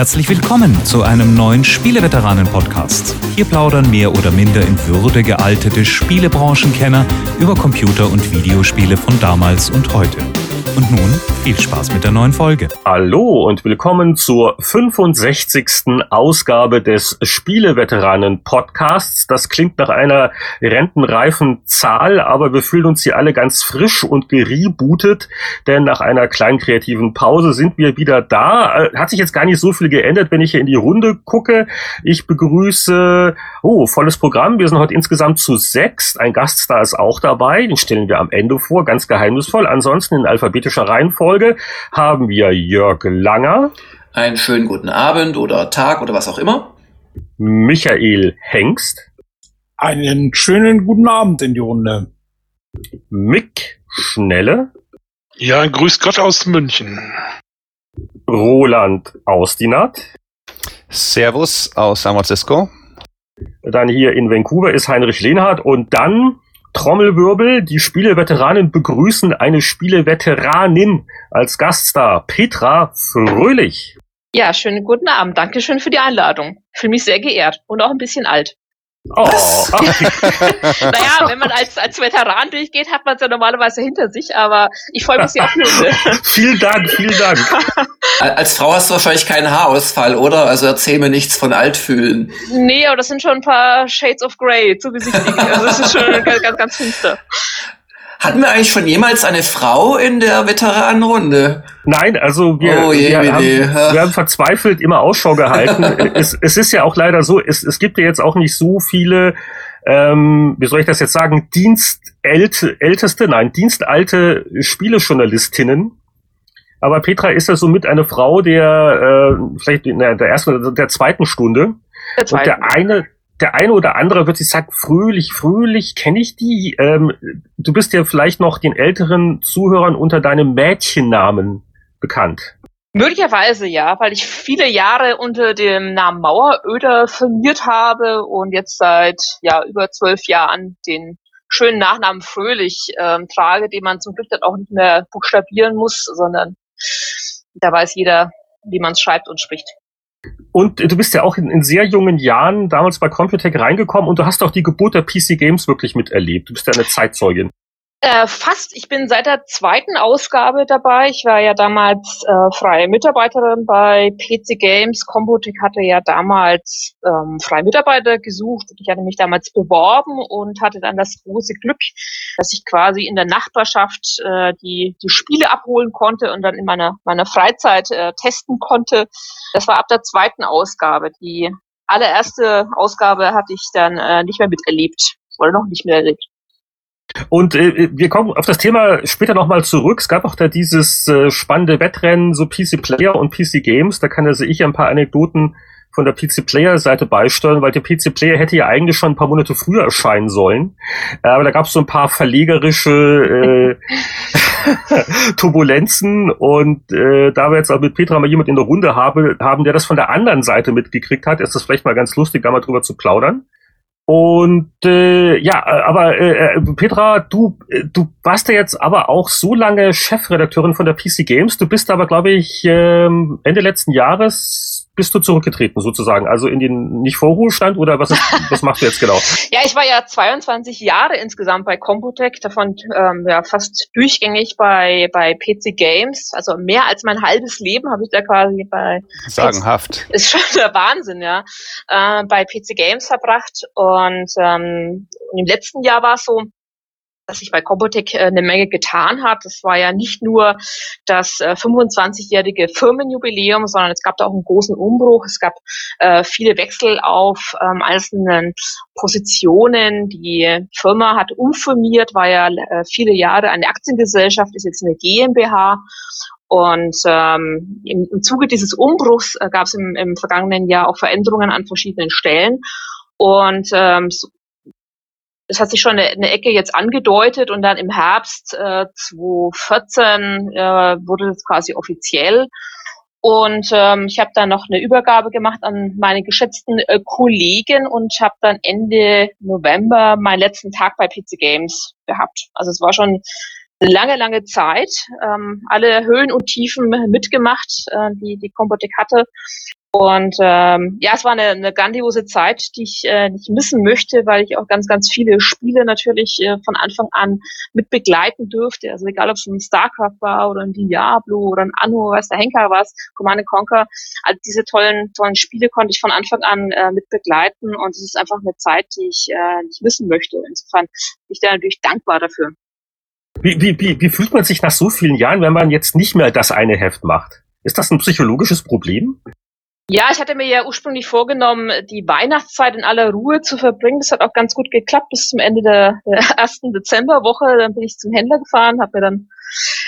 Herzlich willkommen zu einem neuen Spieleveteranen-Podcast. Hier plaudern mehr oder minder in Würde gealtete Spielebranchenkenner über Computer- und Videospiele von damals und heute. Und nun viel Spaß mit der neuen Folge. Hallo und willkommen zur 65. Ausgabe des Spieleveteranen Podcasts. Das klingt nach einer rentenreifen Zahl, aber wir fühlen uns hier alle ganz frisch und gerebootet, denn nach einer kleinen kreativen Pause sind wir wieder da. Äh, hat sich jetzt gar nicht so viel geändert, wenn ich hier in die Runde gucke. Ich begrüße, oh, volles Programm. Wir sind heute insgesamt zu sechs. Ein Gaststar ist auch dabei. Den stellen wir am Ende vor, ganz geheimnisvoll. Ansonsten in alphabetischer Reihenfolge haben wir Jörg Langer. Einen schönen guten Abend oder Tag oder was auch immer. Michael Hengst. Einen schönen guten Abend in die Runde. Mick Schnelle. Ja, grüß Gott aus München. Roland Austinat. Servus aus San Francisco. Dann hier in Vancouver ist Heinrich Lehnhardt und dann Trommelwirbel, die Spieleveteranen begrüßen eine Spieleveteranin als Gaststar, Petra Fröhlich. Ja, schönen guten Abend. Dankeschön für die Einladung. Ich fühle mich sehr geehrt und auch ein bisschen alt. Oh. naja, wenn man als, als Veteran durchgeht, hat man es ja normalerweise hinter sich, aber ich freue mich sehr auf Hunde. vielen Dank, vielen Dank. Als Frau hast du wahrscheinlich keinen Haarausfall, oder? Also erzähl mir nichts von Altfühlen. Nee, aber das sind schon ein paar Shades of Grey zu besichtigen. Also das ist schon ganz, ganz, ganz finster. Hatten wir eigentlich schon jemals eine Frau in der Veteranenrunde? Nein, also wir, oh, je, wir, haben, wir haben verzweifelt immer Ausschau gehalten. es, es ist ja auch leider so, es, es gibt ja jetzt auch nicht so viele, ähm, wie soll ich das jetzt sagen, dienstälteste, nein, dienstalte Spielejournalistinnen. Aber Petra ist ja somit eine Frau der äh, vielleicht in der, der ersten oder der zweiten Stunde. Der zweiten. Und der eine, der eine oder andere wird sich sagen, fröhlich, fröhlich, kenne ich die? Ähm, du bist ja vielleicht noch den älteren Zuhörern unter deinem Mädchennamen bekannt. Möglicherweise ja, weil ich viele Jahre unter dem Namen Maueröder firmiert habe und jetzt seit ja über zwölf Jahren den schönen Nachnamen Fröhlich ähm, trage, den man zum Glück dann auch nicht mehr buchstabieren muss, sondern da weiß jeder, wie man es schreibt und spricht. Und du bist ja auch in, in, sehr jungen Jahren damals bei Computec reingekommen und du hast auch die Geburt der PC Games wirklich miterlebt. Du bist ja eine Zeitzeugin. Äh, fast. Ich bin seit der zweiten Ausgabe dabei. Ich war ja damals äh, freie Mitarbeiterin bei PC Games. Computec hatte ja damals ähm, freie Mitarbeiter gesucht. Ich hatte mich damals beworben und hatte dann das große Glück, dass ich quasi in der Nachbarschaft äh, die, die Spiele abholen konnte und dann in meiner, meiner Freizeit äh, testen konnte. Das war ab der zweiten Ausgabe. Die allererste Ausgabe hatte ich dann äh, nicht mehr miterlebt oder noch nicht mehr erlebt. Und äh, wir kommen auf das Thema später nochmal zurück. Es gab auch da dieses äh, spannende Wettrennen, so PC Player und PC Games. Da kann also ich ein paar Anekdoten von der PC Player Seite beisteuern, weil der PC Player hätte ja eigentlich schon ein paar Monate früher erscheinen sollen. Aber da gab es so ein paar verlegerische äh, Turbulenzen und äh, da wir jetzt auch mit Petra mal jemand in der Runde habe, haben, der das von der anderen Seite mitgekriegt hat, ist das vielleicht mal ganz lustig, da mal drüber zu plaudern. Und äh, ja, aber äh, äh Petra, du äh, du warst ja jetzt aber auch so lange Chefredakteurin von der PC Games. Du bist aber, glaube ich, äh, Ende letzten Jahres bist du zurückgetreten sozusagen? Also in den nicht Vorruhestand oder was, ist, was machst du jetzt genau? ja, ich war ja 22 Jahre insgesamt bei Computec, davon ähm, ja fast durchgängig bei bei PC Games, also mehr als mein halbes Leben habe ich da quasi bei sagenhaft. Ist schon der Wahnsinn, ja. Äh, bei PC Games verbracht und ähm, im letzten Jahr war es so, dass sich bei Compotec äh, eine Menge getan hat. Das war ja nicht nur das 25-jährige äh, Firmenjubiläum, sondern es gab da auch einen großen Umbruch. Es gab äh, viele Wechsel auf ähm, einzelnen Positionen. Die Firma hat umfirmiert, war ja viele Jahre eine Aktiengesellschaft, ist jetzt eine GmbH. Und ähm, im, im Zuge dieses Umbruchs äh, gab es im, im vergangenen Jahr auch Veränderungen an verschiedenen Stellen. Und ähm, so, das hat sich schon eine, eine Ecke jetzt angedeutet und dann im Herbst äh, 2014 äh, wurde das quasi offiziell. Und ähm, ich habe dann noch eine Übergabe gemacht an meine geschätzten äh, Kollegen und habe dann Ende November meinen letzten Tag bei PC Games gehabt. Also es war schon eine lange, lange Zeit. Ähm, alle Höhen und Tiefen mitgemacht, äh, die die Compotec hatte. Und ähm, ja, es war eine, eine grandiose Zeit, die ich äh, nicht missen möchte, weil ich auch ganz, ganz viele Spiele natürlich äh, von Anfang an mit begleiten durfte. Also egal, ob es ein StarCraft war oder ein Diablo oder ein Anno, was der Henker war, Command Conquer. all diese tollen, tollen Spiele konnte ich von Anfang an äh, mit begleiten und es ist einfach eine Zeit, die ich äh, nicht missen möchte. Insofern bin ich da natürlich dankbar dafür. Wie, wie, wie, wie fühlt man sich nach so vielen Jahren, wenn man jetzt nicht mehr das eine Heft macht? Ist das ein psychologisches Problem? Ja, ich hatte mir ja ursprünglich vorgenommen, die Weihnachtszeit in aller Ruhe zu verbringen. Das hat auch ganz gut geklappt bis zum Ende der, der ersten Dezemberwoche. Dann bin ich zum Händler gefahren, habe mir dann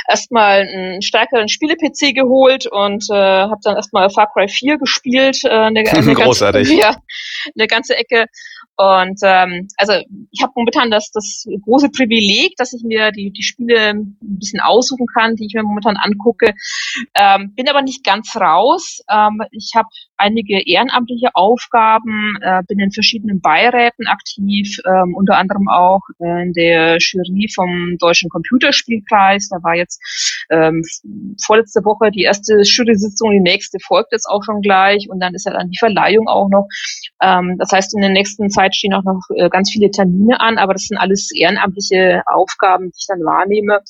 erstmal einen stärkeren Spiele-PC geholt und äh, habe dann erstmal Far Cry 4 gespielt. Äh, eine, eine Großartig. Ganze, ja, eine ganze Ecke. Und ähm, also ich habe momentan das, das große Privileg, dass ich mir die, die Spiele ein bisschen aussuchen kann, die ich mir momentan angucke. Ähm, bin aber nicht ganz raus. Ähm, ich habe einige ehrenamtliche Aufgaben, äh, bin in verschiedenen Beiräten aktiv, ähm, unter anderem auch in der Jury vom Deutschen Computerspielpreis. Da war jetzt ähm, vorletzte Woche die erste Jury-Sitzung, die nächste folgt jetzt auch schon gleich und dann ist ja dann die Verleihung auch noch. Ähm, das heißt, in der nächsten Zeit stehen auch noch äh, ganz viele Termine an, aber das sind alles ehrenamtliche Aufgaben, die ich dann wahrnehme.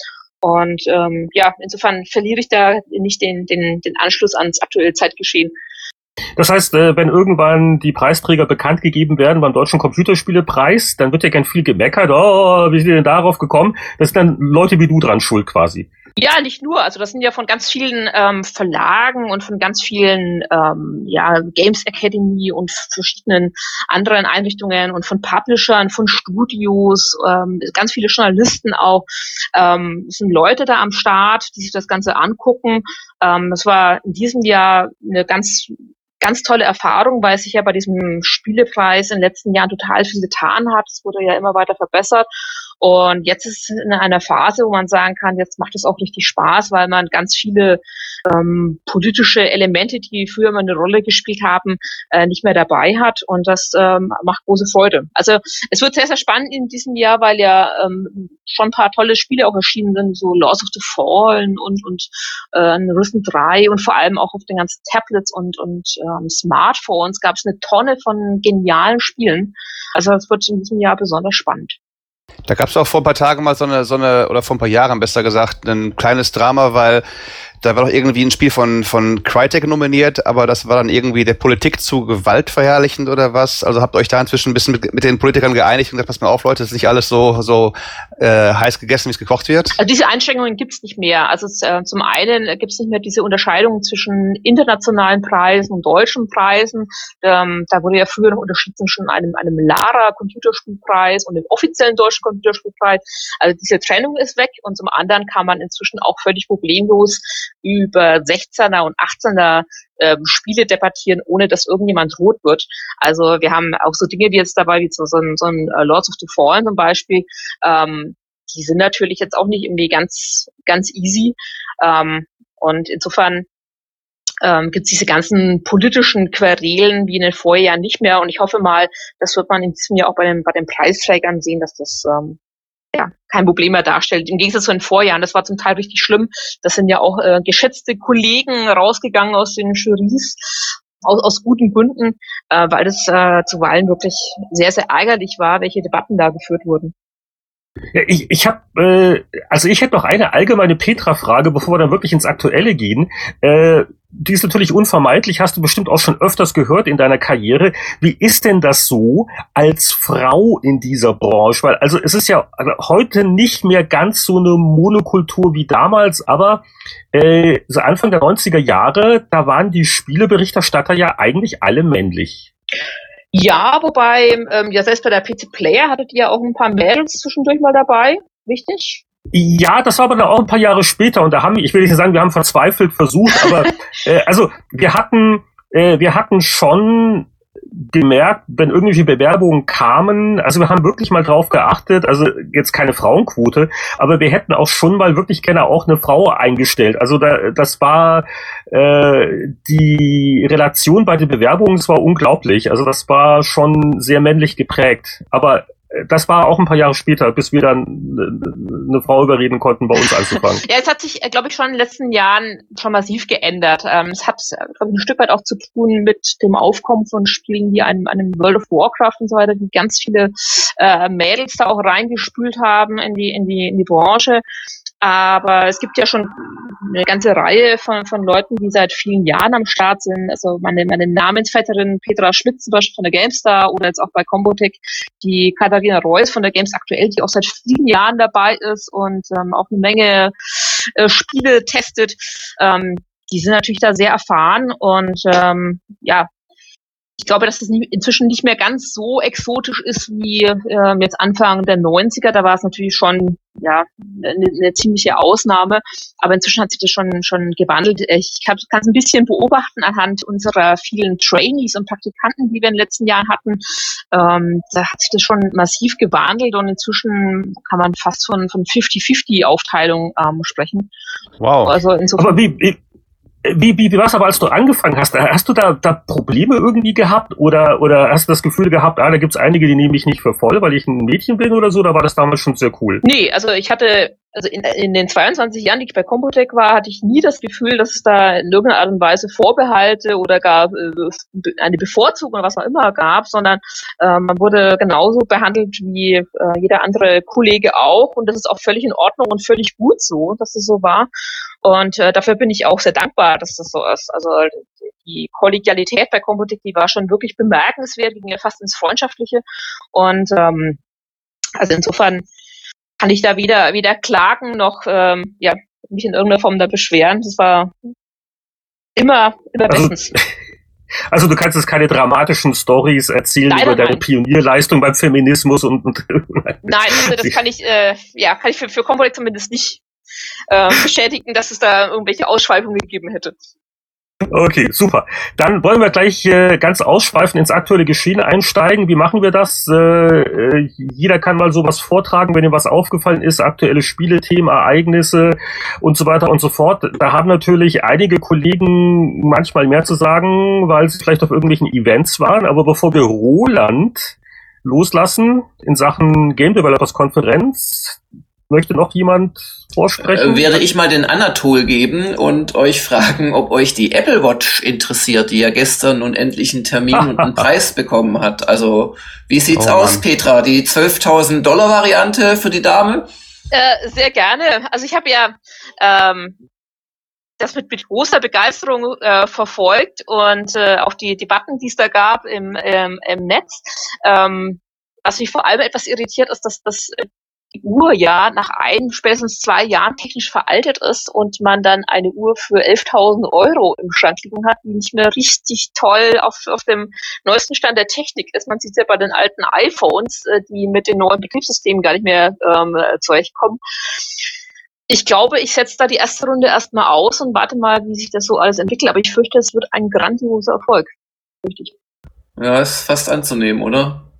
Und ähm, ja, insofern verliere ich da nicht den, den, den Anschluss ans aktuelle Zeitgeschehen. Das heißt, äh, wenn irgendwann die Preisträger bekannt gegeben werden beim Deutschen Computerspielepreis, dann wird ja gern viel gemeckert, oh, wie sind die denn darauf gekommen? Das sind dann Leute wie du dran schuld quasi. Ja, nicht nur. Also das sind ja von ganz vielen ähm, Verlagen und von ganz vielen ähm, ja, Games Academy und verschiedenen anderen Einrichtungen und von Publishern, von Studios, ähm, ganz viele Journalisten auch. Ähm, es sind Leute da am Start, die sich das Ganze angucken. Ähm, das war in diesem Jahr eine ganz ganz tolle Erfahrung, weil sich ja bei diesem Spielepreis in den letzten Jahren total viel getan hat. Es wurde ja immer weiter verbessert. Und jetzt ist es in einer Phase, wo man sagen kann, jetzt macht es auch richtig Spaß, weil man ganz viele ähm, politische Elemente, die früher mal eine Rolle gespielt haben, äh, nicht mehr dabei hat. Und das ähm, macht große Freude. Also es wird sehr, sehr spannend in diesem Jahr, weil ja ähm, schon ein paar tolle Spiele auch erschienen sind, so Laws of the Fallen und, und äh, Risen 3 und vor allem auch auf den ganzen Tablets und, und ähm, Smartphones gab es eine Tonne von genialen Spielen. Also es wird in diesem Jahr besonders spannend. Da gab es auch vor ein paar Tagen mal so eine, so eine, oder vor ein paar Jahren besser gesagt, ein kleines Drama, weil da war doch irgendwie ein Spiel von, von Crytek nominiert, aber das war dann irgendwie der Politik zu gewaltverherrlichend oder was. Also habt euch da inzwischen ein bisschen mit, mit den Politikern geeinigt und gesagt, pass mal auf, Leute, es ist nicht alles so, so äh, heiß gegessen, wie es gekocht wird? Also diese Einschränkungen gibt es nicht mehr. Also äh, zum einen gibt es nicht mehr diese Unterscheidung zwischen internationalen Preisen und deutschen Preisen. Ähm, da wurde ja früher noch unterschieden zwischen einem, einem Lara Computerspielpreis und dem offiziellen deutschen Computerspielpreis. Also diese Trennung ist weg und zum anderen kann man inzwischen auch völlig problemlos über 16er und 18er ähm, Spiele debattieren, ohne dass irgendjemand rot wird. Also wir haben auch so Dinge wie jetzt dabei, wie so, so ein, so ein uh, Lords of the Fallen zum Beispiel, ähm, die sind natürlich jetzt auch nicht irgendwie ganz, ganz easy. Ähm, und insofern ähm, gibt es diese ganzen politischen Querelen wie in den Vorjahren nicht mehr. Und ich hoffe mal, das wird man in diesem Jahr auch bei den, bei den Preisträgern sehen, dass das ähm, ja, kein Problem mehr darstellt. Im Gegensatz zu den Vorjahren, das war zum Teil richtig schlimm. Das sind ja auch äh, geschätzte Kollegen rausgegangen aus den Jurys, aus, aus guten Gründen, äh, weil das äh, zuweilen wirklich sehr, sehr ärgerlich war, welche Debatten da geführt wurden. Ja, ich ich habe, äh, also ich hätte noch eine allgemeine Petra-Frage, bevor wir dann wirklich ins Aktuelle gehen. Äh, die ist natürlich unvermeidlich, hast du bestimmt auch schon öfters gehört in deiner Karriere. Wie ist denn das so als Frau in dieser Branche? Weil also es ist ja heute nicht mehr ganz so eine Monokultur wie damals, aber äh, so Anfang der 90er Jahre, da waren die Spieleberichterstatter ja eigentlich alle männlich. Ja, wobei, ähm, ja, selbst bei der PC Player hattet ihr auch ein paar Mädels zwischendurch mal dabei, richtig? Ja, das war aber dann auch ein paar Jahre später und da haben, ich will nicht sagen, wir haben verzweifelt versucht, aber äh, also wir hatten, äh, wir hatten schon gemerkt, wenn irgendwelche Bewerbungen kamen, also wir haben wirklich mal drauf geachtet, also jetzt keine Frauenquote, aber wir hätten auch schon mal wirklich gerne auch eine Frau eingestellt. Also da, das war äh, die Relation bei den Bewerbungen, das war unglaublich. Also das war schon sehr männlich geprägt. Aber das war auch ein paar Jahre später, bis wir dann eine Frau überreden konnten, bei uns anzufangen. ja, es hat sich, äh, glaube ich, schon in den letzten Jahren schon massiv geändert. Ähm, es hat, glaube ich, ein Stück weit auch zu tun mit dem Aufkommen von Spielen wie einem, einem World of Warcraft und so weiter, die ganz viele äh, Mädels da auch reingespült haben in die, in die, in die Branche. Aber es gibt ja schon eine ganze Reihe von, von Leuten, die seit vielen Jahren am Start sind. Also meine, meine Namensvetterin Petra Schmidt zum Beispiel von der GameStar oder jetzt auch bei Combotech die Katharina Reuss von der Games aktuell, die auch seit vielen Jahren dabei ist und ähm, auch eine Menge äh, Spiele testet. Ähm, die sind natürlich da sehr erfahren und ähm, ja, ich glaube, dass es inzwischen nicht mehr ganz so exotisch ist wie äh, jetzt Anfang der 90er. Da war es natürlich schon ja eine, eine ziemliche Ausnahme, aber inzwischen hat sich das schon schon gewandelt. Ich kann es ein bisschen beobachten anhand unserer vielen Trainees und Praktikanten, die wir in den letzten Jahren hatten. Ähm, da hat sich das schon massiv gewandelt und inzwischen kann man fast von von 50-50 Aufteilung ähm, sprechen. Wow. Also insofern. Aber wie, wie wie, wie, wie war es aber, als du angefangen hast? Hast du da, da Probleme irgendwie gehabt oder, oder hast du das Gefühl gehabt, ah, da gibt es einige, die nehme ich nicht für voll, weil ich ein Mädchen bin oder so? Oder war das damals schon sehr cool? Nee, also ich hatte, also in, in den 22 Jahren, die ich bei Compotech war, hatte ich nie das Gefühl, dass es da in irgendeiner Art und Weise Vorbehalte oder gar äh, eine Bevorzugung oder was auch immer gab, sondern äh, man wurde genauso behandelt wie äh, jeder andere Kollege auch und das ist auch völlig in Ordnung und völlig gut so, dass es so war. Und äh, dafür bin ich auch sehr dankbar, dass das so ist. Also die Kollegialität bei Computik, die war schon wirklich bemerkenswert, ging ja fast ins Freundschaftliche. Und ähm, also insofern kann ich da weder, weder klagen noch ähm, ja, mich in irgendeiner Form da beschweren. Das war immer, immer also, bestens. Also du kannst jetzt keine dramatischen Stories erzählen Leider über deine nein. Pionierleistung beim Feminismus und, und Nein, also das kann ich, äh, ja, kann ich für, für Computik zumindest nicht äh, bestätigen, dass es da irgendwelche Ausschweifungen gegeben hätte. Okay, super. Dann wollen wir gleich äh, ganz ausschweifend ins aktuelle Geschehen einsteigen. Wie machen wir das? Äh, äh, jeder kann mal sowas vortragen, wenn ihm was aufgefallen ist, aktuelle Spiele, Themen, Ereignisse und so weiter und so fort. Da haben natürlich einige Kollegen manchmal mehr zu sagen, weil sie vielleicht auf irgendwelchen Events waren. Aber bevor wir Roland loslassen in Sachen Game Developers Konferenz, Möchte noch jemand vorsprechen? Äh, werde ich mal den Anatol geben und euch fragen, ob euch die Apple Watch interessiert, die ja gestern nun endlich einen Termin und einen Preis bekommen hat. Also, wie sieht's oh, aus, Mann. Petra? Die 12.000 Dollar Variante für die Dame? Äh, sehr gerne. Also ich habe ja ähm, das mit, mit großer Begeisterung äh, verfolgt und äh, auch die Debatten, die es da gab im, ähm, im Netz. Ähm, was mich vor allem etwas irritiert, ist, dass das die Uhr ja nach ein, spätestens zwei Jahren technisch veraltet ist und man dann eine Uhr für 11.000 Euro im Schrank liegen hat, die nicht mehr richtig toll auf, auf dem neuesten Stand der Technik ist. Man sieht es ja bei den alten iPhones, äh, die mit den neuen Betriebssystemen gar nicht mehr ähm, zurechtkommen. Ich glaube, ich setze da die erste Runde erstmal aus und warte mal, wie sich das so alles entwickelt. Aber ich fürchte, es wird ein grandioser Erfolg. Richtig. Ja, ist fast anzunehmen, oder?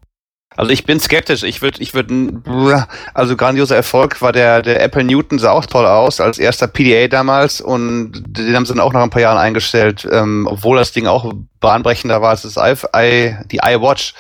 Also ich bin skeptisch. Ich würde, ich würde, also grandioser Erfolg war der, der Apple Newton sah auch toll aus als erster PDA damals und den haben sie dann auch nach ein paar Jahren eingestellt, ähm, obwohl das Ding auch bahnbrechender war als das I, I, die iWatch.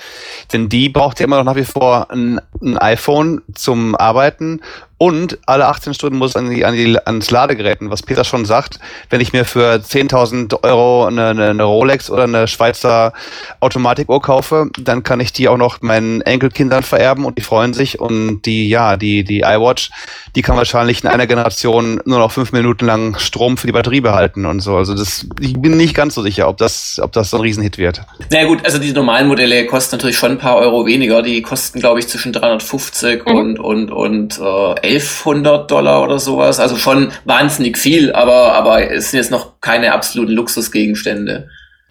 Denn die braucht ja immer noch nach wie vor ein, ein iPhone zum Arbeiten und alle 18 Stunden muss an die, an die, ans Ladegeräten, was Peter schon sagt. Wenn ich mir für 10.000 Euro eine, eine, Rolex oder eine Schweizer Automatikuhr kaufe, dann kann ich die auch noch meinen Enkelkindern vererben und die freuen sich. Und die, ja, die, die iWatch, die kann wahrscheinlich in einer Generation nur noch fünf Minuten lang Strom für die Batterie behalten und so. Also das, ich bin nicht ganz so sicher, ob das, ob das so ein Riesenhit wird. Na naja, gut, also die normalen Modelle kosten natürlich schon ein paar Euro weniger. Die kosten, glaube ich, zwischen 350 mhm. und, und, und äh, 1100 Dollar oder sowas. Also schon wahnsinnig viel, aber, aber es sind jetzt noch keine absoluten Luxusgegenstände.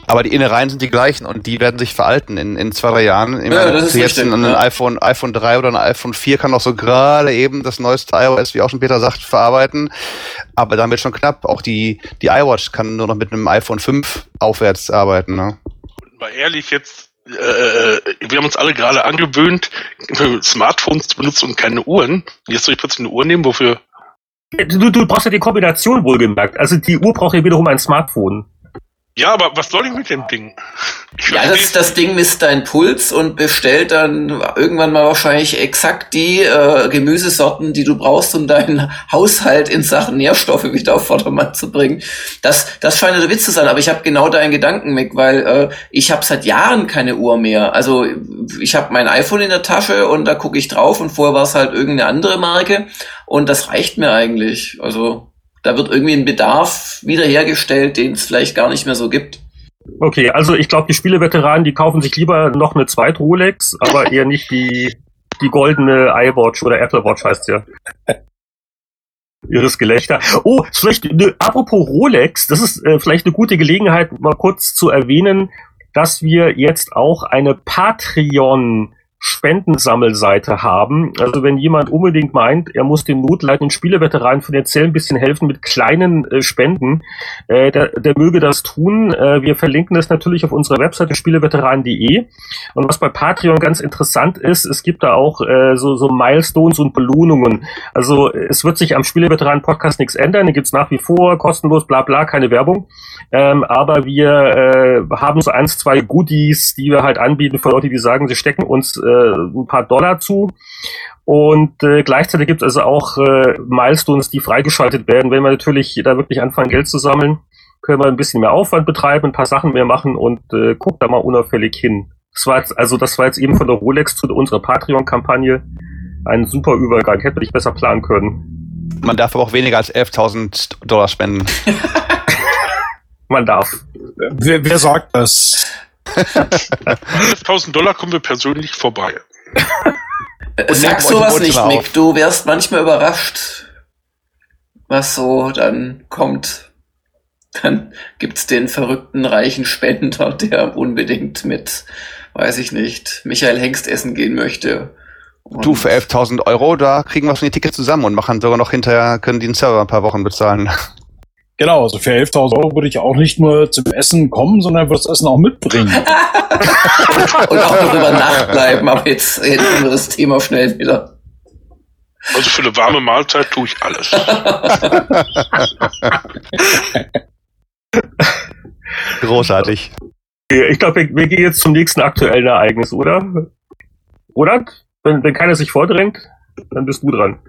Aber die Innereien sind die gleichen und die werden sich veralten in, in zwei, drei Jahren. Ich ja, das ist jetzt richtig, ein, ja. iPhone, iPhone 3 oder ein iPhone 4 kann auch so gerade eben das neueste iOS, wie auch schon Peter sagt, verarbeiten. Aber dann wird schon knapp. Auch die, die iWatch kann nur noch mit einem iPhone 5 aufwärts arbeiten. Ne? Mal ehrlich, jetzt äh, wir haben uns alle gerade angewöhnt, Smartphones zu benutzen und keine Uhren. Jetzt soll ich plötzlich eine Uhr nehmen, wofür? Du, du brauchst ja die Kombination wohlgemerkt. Also die Uhr braucht ja wiederum ein Smartphone. Ja, aber was soll ich mit dem Ding? Ja, das, das Ding misst deinen Puls und bestellt dann irgendwann mal wahrscheinlich exakt die äh, Gemüsesorten, die du brauchst, um deinen Haushalt in Sachen Nährstoffe wieder auf Vordermann zu bringen. Das, das scheint der Witz zu sein, aber ich habe genau deinen Gedanken, Mick, weil äh, ich habe seit Jahren keine Uhr mehr. Also ich habe mein iPhone in der Tasche und da gucke ich drauf und vorher war es halt irgendeine andere Marke und das reicht mir eigentlich. Also da wird irgendwie ein Bedarf wiederhergestellt, den es vielleicht gar nicht mehr so gibt. Okay, also ich glaube, die Spieleveteranen, die kaufen sich lieber noch eine zweite Rolex, aber eher nicht die, die goldene iWatch oder Apple Watch heißt ja. Ihres Gelächter. Oh, vielleicht, ne, apropos Rolex, das ist äh, vielleicht eine gute Gelegenheit, mal kurz zu erwähnen, dass wir jetzt auch eine Patreon Spendensammelseite haben. Also wenn jemand unbedingt meint, er muss dem notleidenden Spieleveteranen finanziell ein bisschen helfen mit kleinen äh, Spenden, äh, der, der möge das tun. Äh, wir verlinken das natürlich auf unserer Webseite spieleveteranen.de. Und was bei Patreon ganz interessant ist, es gibt da auch äh, so, so Milestones und Belohnungen. Also es wird sich am Spieleveteranen-Podcast nichts ändern. Den gibt's nach wie vor, kostenlos, bla bla, keine Werbung. Ähm, aber wir äh, haben so eins, zwei Goodies, die wir halt anbieten für Leute, die sagen, sie stecken uns äh, ein paar Dollar zu. Und äh, gleichzeitig gibt es also auch äh, Milestones, die freigeschaltet werden. Wenn wir natürlich da wirklich anfangen, Geld zu sammeln, können wir ein bisschen mehr Aufwand betreiben, ein paar Sachen mehr machen und äh, guckt da mal unauffällig hin. Das war jetzt, also das war jetzt eben von der Rolex zu unserer Patreon-Kampagne ein super Übergang. Hätte ich besser planen können. Man darf aber auch weniger als 11.000 Dollar spenden. Man darf. Wer, wer sagt das? 11.000 Dollar kommen wir persönlich vorbei. Sag sowas nicht, Wohnzimmer Mick. auf. Du wärst manchmal überrascht, was so dann kommt. Dann gibt's den verrückten reichen Spender, der unbedingt mit, weiß ich nicht, Michael Hengst essen gehen möchte. Und Du, für 11.000 Euro, da kriegen wir schon die Tickets zusammen und machen sogar noch hinterher, können die den Server ein paar Wochen bezahlen. Genau, also für 11.000 Euro würde ich auch nicht nur zum Essen kommen, sondern würde das Essen auch mitbringen. und auch darüber nachbleiben, aber jetzt hätten wir das Thema schnell wieder. Also für eine warme Mahlzeit tue ich alles. Großartig. Ich glaube, wir, wir gehen jetzt zum nächsten aktuellen Ereignis, oder? Oder? Wenn, wenn keiner sich vordrängt, dann bist du dran.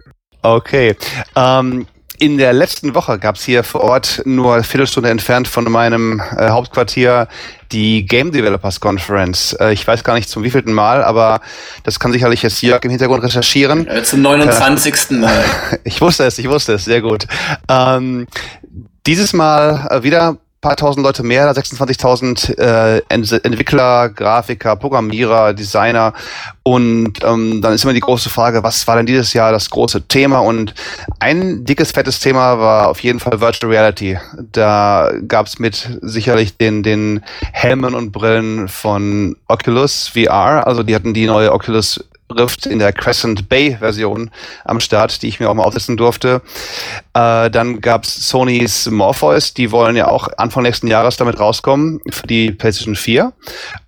Okay. Ähm, in der letzten Woche gab es hier vor Ort, nur eine Viertelstunde entfernt von meinem äh, Hauptquartier, die Game Developers Conference. Äh, ich weiß gar nicht zum wievielten Mal, aber das kann sicherlich jetzt Jörg im Hintergrund recherchieren. Äh, zum 29. Mal. Ich wusste es, ich wusste es, sehr gut. Ähm, dieses Mal äh, wieder paar tausend Leute mehr, 26.000 äh, Ent Entwickler, Grafiker, Programmierer, Designer. Und ähm, dann ist immer die große Frage, was war denn dieses Jahr das große Thema? Und ein dickes, fettes Thema war auf jeden Fall Virtual Reality. Da gab's mit sicherlich den, den Helmen und Brillen von Oculus VR. Also die hatten die neue Oculus Rift in der Crescent Bay Version am Start, die ich mir auch mal aufsetzen durfte. Äh, dann gab's Sonys Morpheus, die wollen ja auch Anfang nächsten Jahres damit rauskommen für die PlayStation 4.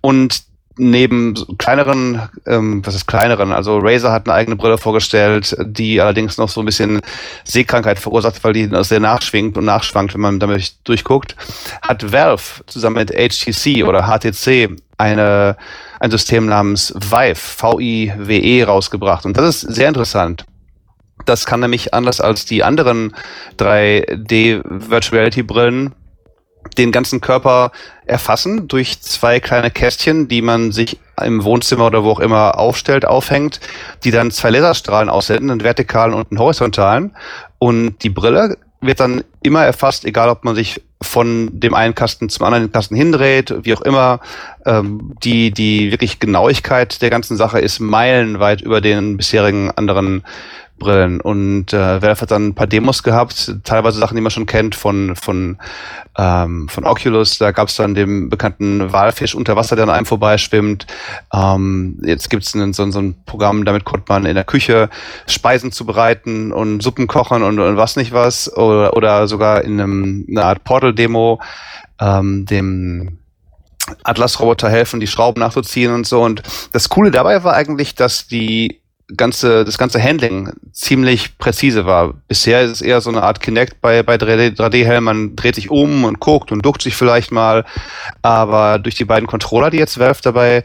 Und neben kleineren, ähm, was ist kleineren, also Razer hat eine eigene Brille vorgestellt, die allerdings noch so ein bisschen Sehkrankheit verursacht, weil die sehr nachschwingt und nachschwankt, wenn man damit durchguckt, hat Valve zusammen mit HTC oder HTC eine, ein System namens Vive, V-I-W-E, rausgebracht. Und das ist sehr interessant. Das kann nämlich anders als die anderen 3D Virtual Reality Brillen den ganzen Körper erfassen durch zwei kleine Kästchen, die man sich im Wohnzimmer oder wo auch immer aufstellt, aufhängt, die dann zwei Laserstrahlen aussenden, einen vertikalen und einen horizontalen. Und die Brille wird dann immer erfasst, egal ob man sich von dem einen Kasten zum anderen Kasten hindreht, wie auch immer. Ähm, die, die wirklich Genauigkeit der ganzen Sache ist meilenweit über den bisherigen anderen Brillen. Und äh, Valve hat dann ein paar Demos gehabt, teilweise Sachen, die man schon kennt von, von, ähm, von Oculus. Da gab es dann den bekannten Walfisch unter Wasser, der an einem vorbeischwimmt. Ähm, jetzt gibt es so, so ein Programm, damit konnte man in der Küche Speisen zubereiten und Suppen kochen und, und was nicht was. Oder, oder sogar in einem, einer Art Portal-Demo ähm, dem Atlas-Roboter helfen, die Schrauben nachzuziehen und so. Und das Coole dabei war eigentlich, dass die ganze, das ganze Handling ziemlich präzise war. Bisher ist es eher so eine Art Kinect bei, bei 3D-Helm. Man dreht sich um und guckt und duckt sich vielleicht mal. Aber durch die beiden Controller, die jetzt Valve dabei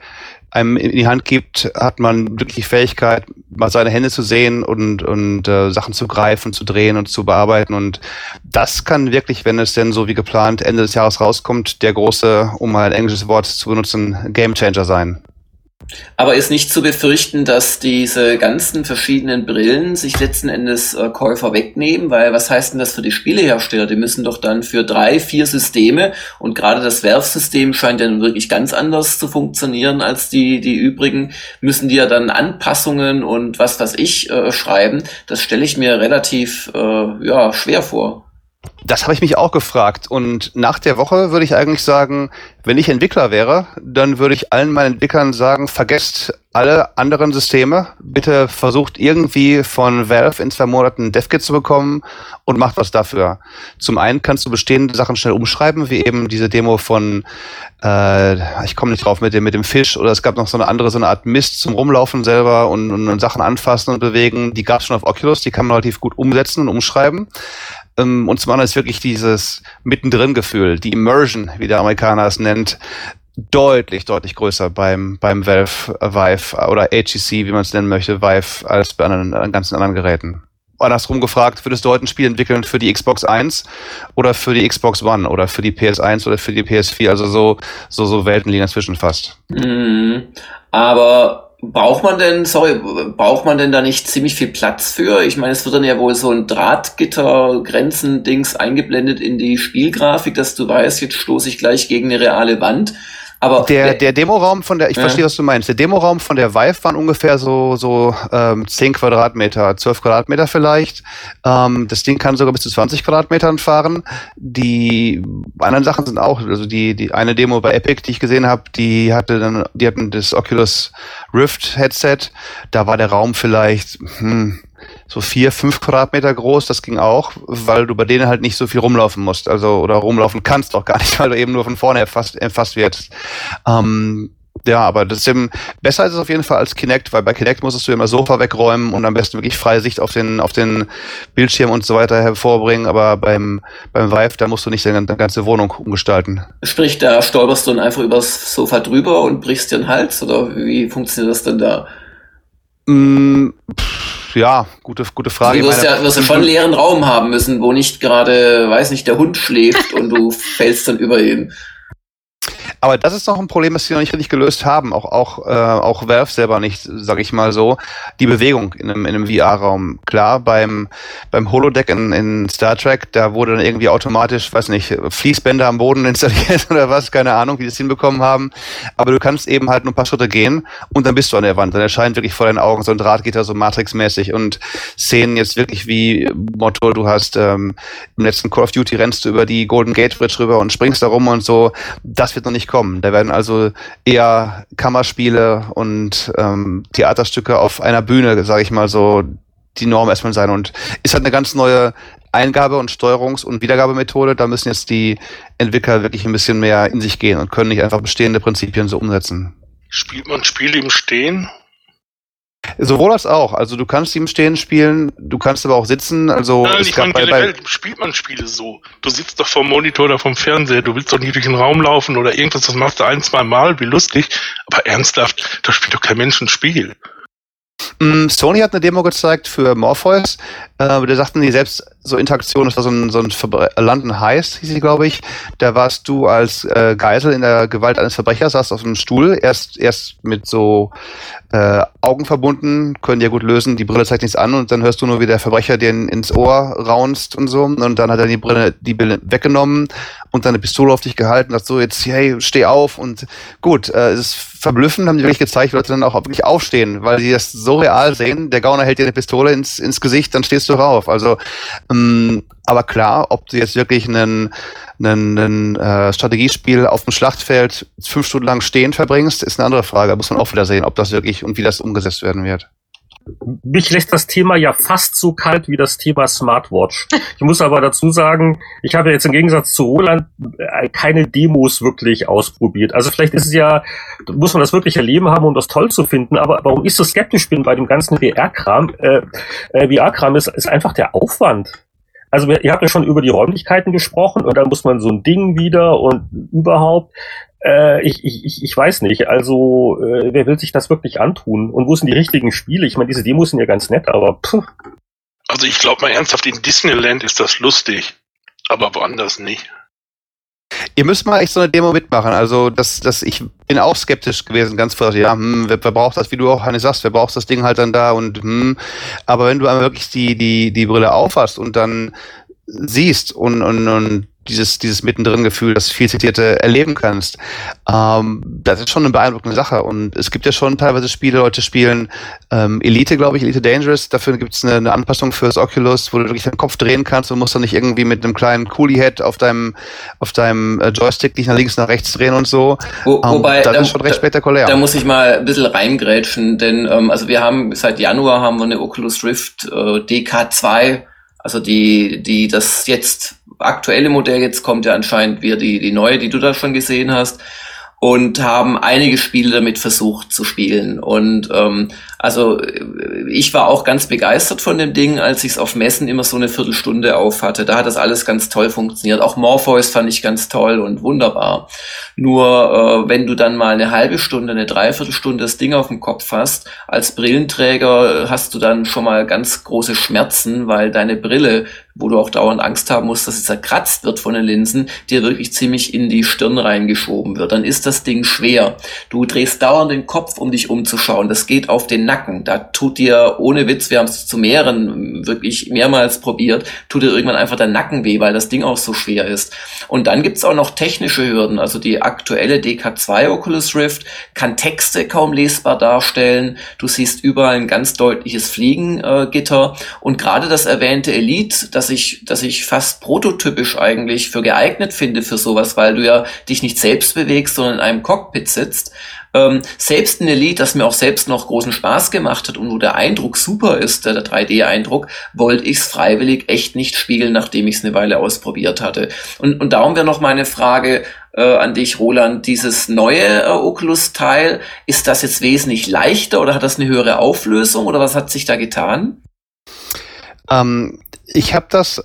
einem in die Hand gibt, hat man wirklich die Fähigkeit, mal seine Hände zu sehen und, und äh, Sachen zu greifen, zu drehen und zu bearbeiten. Und das kann wirklich, wenn es denn so wie geplant Ende des Jahres rauskommt, der große, um mal ein englisches Wort zu benutzen, Gamechanger sein. Aber ist nicht zu befürchten, dass diese ganzen verschiedenen Brillen sich letzten Endes äh, Käufer wegnehmen, weil was heißt denn das für die Spielehersteller? Die müssen doch dann für drei, vier Systeme und gerade das Werfsystem scheint ja nun wirklich ganz anders zu funktionieren als die, die übrigen, müssen die ja dann Anpassungen und was weiß ich äh, schreiben. Das stelle ich mir relativ äh, ja, schwer vor. Das habe ich mich auch gefragt. Und nach der Woche würde ich eigentlich sagen, wenn ich Entwickler wäre, dann würde ich allen meinen Entwicklern sagen, vergesst alle anderen Systeme. Bitte versucht irgendwie von Valve in zwei Monaten DevKit zu bekommen und macht was dafür. Zum einen kannst du bestehende Sachen schnell umschreiben, wie eben diese Demo von, äh, ich komme nicht drauf mit dem, mit dem Fisch, oder es gab noch so eine andere, so eine Art Mist zum Rumlaufen selber und, und Sachen anfassen und bewegen. Die gab es schon auf Oculus, die kann man relativ gut umsetzen und umschreiben. Ähm, und zum anderen ist wirklich dieses Mittendrin-Gefühl, die Immersion, wie der Amerikaner es nennt, deutlich, deutlich größer beim, beim Valve Vive oder HEC, wie man es nennen möchte, Vive, als bei anderen, ganzen anderen Geräten. Andersrum gefragt, würdest du heute ein Spiel entwickeln für die Xbox 1 oder für die Xbox One oder für die PS1 oder für die PS4? Also so, so, so Welten liegen dazwischen fast. Mhm. Aber Braucht man denn, sorry, braucht man denn da nicht ziemlich viel Platz für? Ich meine, es wird dann ja wohl so ein Drahtgitter-Grenzen-Dings eingeblendet in die Spielgrafik, dass du weißt, jetzt stoße ich gleich gegen eine reale Wand. Aber der, der Demoraum von der, ich ja. verstehe, was du meinst. Der Demoraum von der Vive waren ungefähr so, so ähm, 10 Quadratmeter, 12 Quadratmeter vielleicht. Ähm, das Ding kann sogar bis zu 20 Quadratmetern fahren. Die anderen Sachen sind auch, also die, die eine Demo bei Epic, die ich gesehen habe, die hatte dann, die hatten das Oculus Rift Headset. Da war der Raum vielleicht, hm, so vier, fünf Quadratmeter groß, das ging auch, weil du bei denen halt nicht so viel rumlaufen musst, also oder rumlaufen kannst auch gar nicht, weil du eben nur von vorne erfasst, erfasst wirst. Ähm, ja, aber das ist eben, besser ist es auf jeden Fall als Kinect, weil bei Kinect musstest du immer Sofa wegräumen und am besten wirklich freie Sicht auf den, auf den Bildschirm und so weiter hervorbringen, aber beim, beim Vive, da musst du nicht deine, ganze Wohnung umgestalten. Sprich, da stolperst du dann einfach übers Sofa drüber und brichst dir den Hals oder wie funktioniert das denn da? Mm, pff ja, gute, gute Frage. Du wirst ja, wirst ja schon einen leeren Raum haben müssen, wo nicht gerade, weiß nicht, der Hund schläft und du fällst dann über ihn. Aber das ist noch ein Problem, das sie noch nicht richtig gelöst haben. Auch, auch, äh, auch Valve selber nicht, sag ich mal so. Die Bewegung in einem, in einem VR-Raum. Klar, beim, beim Holodeck in, in Star Trek, da wurde dann irgendwie automatisch, weiß nicht, Fließbänder am Boden installiert oder was, keine Ahnung, wie sie es hinbekommen haben. Aber du kannst eben halt nur ein paar Schritte gehen und dann bist du an der Wand. Dann erscheint wirklich vor deinen Augen so ein Drahtgitter, so Matrix-mäßig und Szenen jetzt wirklich wie Motto, du hast ähm, im letzten Call of Duty rennst du über die Golden Gate Bridge rüber und springst da rum und so. Das wird noch nicht kommen. Da werden also eher Kammerspiele und ähm, Theaterstücke auf einer Bühne, sage ich mal so, die Norm erstmal sein. Und ist halt eine ganz neue Eingabe- und Steuerungs- und Wiedergabemethode. Da müssen jetzt die Entwickler wirklich ein bisschen mehr in sich gehen und können nicht einfach bestehende Prinzipien so umsetzen. Spielt man Spiele im Stehen? Sowohl als auch. Also du kannst im Stehen spielen, du kannst aber auch sitzen. Also Nein, ich meine, generell spielt man Spiele so. Du sitzt doch vom Monitor oder vom Fernseher, du willst doch nicht durch den Raum laufen oder irgendwas, das machst du ein, zwei Mal, wie lustig. Aber ernsthaft, da spielt doch kein Mensch ein Spiel. Mm, Sony hat eine Demo gezeigt für Morpheus. Äh, der sagten die selbst so Interaktion, das war so ein, so ein Verbre London Heist, hieß sie, glaube ich. Da warst du als äh, Geisel in der Gewalt eines Verbrechers, saßt auf einem Stuhl, erst, erst mit so äh, Augen verbunden, können dir gut lösen, die Brille zeigt nichts an und dann hörst du nur, wie der Verbrecher dir in, ins Ohr raunst und so. Und dann hat er die Brille, die Brille weggenommen und dann eine Pistole auf dich gehalten, sagt so, jetzt, hey, steh auf und gut, äh, es ist verblüffend, haben die wirklich gezeigt, Leute dann auch wirklich aufstehen, weil sie das so real sehen. Der Gauner hält dir eine Pistole ins, ins Gesicht, dann stehst du rauf. Also, aber klar, ob du jetzt wirklich einen, einen, äh, Strategiespiel auf dem Schlachtfeld fünf Stunden lang stehen verbringst, ist eine andere Frage. Da muss man auch wieder sehen, ob das wirklich und wie das umgesetzt werden wird. Mich lässt das Thema ja fast so kalt wie das Thema Smartwatch. Ich muss aber dazu sagen, ich habe jetzt im Gegensatz zu Roland äh, keine Demos wirklich ausprobiert. Also vielleicht ist es ja, muss man das wirklich erleben haben, um das toll zu finden. Aber warum ich so skeptisch bin bei dem ganzen VR-Kram, äh, äh, VR-Kram ist, ist einfach der Aufwand. Also ihr habt ja schon über die Räumlichkeiten gesprochen und dann muss man so ein Ding wieder und überhaupt. Äh, ich, ich, ich weiß nicht. Also äh, wer will sich das wirklich antun? Und wo sind die richtigen Spiele? Ich meine, diese Demos sind ja ganz nett, aber pff. Also ich glaube mal ernsthaft, in Disneyland ist das lustig, aber woanders nicht. Ihr müsst mal echt so eine Demo mitmachen. Also, das, das, ich bin auch skeptisch gewesen, ganz vorher. Ja, hm, wer, wer braucht das, wie du auch Hannes sagst, wer braucht das Ding halt dann da und hm. Aber wenn du einmal wirklich die, die, die Brille aufhast und dann siehst und, und, und dieses, dieses mittendrin-Gefühl, das viel zitierte erleben kannst. Ähm, das ist schon eine beeindruckende Sache. Und es gibt ja schon teilweise Spiele, Leute spielen ähm, Elite, glaube ich, Elite Dangerous. Dafür gibt es eine, eine, Anpassung fürs Oculus, wo du wirklich den Kopf drehen kannst und musst dann nicht irgendwie mit einem kleinen Coolie-Head auf deinem, auf deinem äh, Joystick dich nach links, nach rechts drehen und so. Wo, ähm, wobei, das da, ist schon recht spektakulär. Da muss ich mal ein bisschen reingrätschen, denn ähm, also wir haben seit Januar haben wir eine Oculus Rift äh, DK2 also die, die, das jetzt aktuelle Modell jetzt kommt ja anscheinend wieder die, die neue, die du da schon gesehen hast und haben einige Spiele damit versucht zu spielen. Und ähm, also ich war auch ganz begeistert von dem Ding, als ich es auf Messen immer so eine Viertelstunde auf hatte. Da hat das alles ganz toll funktioniert. Auch Morpheus fand ich ganz toll und wunderbar. Nur äh, wenn du dann mal eine halbe Stunde, eine Dreiviertelstunde das Ding auf dem Kopf hast, als Brillenträger hast du dann schon mal ganz große Schmerzen, weil deine Brille wo du auch dauernd Angst haben musst, dass es zerkratzt wird von den Linsen, dir wirklich ziemlich in die Stirn reingeschoben wird. Dann ist das Ding schwer. Du drehst dauernd den Kopf, um dich umzuschauen. Das geht auf den Nacken. Da tut dir, ohne Witz, wir haben es zu mehreren wirklich mehrmals probiert, tut dir irgendwann einfach der Nacken weh, weil das Ding auch so schwer ist. Und dann gibt's auch noch technische Hürden. Also die aktuelle DK2 Oculus Rift kann Texte kaum lesbar darstellen. Du siehst überall ein ganz deutliches Fliegengitter. Und gerade das erwähnte Elite, das ich, dass ich fast prototypisch eigentlich für geeignet finde für sowas, weil du ja dich nicht selbst bewegst, sondern in einem Cockpit sitzt. Ähm, selbst in Elite, das mir auch selbst noch großen Spaß gemacht hat und wo der Eindruck super ist, der, der 3D-Eindruck, wollte ich es freiwillig echt nicht spiegeln, nachdem ich es eine Weile ausprobiert hatte. Und, und darum wäre noch meine Frage äh, an dich, Roland, dieses neue äh, Oculus-Teil, ist das jetzt wesentlich leichter oder hat das eine höhere Auflösung oder was hat sich da getan? Ähm, ich habe das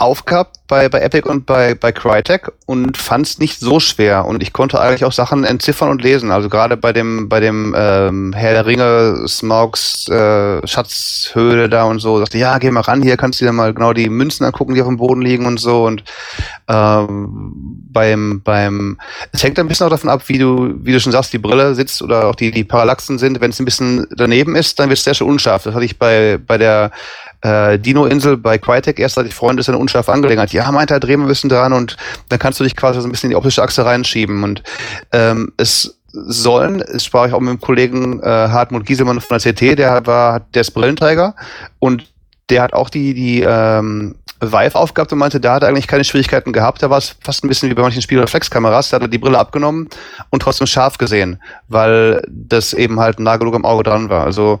aufgehabt bei, bei Epic und bei, bei Crytek und fand es nicht so schwer. Und ich konnte eigentlich auch Sachen entziffern und lesen. Also gerade bei dem, bei dem ähm, Herr der Ringe, Smaugs äh, Schatzhöhle da und so, sagte, ja, geh mal ran, hier kannst du dir mal genau die Münzen angucken, die auf dem Boden liegen und so. Und ähm, beim, beim, es hängt ein bisschen auch davon ab, wie du, wie du schon sagst, die Brille sitzt oder auch die, die Parallaxen sind. Wenn es ein bisschen daneben ist, dann wird es sehr schön unscharf. Das hatte ich bei, bei der äh, Dino-Insel bei Crytek erst hatte ich Freunde, ist eine unscharfe Angelegenheit. Ja, meint er, drehen wir ein bisschen dran und dann kannst du dich quasi so ein bisschen in die optische Achse reinschieben. Und ähm, es sollen, das sprach ich auch mit dem Kollegen äh, Hartmut Gieselmann von der CT, der war, der ist Brillenträger und der hat auch die, die ähm, Vive aufgehabt und meinte, da hat er eigentlich keine Schwierigkeiten gehabt. Da war es fast ein bisschen wie bei manchen Spielreflexkameras. Da hat er die Brille abgenommen und trotzdem scharf gesehen, weil das eben halt nah genug am Auge dran war. Also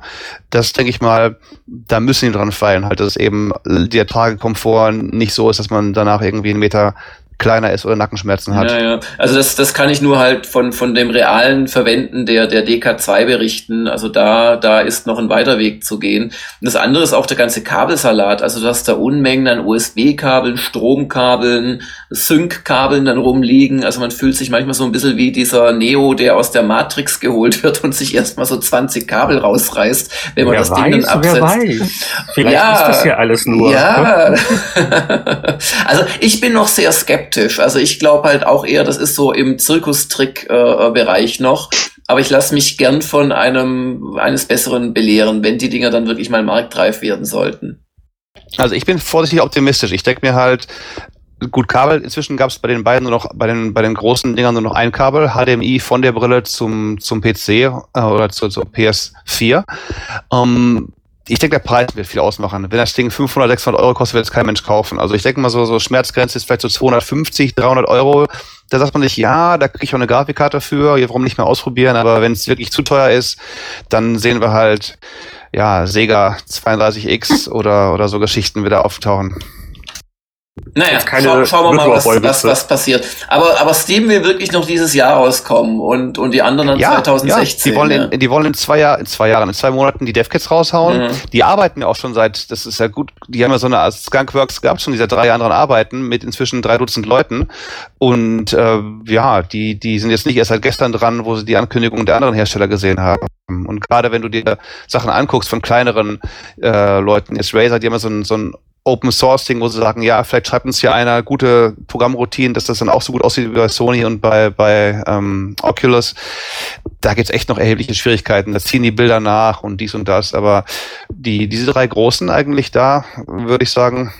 das denke ich mal, da müssen die dran feilen, halt, dass eben der Tragekomfort nicht so ist, dass man danach irgendwie einen Meter kleiner ist oder Nackenschmerzen hat. Ja, ja. Also das, das kann ich nur halt von, von dem realen Verwenden der, der DK2 berichten. Also da, da ist noch ein weiter Weg zu gehen. Und das andere ist auch der ganze Kabelsalat. Also du hast da Unmengen an USB-Kabeln, Stromkabeln, Sync-Kabeln dann rumliegen. Also man fühlt sich manchmal so ein bisschen wie dieser Neo, der aus der Matrix geholt wird und sich erstmal so 20 Kabel rausreißt, wenn man wer das weiß, Ding dann absetzt. Wer weiß. Vielleicht ja, ist das ja alles nur. Ja. also ich bin noch sehr skeptisch. Also ich glaube halt auch eher, das ist so im Zirkustrick-Bereich äh, noch. Aber ich lasse mich gern von einem eines Besseren belehren, wenn die Dinger dann wirklich mal marktreif werden sollten. Also ich bin vorsichtig optimistisch. Ich denke mir halt, gut, Kabel, inzwischen gab es bei den beiden nur noch, bei den, bei den großen Dingern nur noch ein Kabel, HDMI von der Brille zum, zum PC äh, oder zur, zur PS4. Ähm, ich denke, der Preis wird viel ausmachen. Wenn das Ding 500, 600 Euro kostet, wird es kein Mensch kaufen. Also ich denke mal so, so Schmerzgrenze ist vielleicht so 250, 300 Euro. Da sagt man nicht, ja, da kriege ich auch eine Grafikkarte für, warum nicht mehr ausprobieren. Aber wenn es wirklich zu teuer ist, dann sehen wir halt ja, Sega 32X oder, oder so Geschichten wieder auftauchen. Naja, keine schau, schauen wir mal, was, was, was passiert. Aber, aber Steam will wirklich noch dieses Jahr rauskommen und, und die anderen dann Ja, 2016. ja, die wollen, ja. in, die wollen in zwei Jahren, in zwei Jahren, in zwei Monaten die DevKits raushauen. Mhm. Die arbeiten ja auch schon seit, das ist ja gut, die haben ja so eine, also Skunkworks gab schon diese drei dran arbeiten mit inzwischen drei Dutzend Leuten. Und äh, ja, die, die sind jetzt nicht erst seit gestern dran, wo sie die Ankündigung der anderen Hersteller gesehen haben. Und gerade wenn du dir Sachen anguckst von kleineren äh, Leuten, jetzt Razer, die haben ja so ein, so ein Open Source Ding, wo sie sagen, ja, vielleicht schreibt uns hier einer gute Programmroutinen, dass das dann auch so gut aussieht wie bei Sony und bei, bei ähm, Oculus. Da gibt's echt noch erhebliche Schwierigkeiten. Da ziehen die Bilder nach und dies und das. Aber die, diese drei großen eigentlich da, würde ich sagen,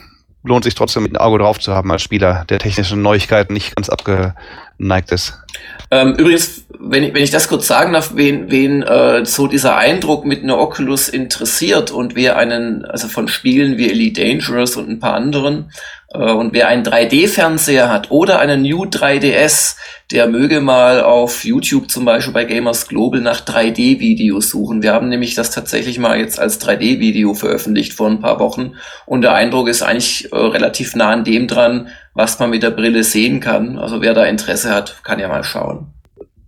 lohnt sich trotzdem ein Auge drauf zu haben als Spieler, der technischen Neuigkeiten nicht ganz abgeneigt ist. Ähm, übrigens, wenn ich, wenn ich das kurz sagen darf, wen, wen äh, so dieser Eindruck mit einer Oculus interessiert und wer einen, also von Spielen wie Elite Dangerous und ein paar anderen, und wer einen 3D-Fernseher hat oder einen New 3DS, der möge mal auf YouTube zum Beispiel bei Gamers Global nach 3D-Videos suchen. Wir haben nämlich das tatsächlich mal jetzt als 3D-Video veröffentlicht vor ein paar Wochen und der Eindruck ist eigentlich äh, relativ nah an dem dran, was man mit der Brille sehen kann. Also wer da Interesse hat, kann ja mal schauen.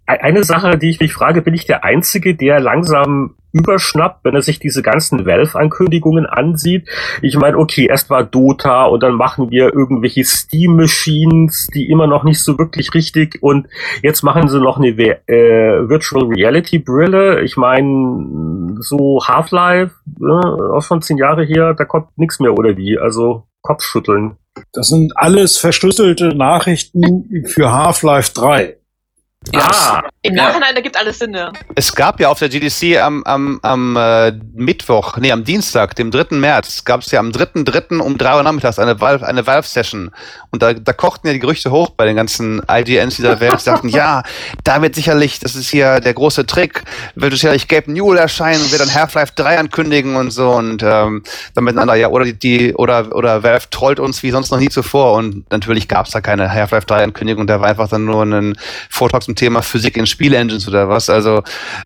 Eine Sache, die ich mich frage, bin ich der Einzige, der langsam überschnappt, wenn er sich diese ganzen Valve-Ankündigungen ansieht. Ich meine, okay, erst war Dota und dann machen wir irgendwelche Steam-Machines, die immer noch nicht so wirklich richtig und jetzt machen sie noch eine äh, Virtual Reality-Brille. Ich meine, so Half-Life, äh, auch schon zehn Jahre her, da kommt nichts mehr oder wie, also Kopfschütteln. Das sind alles verschlüsselte Nachrichten für Half-Life 3. Ah, Im Ja. Nachhinein ergibt alles Sinn, ja. Es gab ja auf der GDC am, am, am äh, Mittwoch, nee, am Dienstag, dem 3. März, gab es ja am 3.3. um 3 Uhr nachmittags eine Valve, eine Valve-Session. Und da, da kochten ja die Gerüchte hoch bei den ganzen IGNs dieser Welt. Die sagten, ja, da wird sicherlich, das ist hier der große Trick, wird sicherlich Gabe Newell erscheinen und wird dann Half-Life 3 ankündigen und so. Und ähm, dann miteinander, ja, oder die, die oder, oder Valve trollt uns wie sonst noch nie zuvor. Und natürlich gab es da keine Half-Life 3 Ankündigung, da war einfach dann nur ein Vortrag zum Thema Physik in Spielengines oder was. Also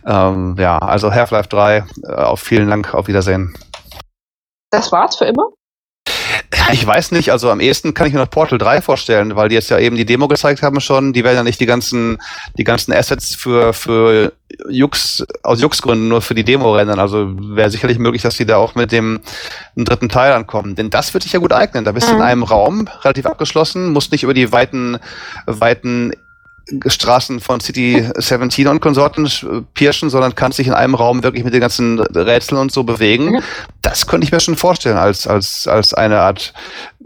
ähm, ja, also Half-Life 3, äh, auf vielen Dank, auf Wiedersehen. Das war's für immer? Ich weiß nicht, also am ehesten kann ich mir noch Portal 3 vorstellen, weil die jetzt ja eben die Demo gezeigt haben schon. Die werden ja nicht die ganzen, die ganzen Assets für, für Jux, aus Jux-Gründen nur für die Demo rendern. Also wäre sicherlich möglich, dass die da auch mit dem dritten Teil ankommen. Denn das wird sich ja gut eignen. Da bist du in Mhm. einem Raum, relativ abgeschlossen, musst nicht über die weiten, weiten Straßen von City 17 und Konsorten sch- pirschen, sondern kannst dich in einem Raum wirklich mit den ganzen Rätseln und so bewegen. Das könnte ich mir schon vorstellen als, als, als eine Art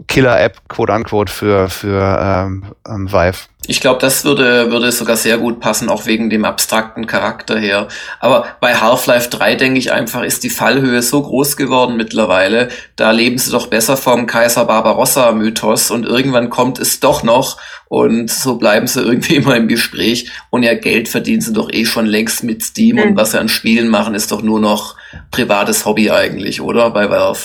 Killer-App, quote unquote, für, für ähm, ähm, Vive. Ich glaube, das würde, würde sogar sehr gut passen, auch wegen dem abstrakten Charakter her. Aber bei Half-Life 3 denke ich einfach, ist die Fallhöhe so groß geworden mittlerweile. Da leben sie doch besser vom Kaiser Barbarossa-Mythos und irgendwann kommt es doch noch und so bleiben sie irgendwie immer im Gespräch. Und ja, Geld verdienen sie doch eh schon längst mit Steam Mhm. und was sie an Spielen machen, ist doch nur noch privates Hobby eigentlich, oder? Bei Valve.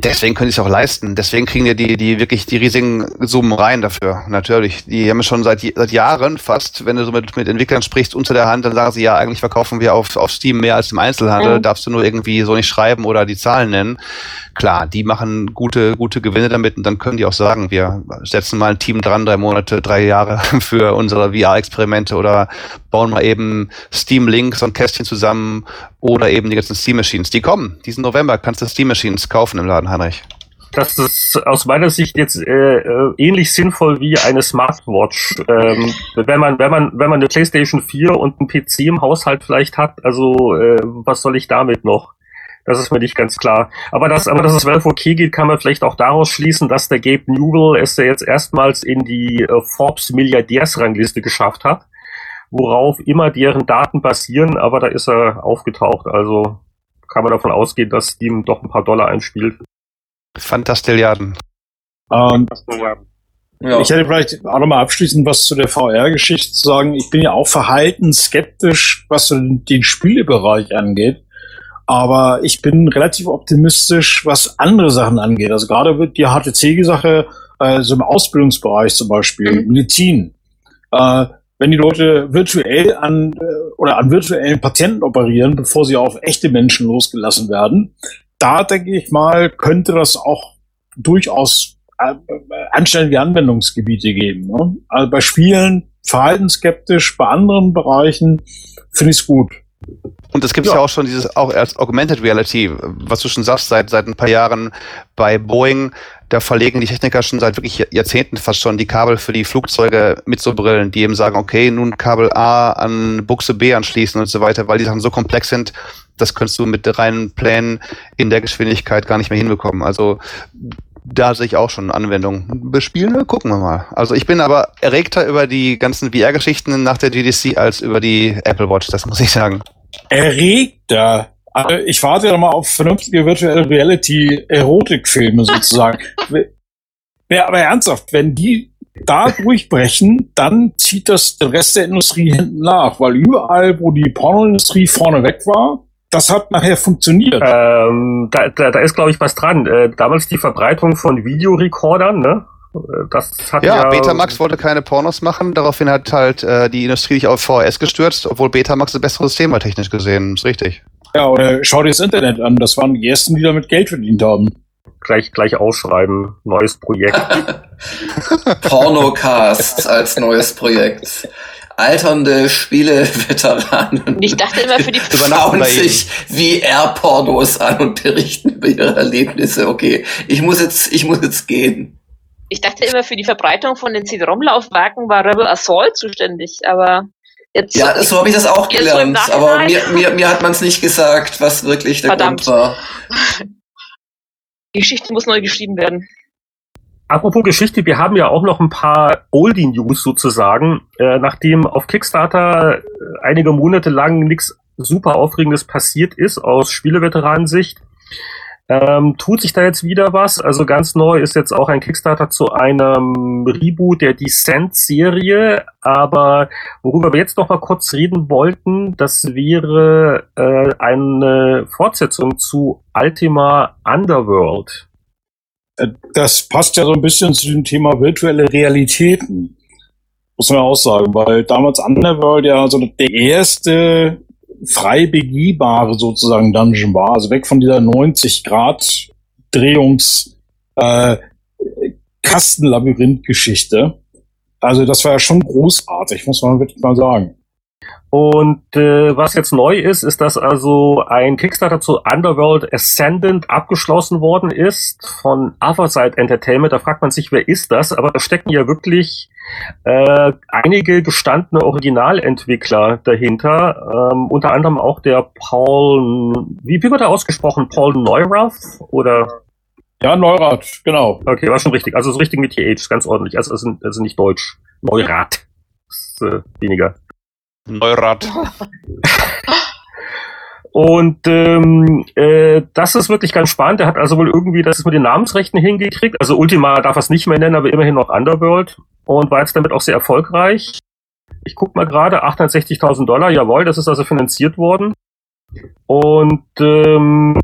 Deswegen können sie es auch leisten. Deswegen kriegen ja die, die wirklich die riesigen Summen rein dafür. Natürlich. Die haben schon seit, seit Jahren fast, wenn du so mit, mit Entwicklern sprichst, unter der Hand, dann sagen sie, ja, eigentlich verkaufen wir auf, auf Steam mehr als im Einzelhandel. Mhm. Darfst du nur irgendwie so nicht schreiben oder die Zahlen nennen. Klar, die machen gute, gute Gewinne damit und dann können die auch sagen, wir setzen mal ein Team dran, drei Monate, drei Jahre für unsere VR-Experimente oder bauen mal eben Steam-Links und Kästchen zusammen oder eben die ganzen Steam-Machines. Die kommen. Diesen November kannst du Steam-Machines kaufen im Laden, Heinrich. das ist aus meiner Sicht jetzt äh, äh, ähnlich sinnvoll wie eine Smartwatch. Ähm, wenn man wenn man wenn man eine PlayStation 4 und einen PC im Haushalt vielleicht hat, also äh, was soll ich damit noch? Das ist mir nicht ganz klar. Aber dass, aber dass es Valve okay geht, kann man vielleicht auch daraus schließen, dass der Gabe Newell es jetzt erstmals in die äh, Forbes Milliardärsrangliste geschafft hat, worauf immer deren Daten basieren, aber da ist er aufgetaucht. Also kann man davon ausgehen, dass Steam doch ein paar Dollar einspielt. Fantastilliarden. Und Ja. ich hätte vielleicht auch nochmal abschließend was zu der VR-Geschichte zu sagen. Ich bin ja auch verhalten skeptisch, was so den Spielebereich angeht. Aber ich bin relativ optimistisch, was andere Sachen angeht. Also gerade wird die HTC-Sache, äh, so im Ausbildungsbereich zum Beispiel, Mhm. Medizin. Äh, wenn die Leute virtuell an äh, oder an virtuellen Patienten operieren, bevor sie auf echte Menschen losgelassen werden. Da denke ich mal, könnte das auch durchaus äh, anständige Anwendungsgebiete geben. Ne? Also bei Spielen verhaltensskeptisch, bei anderen Bereichen finde ich es gut. Und es gibt ja. ja. auch schon dieses auch als Augmented Reality, was du schon sagst, seit seit ein paar Jahren bei Boeing, da verlegen die Techniker schon seit wirklich Jahrzehnten fast schon die Kabel für die Flugzeuge mit so Brillen, die eben sagen, okay, nun Kabel A an Buchse B anschließen und so weiter, weil die Sachen so komplex sind, das könntest du mit reinen Plänen in der Geschwindigkeit gar nicht mehr hinbekommen. Also da sehe ich auch schon Anwendungen. Bespielen, gucken wir mal. Also ich bin aber erregter über die ganzen VR-Geschichten nach der GDC als über die Apple Watch, das muss ich sagen. Erregter? Also ich warte ja mal auf vernünftige Virtual Reality Erotikfilme sozusagen. ja, aber ernsthaft, wenn die da durchbrechen, dann zieht das den Rest der Industrie hinten nach, weil überall, wo die Pornoindustrie vorne weg war, das hat nachher funktioniert. Ähm, da, da, da ist, glaube ich, was dran. Äh, damals die Verbreitung von Videorekordern, ne? Äh, das hat ja, ja, Betamax wollte keine Pornos machen, daraufhin hat halt äh, die Industrie sich auf VHS gestürzt, obwohl Betamax das bessere System war, technisch gesehen. Ist richtig. Ja, oder schau dir das Internet an, das waren die ersten, die damit Geld verdient haben. Gleich, gleich ausschreiben, neues Projekt. Pornocast als neues Projekt alternde Spieleveteranen. Ich dachte immer für die schauen sich VR-Pornos an und berichten über ihre Erlebnisse. Okay, ich muss jetzt, ich muss jetzt gehen. Ich dachte immer für die Verbreitung von den CD-ROM-Laufwerken war Rebel Assault zuständig, aber jetzt. Ja, so habe ich das auch gelernt, so aber mir, mir, mir hat man es nicht gesagt, was wirklich der Verdammt. Grund war. Die Geschichte muss neu geschrieben werden. Apropos Geschichte, wir haben ja auch noch ein paar Oldie-News sozusagen. Äh, nachdem auf Kickstarter äh, einige Monate lang nichts super Aufregendes passiert ist aus Spieleveteranensicht, ähm, tut sich da jetzt wieder was. Also ganz neu ist jetzt auch ein Kickstarter zu einem Reboot der Descent-Serie. Aber worüber wir jetzt noch mal kurz reden wollten, das wäre äh, eine Fortsetzung zu Ultima Underworld. Äh, das passt ja so ein bisschen zu dem Thema virtuelle Realitäten. Muss man auch sagen, weil damals Underworld ja so der erste frei begehbare sozusagen Dungeon war, also weg von dieser 90 Grad Drehungs äh, Kastenlabyrinth-Geschichte. Also das war ja schon großartig, muss man wirklich mal sagen. Und äh, was jetzt neu ist, ist, dass also ein Kickstarter zu Underworld Ascendant abgeschlossen worden ist von Otherside Entertainment. Da fragt man sich, wer ist das? Aber da stecken ja wirklich äh, einige gestandene Originalentwickler dahinter. Ähm, unter anderem auch der Paul, wie, wie wird er ausgesprochen? Paul Neurath oder? Ja, Neurath, genau. Okay, war schon richtig. Also so richtig mit TH, ganz ordentlich. Also, also, also nicht Deutsch. Neurath. Ist, äh, weniger. Neurad. Und ähm, äh, das ist wirklich ganz spannend. Er hat also wohl irgendwie das mit den Namensrechten hingekriegt. Also Ultima darf er es nicht mehr nennen, aber immerhin noch Underworld. Und war jetzt damit auch sehr erfolgreich. Ich guck mal gerade, 860.000 Dollar, jawohl, das ist also finanziert worden. Und ähm,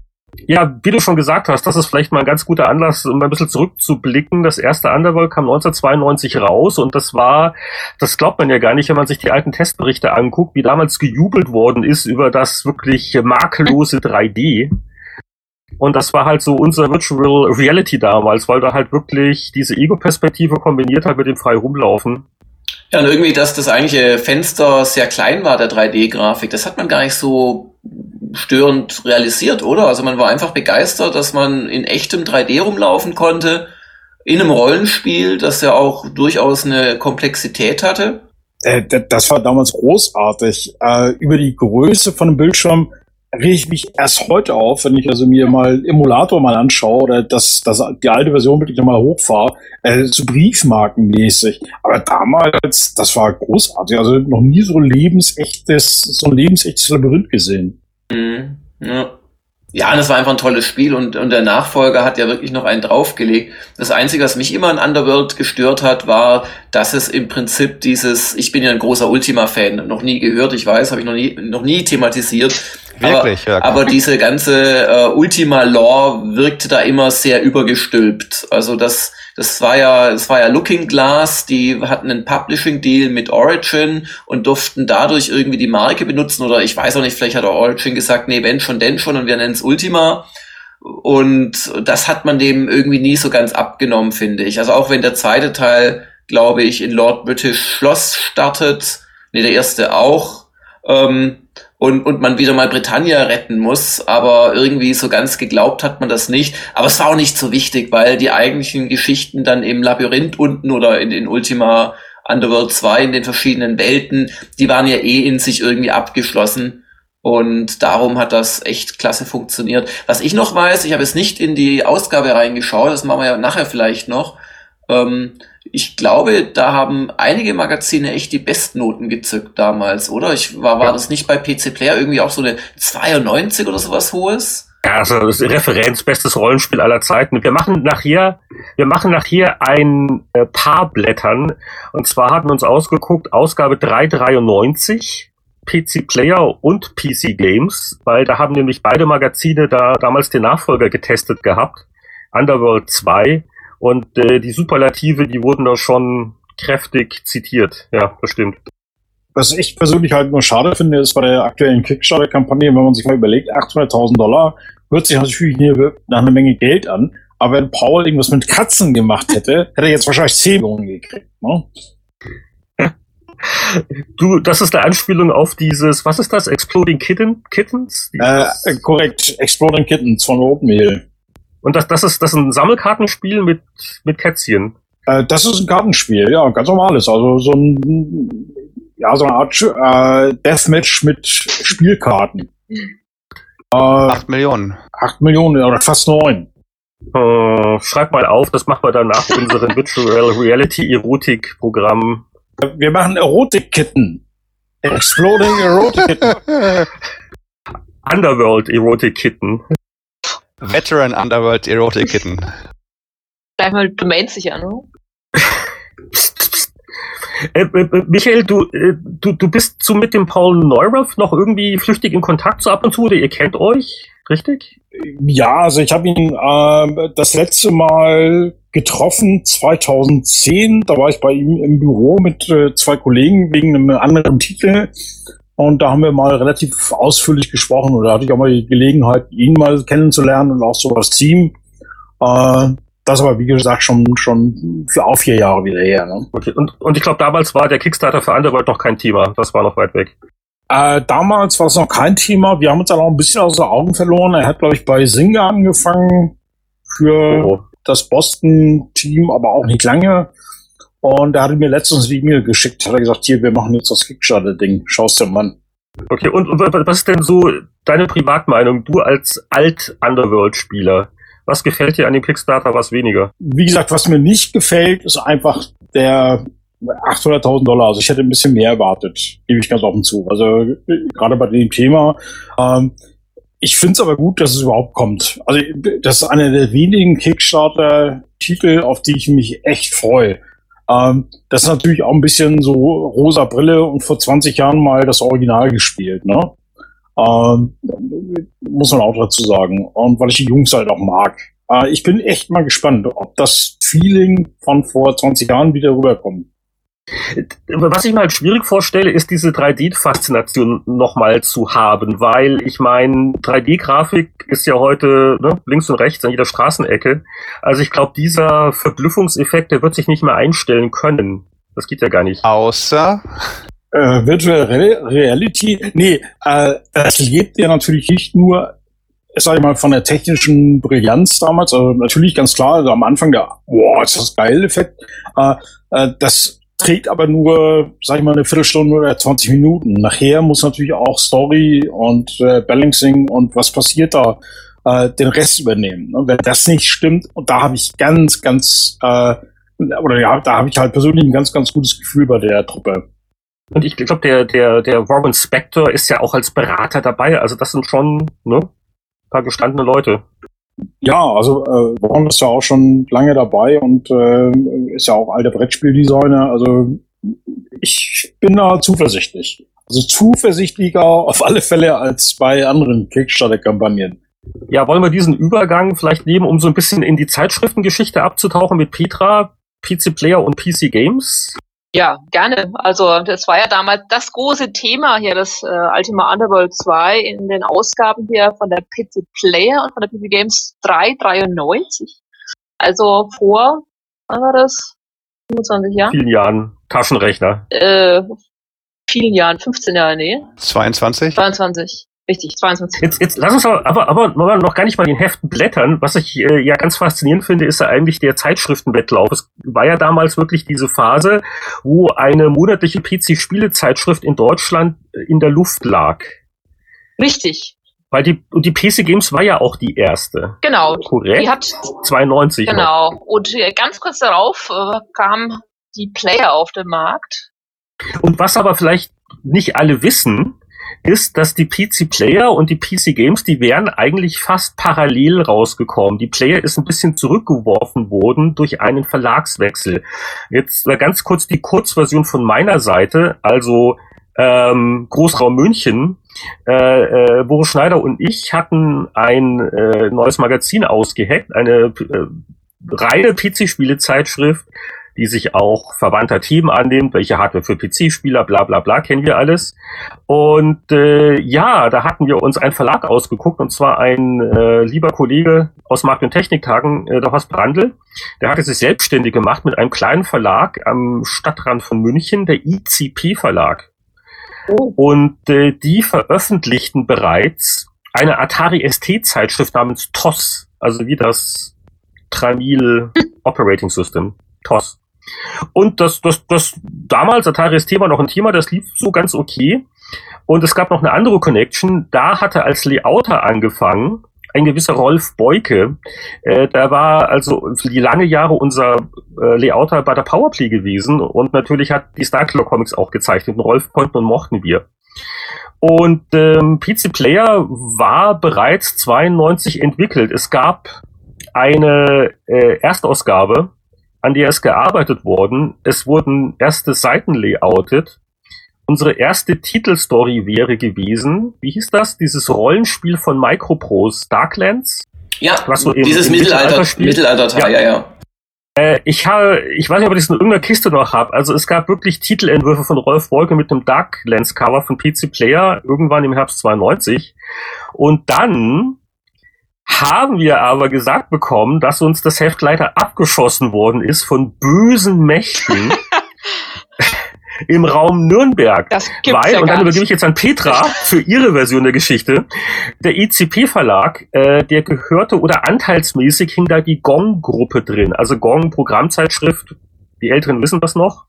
ja, wie du schon gesagt hast, das ist vielleicht mal ein ganz guter Anlass, um ein bisschen zurückzublicken. Das erste Underworld kam 1992 raus und das war, das glaubt man ja gar nicht, wenn man sich die alten Testberichte anguckt, wie damals gejubelt worden ist über das wirklich makellose 3D. Und das war halt so unser Virtual Reality damals, weil da halt wirklich diese Ego-Perspektive kombiniert hat mit dem frei rumlaufen. Ja, und irgendwie, dass das eigentliche Fenster sehr klein war, der 3D-Grafik, das hat man gar nicht so störend realisiert, oder? Also man war einfach begeistert, dass man in echtem 3D rumlaufen konnte, in einem Rollenspiel, das ja auch durchaus eine Komplexität hatte. Äh, das war damals großartig. Äh, über die Größe von dem Bildschirm rege ich mich erst heute auf, wenn ich also mir mal Emulator mal anschaue oder das, das, die alte Version wirklich mal hochfahre, äh, so briefmarkenmäßig. Aber damals, das war großartig. Also noch nie so lebensechtes, so ein lebensechtes Labyrinth gesehen. Mhm. Ja. Es war einfach ein tolles Spiel und, und der Nachfolger hat ja wirklich noch einen draufgelegt. Das Einzige, was mich immer an Underworld gestört hat, war, dass es im Prinzip dieses, ich bin ja ein großer Ultima-Fan, noch nie gehört, ich weiß, habe ich noch nie, noch nie thematisiert, Wirklich, aber, ja. aber diese ganze äh, Ultima-Lore wirkte da immer sehr übergestülpt. Also das, das war ja, es war ja Looking Glass, die hatten einen Publishing-Deal mit Origin und durften dadurch irgendwie die Marke benutzen oder ich weiß auch nicht, vielleicht hat auch Origin gesagt, nee, wenn schon, denn schon und wir nennen es Ultima. Und das hat man dem irgendwie nie so ganz abgenommen, finde ich. Also auch wenn der zweite Teil, glaube ich, in Lord British Schloss startet, nee, der erste auch, ähm, und, und man wieder mal Britannia retten muss, aber irgendwie so ganz geglaubt hat man das nicht. Aber es war auch nicht so wichtig, weil die eigentlichen Geschichten dann im Labyrinth unten oder in, in Ultima Underworld 2 in den verschiedenen Welten, die waren ja eh in sich irgendwie abgeschlossen. Und darum hat das echt klasse funktioniert. Was ich noch weiß, ich habe jetzt nicht in die Ausgabe reingeschaut, das machen wir ja nachher vielleicht noch. Ähm, ich glaube, da haben einige Magazine echt die Bestnoten gezückt damals, oder? Ich war, war ja. das nicht bei PC Player irgendwie auch so eine 92 oder sowas hohes? Ja, also das ist Referenz, bestes Rollenspiel aller Zeiten. Wir machen nachher, wir machen nachher ein äh, paar Blättern. Und zwar hatten wir uns ausgeguckt, Ausgabe 393, PC Player und PC Games, weil da haben nämlich beide Magazine da damals den Nachfolger getestet gehabt. Underworld 2 und äh, die Superlative, die wurden da schon kräftig zitiert. Ja, bestimmt. Was ich persönlich halt nur schade finde, ist bei der aktuellen Kickstarter-Kampagne, wenn man sich mal überlegt, 800.000 Dollar, hört sich natürlich nach einer Menge Geld an. Aber wenn Paul irgendwas mit Katzen gemacht hätte, hätte er jetzt wahrscheinlich 10 Millionen gekriegt. Ne? Du, das ist eine Anspielung auf dieses, was ist das? Exploding Kitten, Kittens? Äh, korrekt, Exploding Kittens von Oatmeal. Und das, das ist das ist ein Sammelkartenspiel mit, mit Kätzchen. Äh, das ist ein Kartenspiel, ja, ganz normales. Also so ein ja, so eine Art äh, Deathmatch mit Spielkarten. Äh, acht Millionen. Acht Millionen oder fast neun. Äh, schreib mal auf, das machen wir dann nach unserem Virtual Reality Erotik Programm. Wir machen Erotik-Kitten. Exploding Erotik-Kitten. Underworld Erotik-Kitten. Veteran Underworld Erotic Kitten. Gleich mal Domain sicher, ne? Äh, äh, Michael, du, äh, du, du bist so mit dem Paul Neurath noch irgendwie flüchtig in Kontakt so ab und zu oder ihr kennt euch, richtig? Ja, also ich habe ihn äh, das letzte Mal getroffen 2010. Da war ich bei ihm im Büro mit äh, zwei Kollegen wegen einem anderen Titel. Und da haben wir mal relativ ausführlich gesprochen und da hatte ich auch mal die Gelegenheit, ihn mal kennenzulernen und auch so das Team. Äh, das aber, wie gesagt, schon, schon für auch vier Jahre wieder her. Ne? Okay. Und, und ich glaube, damals war der Kickstarter für Underworld noch kein Thema. Das war noch weit weg. Äh, damals war es noch kein Thema. Wir haben uns dann auch ein bisschen aus den Augen verloren. Er hat, glaube ich, bei Singer angefangen für oh. das Boston-Team, aber auch nicht lange. Und er hatte mir letztens eine E-Mail geschickt, hat er gesagt, hier, wir machen jetzt das Kickstarter-Ding, schaust dir mal an. Okay, und, und was ist denn so deine Privatmeinung, du als Alt-Underworld-Spieler? Was gefällt dir an dem Kickstarter, was weniger? Wie gesagt, was mir nicht gefällt, ist einfach der 800.000 Dollar. Also ich hätte ein bisschen mehr erwartet, gebe ich ganz offen zu. Also gerade bei dem Thema. Ähm, ich finde es aber gut, dass es überhaupt kommt. Also das ist einer der wenigen Kickstarter-Titel, auf die ich mich echt freue. Ähm, das ist natürlich auch ein bisschen so rosa Brille und vor 20 Jahren mal das Original gespielt, ne? Ähm, muss man auch dazu sagen. Und weil ich die Jungs halt auch mag. Äh, ich bin echt mal gespannt, ob das Feeling von vor 20 Jahren wieder rüberkommt. Was ich mir halt schwierig vorstelle, ist diese 3D-Faszination nochmal zu haben, weil ich meine, 3D-Grafik ist ja heute ne, links und rechts an jeder Straßenecke. Also ich glaube, dieser Verblüffungseffekt, der wird sich nicht mehr einstellen können. Das geht ja gar nicht. Außer äh, Virtual Reality. Nee, äh, das lebt ja natürlich nicht nur sag ich mal, von der technischen Brillanz damals, also natürlich ganz klar, also am Anfang der, boah, ist das geil Effekt, äh, äh, das trägt aber nur, sag ich mal, eine Viertelstunde oder 20 Minuten. Nachher muss natürlich auch Story und äh, Balancing und was passiert da äh, den Rest übernehmen. Und wenn das nicht stimmt, und da habe ich ganz, ganz, äh, oder ja, da habe ich halt persönlich ein ganz, ganz gutes Gefühl bei der Truppe. Und ich glaube, der, der, der Warren Spector ist ja auch als Berater dabei. Also das sind schon ne, paar gestandene Leute. Ja, also äh, Warren ist ja auch schon lange dabei und äh, ist ja auch alter Brettspieldesigner. Also ich bin da zuversichtlich. Also zuversichtlicher auf alle Fälle als bei anderen Kickstarter-Kampagnen. Ja, wollen wir diesen Übergang vielleicht nehmen, um so ein bisschen in die Zeitschriftengeschichte abzutauchen mit Petra, PC Player und PC Games? Ja, gerne. Also das war ja damals das große Thema hier, das äh, Ultima Underworld 2 in den Ausgaben hier von der PC Player und von der PC Games 393. Also vor, wann war das? 25 Jahren? Vielen Jahren Taschenrechner. Äh, vielen Jahren, 15 Jahre, nee. 22? 22. Richtig, 22. Jetzt, jetzt lass uns aber, aber, aber noch gar nicht mal den Heften blättern. Was ich äh, ja ganz faszinierend finde, ist ja eigentlich der Zeitschriftenwettlauf. Es war ja damals wirklich diese Phase, wo eine monatliche PC-Spielezeitschrift in Deutschland äh, in der Luft lag. Richtig. Weil die, und die PC Games war ja auch die erste. Genau. Korrekt? Die hat, 92. noch. genau. Und äh, ganz kurz darauf äh, kam die Player auf den Markt. Und was aber vielleicht nicht alle wissen, ist, dass die PC Player und die PC Games, die wären eigentlich fast parallel rausgekommen. Die Player ist ein bisschen zurückgeworfen worden durch einen Verlagswechsel. Jetzt ganz kurz die Kurzversion von meiner Seite, also ähm, Großraum München. Äh, äh, Boris Schneider und ich hatten ein äh, neues Magazin ausgeheckt, eine äh, reine PC-Spiele-Zeitschrift, die sich auch verwandter Themen annimmt, welche Hardware für PC-Spieler, bla bla bla, kennen wir alles. Und äh, ja, da hatten wir uns einen Verlag ausgeguckt, und zwar ein äh, lieber Kollege aus Markt- und Techniktagen, äh, der Horst Brandl, der hatte sich selbstständig gemacht mit einem kleinen Verlag am Stadtrand von München, der ICP-Verlag. Und äh, die veröffentlichten bereits eine Atari ST-Zeitschrift namens TOS, also wie das Tramil Operating System, TOS. Und das, das, das damals Atari war noch ein Thema, das lief so ganz okay. Und es gab noch eine andere Connection. Da hatte als Layouter angefangen ein gewisser Rolf Beuke. Äh, der war also für die lange Jahre unser äh, Layouter bei der Powerplay gewesen und natürlich hat die Starkiller Comics auch gezeichnet. Und Rolf konnten und mochten wir. Und ähm, PC Player war bereits 92 entwickelt. Es gab eine äh, Erstausgabe, an der ist gearbeitet worden. Es wurden erste Seiten layoutet. Unsere erste Titelstory wäre gewesen, wie hieß das? Dieses Rollenspiel von Microprose, Darklands? Ja, Was so dieses Mittelalter, Mittelalterspiel? Mittelalter-Teil, ja, ja. Äh, ich habe, ich weiß nicht, ob ich das in irgendeiner Kiste noch habe. Also es gab wirklich Titelentwürfe von Rolf Wolke mit einem Darklands Cover von PC Player irgendwann im Herbst 92. Und dann haben wir aber gesagt bekommen, dass uns das Heft leider abgeschossen worden ist von bösen Mächten im Raum Nürnberg. Das gibt's Weil, ja und dann übergebe ich jetzt an Petra für ihre Version der Geschichte. Der ICP-Verlag, äh, der gehörte oder anteilsmäßig hing da die Gong-Gruppe drin. Also Gong, Programmzeitschrift, die Älteren wissen das noch.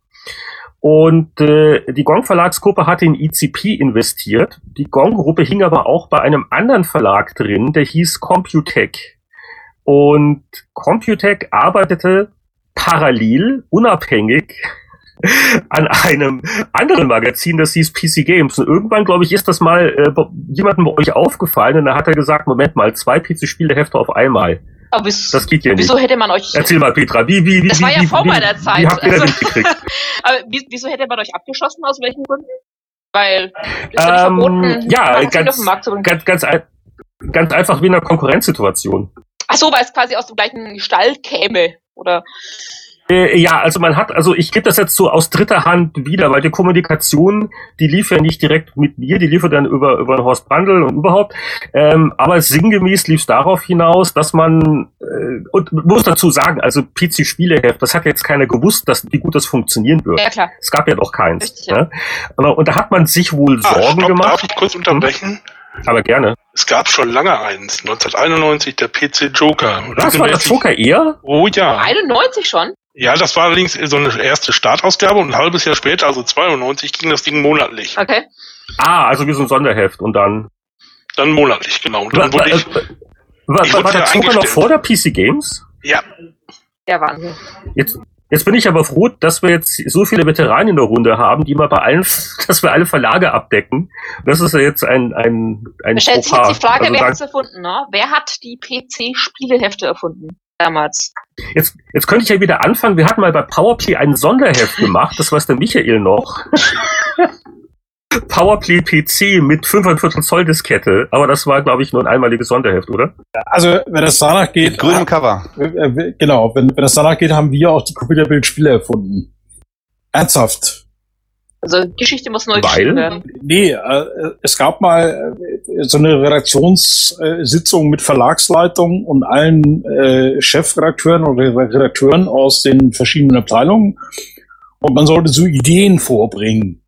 Und äh, die Gong-Verlagsgruppe hatte in ICP investiert. Die Gong-Gruppe hing aber auch bei einem anderen Verlag drin, der hieß Computec. Und Computec arbeitete parallel, unabhängig an einem anderen Magazin, das hieß PC Games. Und irgendwann, glaube ich, ist das mal äh, jemandem bei euch aufgefallen und da hat er gesagt, Moment mal, zwei PC-Spielehefte auf einmal. Aber wieso, Das geht ja nicht. wieso hätte man euch, Erzähl mal, Petra, wie, wie, wie, Das wie, war ja wie, vor wie, meiner Zeit, Wie habt ihr das also- mitgekriegt? aber wie- wieso hätte man euch abgeschossen? Aus welchen Gründen? Weil, ist ja Ähm, verboten, ja, ganz- ganz, ganz, ganz einfach wie in einer Konkurrenzsituation. Ach so, weil es quasi aus dem gleichen Stall käme, oder? Äh, ja, also man hat, also ich gebe das jetzt so aus dritter Hand wieder, weil die Kommunikation, die lief ja nicht direkt mit mir, die lief ja dann über, über den Horst Brandl und überhaupt. Ähm, aber sinngemäß lief es darauf hinaus, dass man, äh, und muss dazu sagen, also PC-Spieleheft, das hat jetzt keiner gewusst, dass, wie gut das funktionieren wird. Ja, klar. Es gab ja doch keins. Richtig, ja. ne? und, und da hat man sich wohl Ah, Sorgen stopp, gemacht, darf ich kurz unterbrechen? aber gerne. Es gab schon lange eins, 1991, der PC Joker. Was war das Joker eher? Oh ja. 91 schon? Ja, das war allerdings so eine erste Startausgabe und ein halbes Jahr später, also 92, ging das Ding monatlich. Okay. Ah, also wie so ein Sonderheft und dann. Dann monatlich, genau. Und War, dann wurde ich, war, ich war, wurde war der Joker noch vor der PC Games? ja, Ja, Wahnsinn. Jetzt, jetzt bin ich aber froh, dass wir jetzt so viele Veteranen in der Runde haben, die mal bei allen, dass wir alle Verlage abdecken. Das ist ja jetzt ein, ein, ein Da stellt sich jetzt die Frage, Also wer da- hat's erfunden, ne? Wer hat die PC-Spielehefte erfunden? Damals. jetzt, jetzt könnte ich ja wieder anfangen. Wir hatten mal bei Powerplay ein Sonderheft gemacht. Das weiß der Michael noch. Powerplay PC mit 5,25 Zoll Diskette, aber das war, glaube ich, nur ein einmaliges Sonderheft, oder? Also, wenn es danach geht. Mit grünem Cover. Äh, Genau, wenn, wenn es danach geht, haben wir auch die Computerbildspiele erfunden. Ernsthaft. Also Geschichte muss neu Weil? geschrieben werden. Nee, äh, es gab mal äh, so eine Redaktionssitzung mit Verlagsleitung und allen äh, Chefredakteuren oder Redakteuren aus den verschiedenen Abteilungen. Und man sollte so Ideen vorbringen.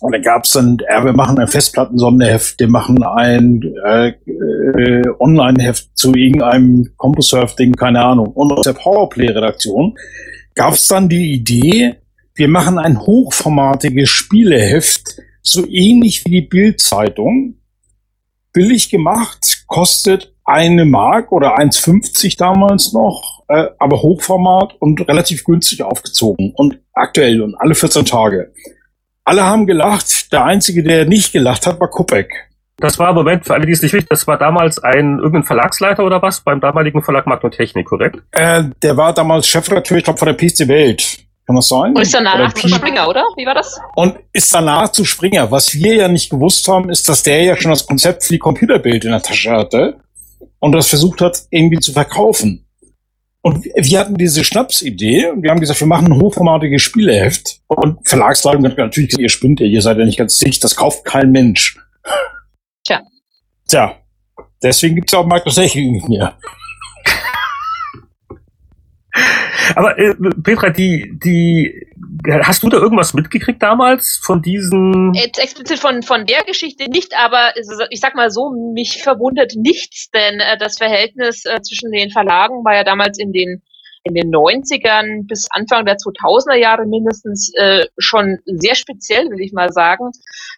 Und da gab's dann, ja, wir machen ein Festplatten-Sonderheft, wir machen ein äh, äh, Online-Heft zu irgendeinem CompuServe-Ding, keine Ahnung. Und aus der Powerplay-Redaktion gab's dann die Idee, wir machen ein hochformatiges Spieleheft, so ähnlich wie die Bild-Zeitung. Billig gemacht, kostet eine Mark oder 1,50 damals noch, äh, aber Hochformat und relativ günstig aufgezogen und aktuell und alle 14 Tage. Alle haben gelacht. Der Einzige, der nicht gelacht hat, war Kupek. Das war, Moment, für alle, die es nicht wissen, das war damals ein irgendein Verlagsleiter oder was beim damaligen Verlag Markt und Technik, korrekt? Äh, der war damals Chefredakteur, ich glaube, von der PC Welt. Kann das sein? Und ist danach Oder zu Springer, oder? Wie war das? Und ist danach zu Springer. Was wir ja nicht gewusst haben, ist, dass der ja schon das Konzept für die Computerbild in der Tasche hatte und das versucht hat, irgendwie zu verkaufen. Und wir hatten diese Schnapsidee und wir haben gesagt, wir machen ein hochformatiges Spieleheft. Und Verlagsleitung hat natürlich gesagt, ihr spinnt ja, ihr seid ja nicht ganz dicht, das kauft kein Mensch. Tja. Tja, deswegen gibt's ja auch Microtechnik nicht mehr. Aber äh, Petra, die, die, hast du da irgendwas mitgekriegt damals von diesen? Jetzt explizit von, von der Geschichte nicht, aber ich sag mal so, mich verwundert nichts, denn äh, das Verhältnis äh, zwischen den Verlagen war ja damals in den in den 90ern bis Anfang der 2000er Jahre mindestens äh, schon sehr speziell, will ich mal sagen.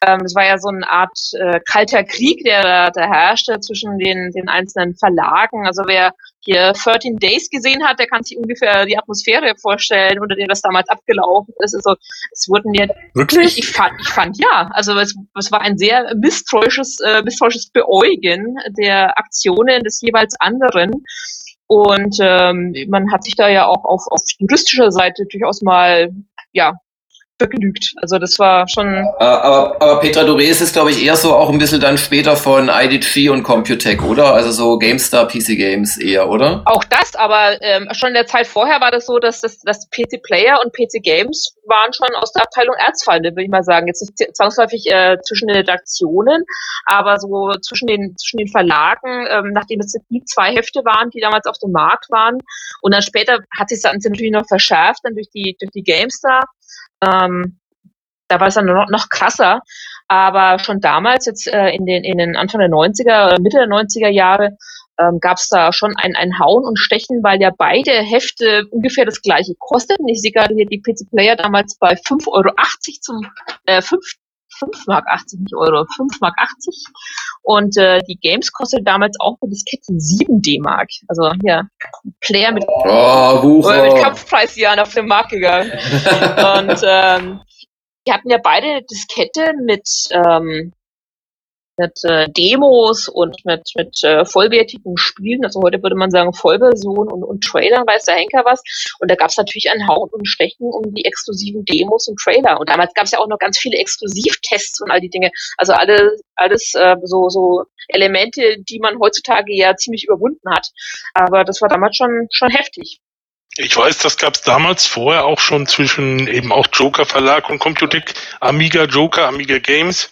Ähm, es war ja so eine Art äh, kalter Krieg, der da herrschte zwischen den, den einzelnen Verlagen. Also wer hier 13 Days gesehen hat, der kann sich ungefähr die Atmosphäre vorstellen, unter der das damals abgelaufen ist. Also es wurden ja Wirklich? ich fand, ich fand ja. Also es, es war ein sehr misstrauisches, äh, misstrauisches Beäugen der Aktionen des jeweils anderen. Und ähm, man hat sich da ja auch auf, auf juristischer Seite durchaus mal ja begnügt. Also das war schon Äh, aber, aber Petra, du redest es, glaube ich, eher so auch ein bisschen dann später von IDG und Computec, oder? Also so GameStar, PC Games eher, oder? auch das, aber ähm, schon in der Zeit vorher war das so, dass das dass PC Player und PC Games waren schon aus der Abteilung Erzfeinde, würde ich mal sagen. Jetzt nicht zwangsläufig äh, zwischen den Redaktionen, aber so zwischen den zwischen den Verlagen, ähm, nachdem es die zwei Hefte waren, die damals auf dem Markt waren. Und dann später hat sich das natürlich noch verschärft, dann durch die durch die GameStar. Ähm, da war es dann noch, noch krasser. Aber schon damals, jetzt äh, in den in den Anfang der 90er, Mitte der 90er Jahre, ähm, gab es da schon ein, ein Hauen und Stechen, weil ja beide Hefte ungefähr das gleiche kosteten. Ich sehe gerade hier die PC Player damals bei 5,80 Euro zum äh, 5, 5 Mark 80, nicht Euro, 5 Mark 80. Und äh, die Games kostete damals auch eine Diskette 7 D-Mark. Also hier, Player mit, Oh, äh, mit Wucher. Kampfpreisjahren auf den Markt gegangen. Und ähm, die hatten ja beide eine Diskette mit, ähm, mit äh, Demos und mit, mit äh, vollwertigen Spielen. Also heute würde man sagen Vollversion und, und Trailern, weiß der Henker was. Und da gab es natürlich ein Hauen und Stechen um die exklusiven Demos und Trailer. Und damals gab es ja auch noch ganz viele Exklusivtests und all die Dinge. Also alle, alles äh, so, so Elemente, die man heutzutage ja ziemlich überwunden hat. Aber das war damals schon, schon heftig. Ich weiß, das gab es damals vorher auch schon zwischen eben auch Joker Verlag und Computec, Amiga Joker, Amiga Games.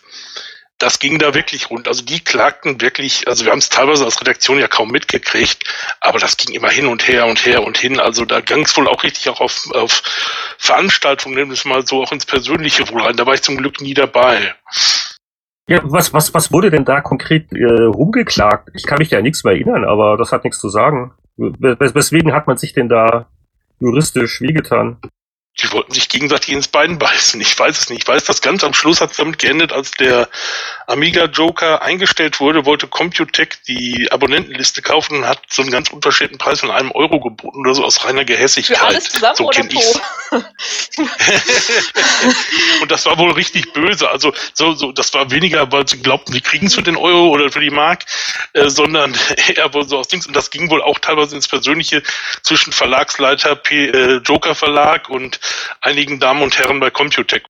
Das ging da wirklich rund. Also die klagten wirklich, also wir haben es teilweise als Redaktion ja kaum mitgekriegt, aber das ging immer hin und her und her und hin. Also da ging es wohl auch richtig auch auf, auf Veranstaltungen, nehmen wir es mal so, auch ins Persönliche wohl rein. Da war ich zum Glück nie dabei. Ja, was, was, was wurde denn da konkret äh, rumgeklagt? Ich kann mich da ja nichts mehr erinnern, aber das hat nichts zu sagen. Wes- Weswegen hat man sich denn da juristisch wehgetan? Die wollten sich gegenseitig ins Bein beißen. Ich weiß es nicht. Ich weiß, dass ganz am Schluss hat es damit geendet, als der Amiga Joker eingestellt wurde, wollte Computec die Abonnentenliste kaufen und hat so einen ganz unverschämten Preis von einem Euro geboten oder so aus reiner Gehässigkeit. Für alles zusammen so oder pro? und das war wohl richtig böse. Also so, so, das war weniger, weil sie glaubten, sie kriegen es für den Euro oder für die Mark, äh, sondern eher wohl so aus Dings. Und das ging wohl auch teilweise ins Persönliche zwischen Verlagsleiter P, äh, Joker Verlag und einigen Damen und Herren bei Computec.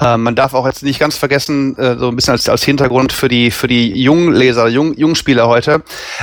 Äh, man darf auch jetzt nicht ganz vergessen, äh, so ein bisschen als, als Hintergrund für die, für die jungen Leser, jungen, jungen Spieler heute.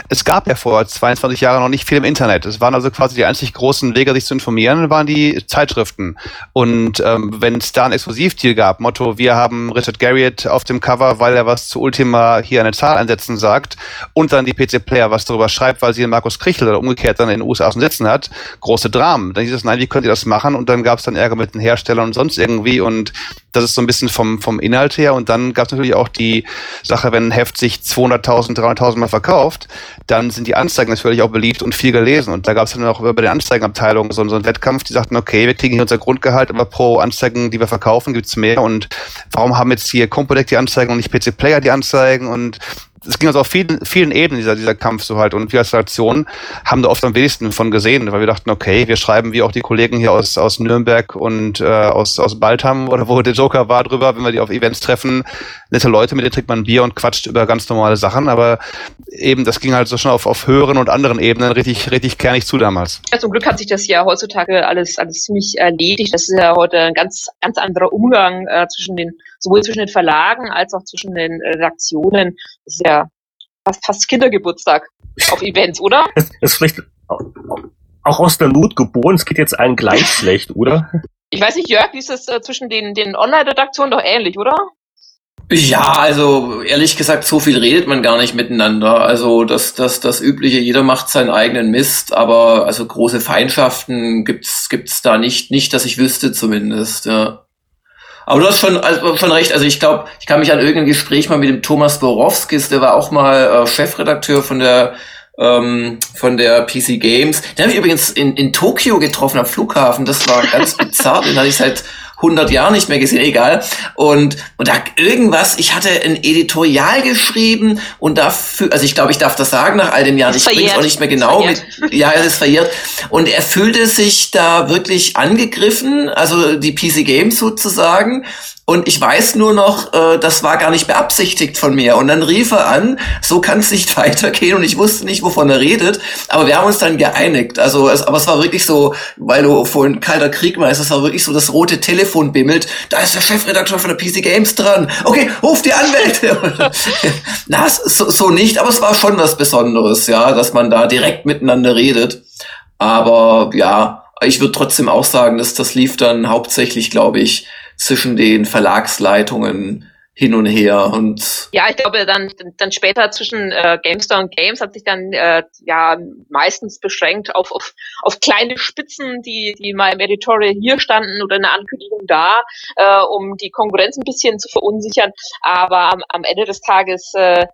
Es gab ja vor 22 Jahren noch nicht viel im Internet. Es waren also quasi die einzig großen Wege, sich zu informieren, waren die Zeitschriften. Und ähm, wenn es da ein Exklusivdeal gab, Motto, wir haben Richard Garriott auf dem Cover, weil er was zu Ultima hier eine Zahl einsetzen sagt und dann die PC-Player was darüber schreibt, weil sie Markus Krichel oder umgekehrt dann in den USA sitzen hat, große Dramen. Dann hieß es, nein, wie könnt ihr das machen? Und dann gab es dann Ärger mit den Herstellern und sonst irgendwie und das ist so ein bisschen vom, vom Inhalt her. Und dann gab es natürlich auch die Sache, wenn ein Heft sich 200.000, 300.000 Mal verkauft, dann sind die Anzeigen natürlich auch beliebt und viel gelesen. Und da gab es dann auch über den Anzeigenabteilung so, so einen Wettkampf, die sagten, okay, wir kriegen hier unser Grundgehalt, aber pro Anzeigen, die wir verkaufen, gibt's mehr. Und warum haben jetzt hier Compodec die Anzeigen und nicht PC Player die Anzeigen? Und es ging also auf vielen, vielen Ebenen dieser, dieser Kampf so halt. Und wir als Redaktion haben da oft am wenigsten von gesehen, weil wir dachten, okay, wir schreiben wie auch die Kollegen hier aus, aus Nürnberg und äh, aus, aus Baltham oder wo der Joker war drüber, wenn wir die auf Events treffen, nette Leute, mit denen trinkt man Bier und quatscht über ganz normale Sachen. Aber eben, das ging halt so schon auf, auf höheren und anderen Ebenen richtig, richtig kernig zu damals. Ja, zum Glück hat sich das ja heutzutage alles, alles ziemlich erledigt. Das ist ja heute ein ganz, ganz anderer Umgang äh, zwischen den, sowohl zwischen den Verlagen als auch zwischen den Redaktionen. Das ist ja fast, fast Kindergeburtstag auf Events, oder? Das ist vielleicht auch aus der Not geboren. Es geht jetzt allen gleich schlecht, oder? Ich weiß nicht, Jörg, wie ist das äh, zwischen den, den Online-Redaktionen doch ähnlich, oder? Ja, also ehrlich gesagt, so viel redet man gar nicht miteinander. Also das, das, das übliche, jeder macht seinen eigenen Mist, aber also große Feindschaften gibt's, gibt's da nicht, nicht, dass ich wüsste zumindest. Ja. Aber du hast schon, also schon recht. Also ich glaube, ich kann mich an irgendein Gespräch mal mit dem Thomas Borowskis, der war auch mal äh, Chefredakteur von der ähm, von der PC Games. Den habe ich übrigens in, in Tokio getroffen am Flughafen. Das war ganz bizarr. Den hatte ich seit 100 Jahren nicht mehr gesehen, egal. Und, und da irgendwas, ich hatte ein Editorial geschrieben und dafür, also ich glaube, ich darf das sagen nach all den Jahren, ich bringe es auch nicht mehr genau mit, ja, es ist verjährt. Und er fühlte sich da wirklich angegriffen, also die PC Games sozusagen. Und ich weiß nur noch, äh, das war gar nicht beabsichtigt von mir. Und dann rief er an, so kann es nicht weitergehen. Und ich wusste nicht, wovon er redet. Aber wir haben uns dann geeinigt. Also, es, aber es war wirklich so, weil du vorhin kalter Krieg meinst, es war wirklich so, das rote Telefon bimmelt. Da ist der Chefredakteur von der PC Games dran. Okay, ruf die Anwälte. Na, so, so nicht. Aber es war schon was Besonderes, ja, dass man da direkt miteinander redet. Aber ja, ich würde trotzdem auch sagen, dass das lief dann hauptsächlich, glaube ich, zwischen den Verlagsleitungen hin und her und ja ich glaube dann dann später zwischen äh, GameStar und Games hat sich dann äh, ja meistens beschränkt auf, auf auf kleine Spitzen die die mal im Editorial hier standen oder eine Ankündigung da äh, um die Konkurrenz ein bisschen zu verunsichern aber am, am Ende des Tages äh,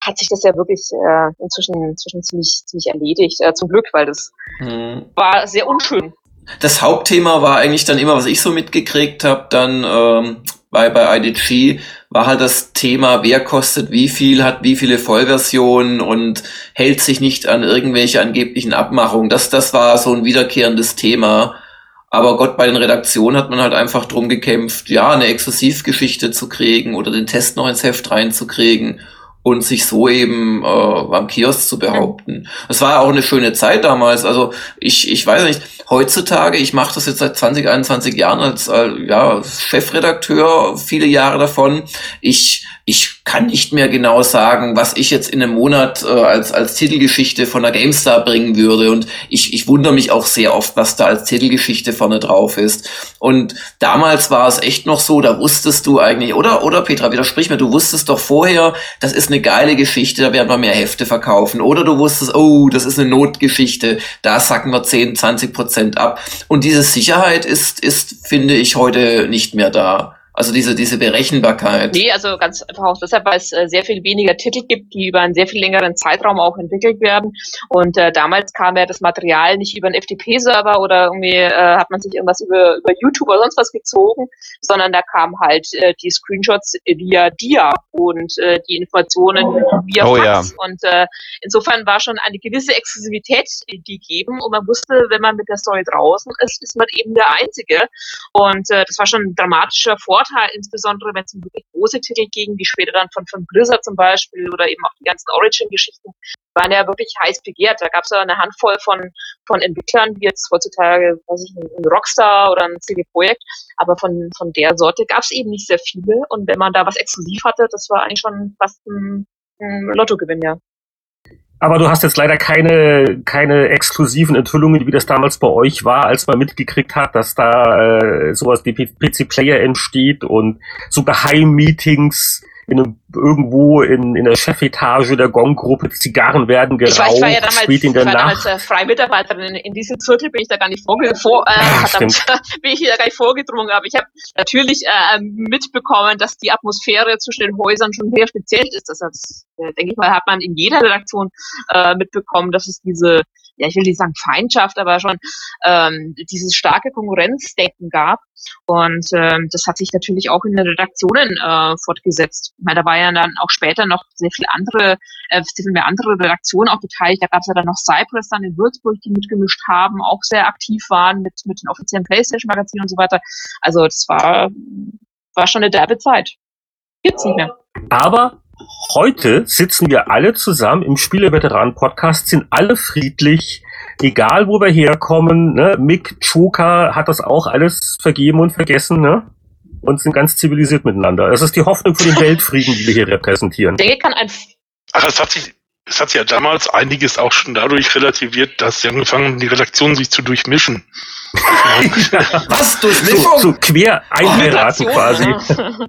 hat sich das ja wirklich äh, inzwischen, inzwischen ziemlich, ziemlich erledigt. Äh, zum Glück, weil das hm. war sehr unschön das Hauptthema war eigentlich dann immer, was ich so mitgekriegt habe, dann ähm, bei, bei IDG, war halt das Thema, wer kostet wie viel, hat wie viele Vollversionen und hält sich nicht an irgendwelche angeblichen Abmachungen. Das, das war so ein wiederkehrendes Thema. Aber Gott, bei den Redaktionen hat man halt einfach drum gekämpft, ja, eine Exklusivgeschichte zu kriegen oder den Test noch ins Heft reinzukriegen und sich so eben äh, am Kiosk zu behaupten. Es war auch eine schöne Zeit damals. Also ich, ich weiß nicht, heutzutage, ich mache das jetzt seit 20, 21 Jahren als äh, ja, Chefredakteur, viele Jahre davon. Ich ich kann nicht mehr genau sagen, was ich jetzt in einem Monat äh, als, als Titelgeschichte von der GameStar bringen würde. Und ich, ich wundere mich auch sehr oft, was da als Titelgeschichte vorne drauf ist. Und damals war es echt noch so, da wusstest du eigentlich, oder, oder Petra, widersprich mir, du wusstest doch vorher, das ist eine geile Geschichte, da werden wir mehr Hefte verkaufen. Oder du wusstest, oh, das ist eine Notgeschichte, da sacken wir 10, 20 Prozent ab. Und diese Sicherheit ist, ist, finde ich, heute nicht mehr da. Also diese, diese Berechenbarkeit. Nee, also ganz einfach auch deshalb, weil es äh, sehr viel weniger Titel gibt, die über einen sehr viel längeren Zeitraum auch entwickelt werden. Und äh, damals kam ja das Material nicht über einen FTP-Server oder irgendwie äh, hat man sich irgendwas über, über YouTube oder sonst was gezogen, sondern da kamen halt äh, die Screenshots via Dia und äh, die Informationen via oh, Fax. Ja. Und äh, insofern war schon eine gewisse Exklusivität die gegeben und man wusste, wenn man mit der Story draußen ist, ist man eben der Einzige. Und äh, das war schon ein dramatischer Vorteil Vorteil, insbesondere wenn es um wirklich große Titel ging, wie später dann von, von Blizzard zum Beispiel oder eben auch die ganzen Origin-Geschichten, waren ja wirklich heiß begehrt. Da gab es ja eine Handvoll von, von Entwicklern, wie jetzt heutzutage, weiß ich, ein Rockstar oder ein CD Projekt, aber von, von der Sorte gab es eben nicht sehr viele. Und wenn man da was exklusiv hatte, das war eigentlich schon fast ein, ein Lottogewinn, ja. Aber du hast jetzt leider keine, keine exklusiven Enthüllungen, wie das damals bei euch war, als man mitgekriegt hat, dass da äh, sowas wie PC Player entsteht und so Geheimmeetings in einem, irgendwo in, in der Chefetage der Gong-Gruppe Zigarren werden geraucht, ich war, ich war ja damals, spät in der ich war Nacht. damals äh, Freimitarbeiterin. In, diesem Zirkel bin ich da gar nicht vorge vor, äh, verdammt, bin ich da gar nicht vorgedrungen. Aber ich habe natürlich äh, mitbekommen, dass die Atmosphäre zwischen den Häusern schon sehr speziell ist. Das, das äh, denke ich mal, hat man in jeder Redaktion äh, mitbekommen, dass es diese ja, ich will nicht sagen Feindschaft, aber schon ähm, dieses starke Konkurrenzdenken gab. Und ähm, das hat sich natürlich auch in den Redaktionen äh, fortgesetzt. Ich meine, da war ja dann auch später noch sehr viel andere, äh, sehr viel mehr andere Redaktionen auch beteiligt. Da gab es ja dann noch Cypress dann in Würzburg, die mitgemischt haben, auch sehr aktiv waren mit, mit den offiziellen Playstation-Magazinen und so weiter. Also das war, war schon eine derbe Zeit. Gibt's nicht mehr. Aber heute sitzen wir alle zusammen im Spieleveteranen-Podcast, sind alle friedlich, egal wo wir herkommen. Ne? Mick Choka hat das auch alles vergeben und vergessen ne? und sind ganz zivilisiert miteinander. Das ist die Hoffnung für den Weltfrieden, die wir hier repräsentieren. Denke, kann ein Ach, es hat sich, es hat ja damals einiges auch schon dadurch relativiert, dass sie angefangen haben, die Redaktionen sich zu durchmischen. Was? Durch So, so quer einheiraten quasi. Ja.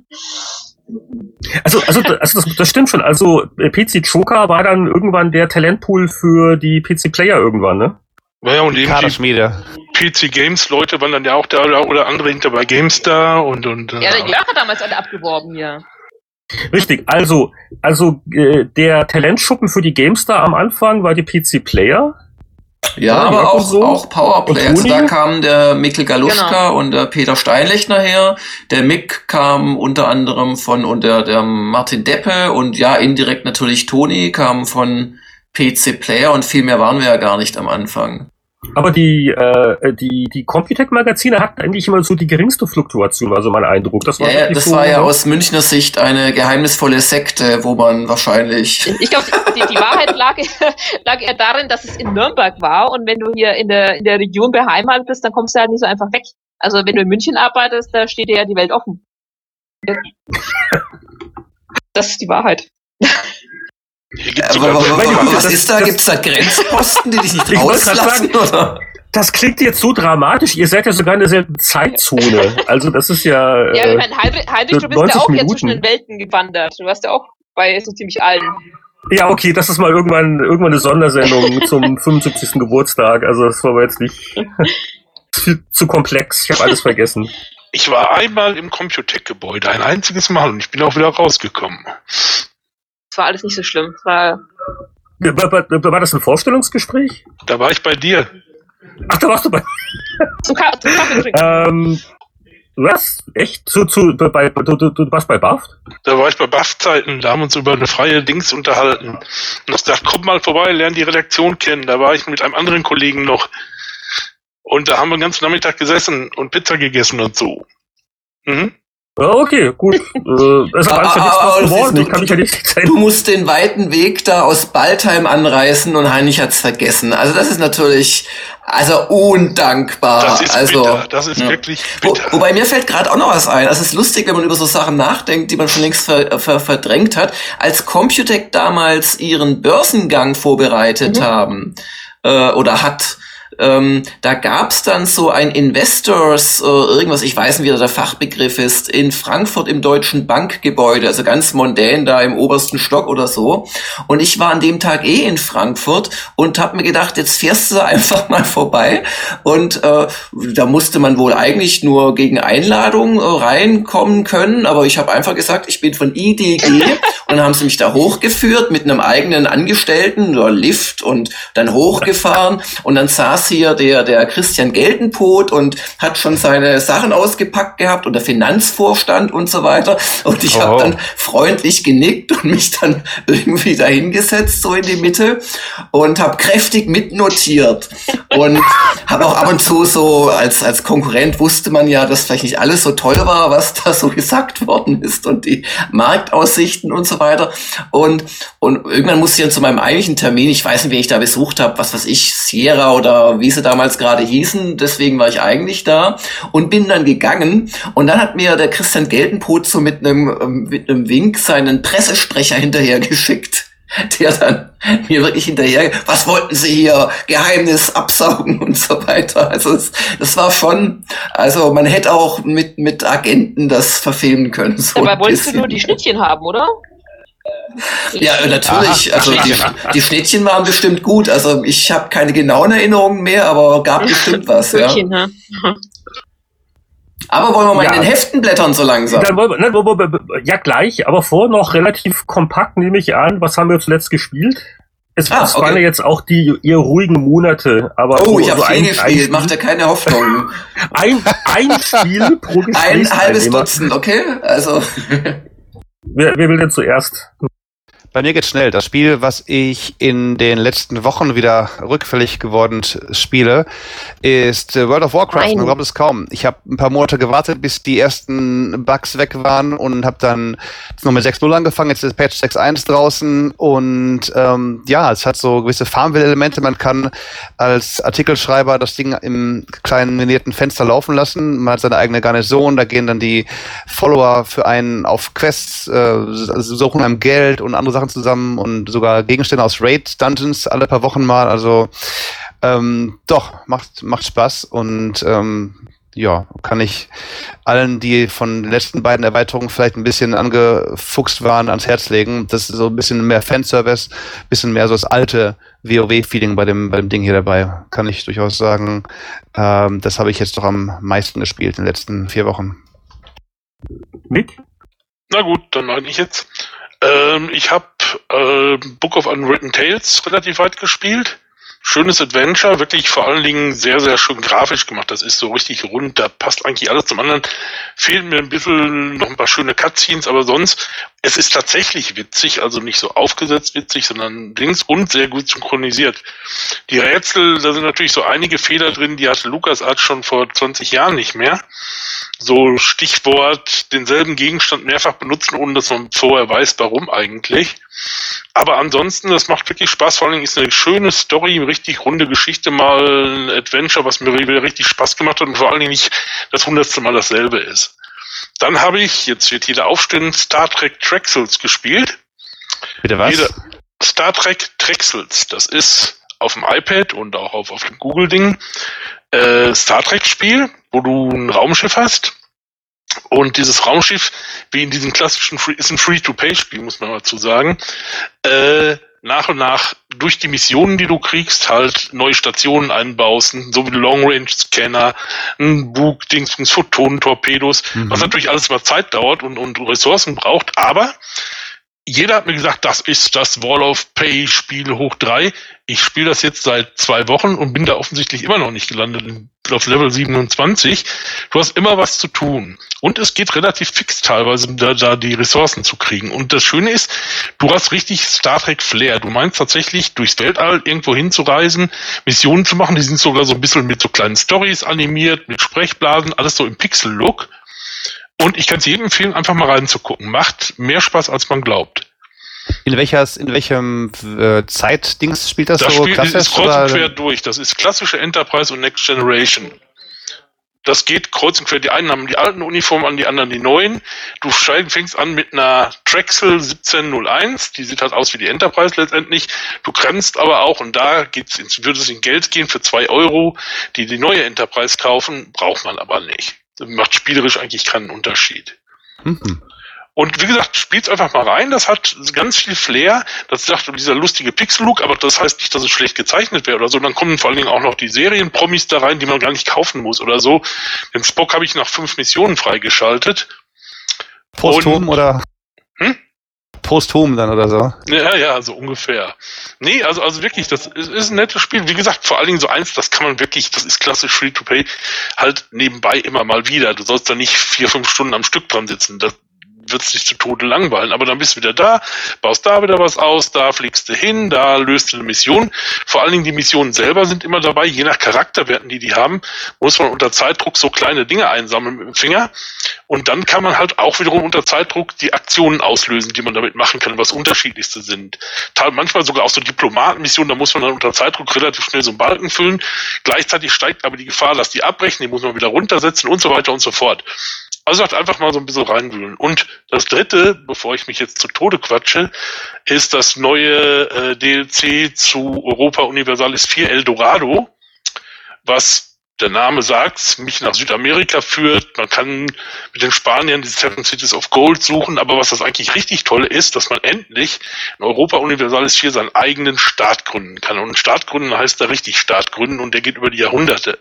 Also, also, also das, das stimmt schon. Also äh, PC Choka war dann irgendwann der Talentpool für die PC Player irgendwann, ne? Ja, und eben die Kaderschmiede. PC Games Leute waren dann ja auch da oder, oder andere hinter bei GameStar und, und Ja, der Jörg hat damals alle abgeworben hier. Richtig. Also, also äh, der Talentschuppen für die GameStar am Anfang war die PC Player. Ja, Ja, aber auch, so. auch Powerplay. Also da kam der Mikkel Galuschka Genau. und der Peter Steinlechner her. Der Mick kam unter anderem von und der, der Martin Deppe und ja, indirekt natürlich Toni kam von PC Player und viel mehr waren wir ja gar nicht am Anfang. Aber die, äh, die, die Computec-Magazine hatten eigentlich immer so die geringste Fluktuation, also mein Eindruck. Das war Ja, das so, war ja aus Münchner Sicht eine geheimnisvolle Sekte, wo man wahrscheinlich Ich glaube, die, die Wahrheit lag, lag eher darin, dass es in Nürnberg war und wenn du hier in der, in der Region beheimatet bist, dann kommst du halt nicht so einfach weg. Also wenn du in München arbeitest, da steht dir ja die Welt offen. Das ist die Wahrheit. Aber, aber, aber, aber was das- ist da? das- Gibt's da Grenzposten, die dich nicht rauslassen? Oder? Das klingt jetzt so dramatisch. Ihr seid ja sogar in derselben Zeitzone. Also das ist ja. Ja, ich Äh, meine, Heinrich, Heinrich, du bist 90 ja auch hier Minuten. zwischen den Welten gewandert. Du warst ja auch bei so ziemlich allen. ja, okay, das ist mal irgendwann irgendwann eine Sondersendung zum 75. Geburtstag. Also das war aber jetzt nicht viel zu komplex. Ich habe alles vergessen. Ich war einmal im Computec-Gebäude, ein einziges Mal, und ich bin auch wieder rausgekommen. Das war alles nicht so schlimm. Das war, War, war, war das ein Vorstellungsgespräch? Da war ich bei dir. Ach, da warst du bei. zum, Ka zum Kaffee trinken. Ähm, was? Echt? Zu, zu, bei, du, du, du warst bei Baft? Da war ich bei Buff-Zeiten, da haben wir uns über eine freie Dings unterhalten. Und hast gesagt, komm mal vorbei, lern die Redaktion kennen. Da war ich mit einem anderen Kollegen noch. Und da haben wir den ganzen Nachmittag gesessen und Pizza gegessen und so. Mhm. Ja, okay, gut. Äh, es hat alles ja nichts Aber- draus aber geworden. du- Ich kann mich ja nicht Du musst den weiten Weg da aus Baltheim anreißen und Heinrich hat's vergessen. Also das ist natürlich also undankbar. Das ist also, bitter. Das ist ja. wirklich Wo, wobei mir fällt gerade auch noch was ein. Also es ist lustig, wenn man über so Sachen nachdenkt, die man schon längst ver, ver, verdrängt hat. Als Computec damals ihren Börsengang vorbereitet haben äh, oder hat, ähm, da gab's dann so ein Investors, äh, irgendwas, ich weiß nicht, wie der Fachbegriff ist, in Frankfurt im Deutschen Bankgebäude, also ganz mondän da im obersten Stock oder so. Und ich war an dem Tag eh in Frankfurt und habe mir gedacht, jetzt fährst du einfach mal vorbei. Und äh, da musste man wohl eigentlich nur gegen Einladung äh, reinkommen können, aber ich habe einfach gesagt, ich bin von IDG Und haben sie mich da hochgeführt mit einem eigenen Angestellten oder Lift und dann hochgefahren. Und dann saß hier der, der Christian Geltenpot und hat schon seine Sachen ausgepackt gehabt und der Finanzvorstand und so weiter. Und ich oh. habe dann freundlich genickt und mich dann irgendwie dahingesetzt, so in die Mitte und habe kräftig mitnotiert. Und habe auch ab und zu so als, als Konkurrent wusste man ja, dass vielleicht nicht alles so toll war, was da so gesagt worden ist und die Marktaussichten und so weiter. Und, und irgendwann musste ich dann zu meinem eigentlichen Termin, ich weiß nicht, wen ich da besucht habe, was weiß ich, Sierra oder wie sie damals gerade hießen, deswegen war ich eigentlich da und bin dann gegangen und dann hat mir der Christian Geltenpot so mit einem, mit einem Wink seinen Pressesprecher hinterher geschickt der dann mir wirklich hinterher, was wollten Sie hier, Geheimnis absaugen und so weiter. Also es, das war schon, also man hätte auch mit, mit Agenten das verfilmen können. So Aber wolltest du nur die Schnittchen haben, oder? Ja, natürlich. Aha, also die, die Schnittchen waren bestimmt gut. Also ich habe keine genauen Erinnerungen mehr, aber gab bestimmt was. ja. Aber wollen wir mal ja. in den Heften blättern so langsam? Dann wollen wir, ne, ja, gleich, aber vor noch relativ kompakt nehme ich an. Was haben wir zuletzt gespielt? Es, ah, okay. waren ja jetzt auch die ihr ruhigen Monate, aber oh, so, ich habe viel gespielt, macht ja keine Hoffnung. ein, ein Spiel pro Ein halbes Dutzend, okay? Also wer, wer will denn zuerst? Bei mir geht's schnell. Das Spiel, was ich in den letzten Wochen wieder rückfällig geworden spiele, ist äh, World of Warcraft. Nein. Man glaubt es kaum. Ich habe ein paar Monate gewartet, bis die ersten Bugs weg waren und habe dann noch mit 6.0 angefangen. Jetzt ist Patch 6.1 draußen und ähm, ja, es hat so gewisse Farmville-Elemente. Man kann als Artikelschreiber das Ding im kleinen minierten Fenster laufen lassen. Man hat seine eigene Garnison. Da gehen dann die Follower für einen auf Quests, äh, suchen einem Geld und andere Sachen zusammen und sogar Gegenstände aus Raid Dungeons alle paar Wochen mal. Also ähm, doch, macht, macht Spaß und ähm, ja, kann ich allen, die von den letzten beiden Erweiterungen vielleicht ein bisschen angefuchst waren, ans Herz legen. Das ist so ein bisschen mehr Fanservice, bisschen mehr so das alte WoW-Feeling bei dem, bei dem Ding hier dabei. Kann ich durchaus sagen. Ähm, das habe ich jetzt doch am meisten gespielt in den letzten vier Wochen. Mick? Na gut, dann mache ich jetzt. Ähm, ich habe äh, Book of Unwritten Tales relativ weit gespielt. Schönes Adventure, wirklich vor allen Dingen sehr, sehr schön grafisch gemacht. Das ist so richtig rund, da passt eigentlich alles zum anderen. Fehlen mir ein bisschen noch ein paar schöne Cutscenes, aber sonst, es ist tatsächlich witzig, also nicht so aufgesetzt witzig, sondern links und sehr gut synchronisiert. Die Rätsel, da sind natürlich so einige Fehler drin, die hatte LucasArts schon vor 20 Jahren nicht mehr so Stichwort denselben Gegenstand mehrfach benutzen, ohne dass man vorher weiß, warum eigentlich. Aber ansonsten, das macht wirklich Spaß. Vor allem ist eine schöne Story, eine richtig runde Geschichte, mal ein Adventure, was mir wieder richtig Spaß gemacht hat und vor allen Dingen nicht das hundertste Mal dasselbe ist. Dann habe ich, jetzt wird jeder aufstehen, Star Trek Trexels gespielt. Bitte was? Jeder, Star Trek Trexels, das ist auf dem iPad und auch auf, auf dem Google-Ding äh, Star Trek-Spiel, wo du ein Raumschiff hast. Und dieses Raumschiff, wie in diesem klassischen Free, ist ein Free-to-Pay-Spiel, muss man dazu sagen, äh, nach und nach durch die Missionen, die du kriegst, halt neue Stationen einbaust, so wie Long-Range-Scanner, ein Bug, Dingsbums, Photonen, Torpedos, mhm. was natürlich alles mal Zeit dauert und, und Ressourcen braucht, aber jeder hat mir gesagt, das ist das Wall of Pay Spiel hoch drei. Ich spiele das jetzt seit zwei Wochen und bin da offensichtlich immer noch nicht gelandet auf Level 27. Du hast immer was zu tun. Und es geht relativ fix teilweise, da, da die Ressourcen zu kriegen. Und das Schöne ist, du hast richtig Star Trek Flair. Du meinst tatsächlich, durchs Weltall irgendwo hinzureisen, Missionen zu machen. Die sind sogar so ein bisschen mit so kleinen Stories animiert, mit Sprechblasen, alles so im Pixel-Look. Und ich kann es jedem empfehlen, einfach mal reinzugucken. Macht mehr Spaß, als man glaubt. In, welches, in welchem äh, Zeitdings spielt das, das so? Spiel klassisch, ist kreuz und quer durch. Das ist klassische Enterprise und Next Generation. Das geht kreuz und quer. Die einen haben die alten Uniformen an, die anderen die neuen. Du fängst an mit einer Drexel 1701. Die sieht halt aus wie die Enterprise letztendlich. Du grenzt aber auch, und da geht's ins, würde es in Geld gehen für zwei Euro, die die neue Enterprise kaufen, braucht man aber nicht. Macht spielerisch eigentlich keinen Unterschied. Mhm. Und wie gesagt, spielt's einfach mal rein. Das hat ganz viel Flair. Das sagt dieser lustige Pixel-Look, aber das heißt nicht, dass es schlecht gezeichnet wäre oder so. Dann kommen vor allen Dingen auch noch die Serien-Promis da rein, die man gar nicht kaufen muss oder so. Den Spock habe ich nach fünf Missionen freigeschaltet. Posthum oder? Hm? Posthum dann oder so. Ja, ja, so ungefähr. Nee, also, also wirklich, das ist, ist ein nettes Spiel. Wie gesagt, vor allen Dingen so eins, das kann man wirklich, das ist klassisch Free-to-Play, halt nebenbei immer mal wieder. Du sollst da nicht vier, fünf Stunden am Stück dran sitzen. Das, wird es dich zu Tode langweilen. Aber dann bist du wieder da, baust da wieder was aus, da fliegst du hin, da löst du eine Mission. Vor allen Dingen die Missionen selber sind immer dabei, je nach Charakterwerten, die die haben, muss man unter Zeitdruck so kleine Dinge einsammeln mit dem Finger. Und dann kann man halt auch wiederum unter Zeitdruck die Aktionen auslösen, die man damit machen kann, was unterschiedlichste sind. Manchmal sogar auch so Diplomatenmissionen, da muss man dann unter Zeitdruck relativ schnell so einen Balken füllen. Gleichzeitig steigt aber die Gefahr, dass die abbrechen, die muss man wieder runtersetzen und so weiter und so fort. Also halt einfach mal so ein bisschen reinwühlen. Und das dritte, bevor ich mich jetzt zu Tode quatsche, ist das neue äh, DLC zu Europa Universalis 4 Eldorado, was der Name sagt, mich nach Südamerika führt. Man kann mit den Spaniern die Seven Cities of Gold suchen, aber was das eigentlich richtig tolle ist, dass man endlich in Europa Universalis 4 seinen eigenen Staat gründen kann. Und Staat gründen heißt da richtig Staat gründen und der geht über die Jahrhunderte.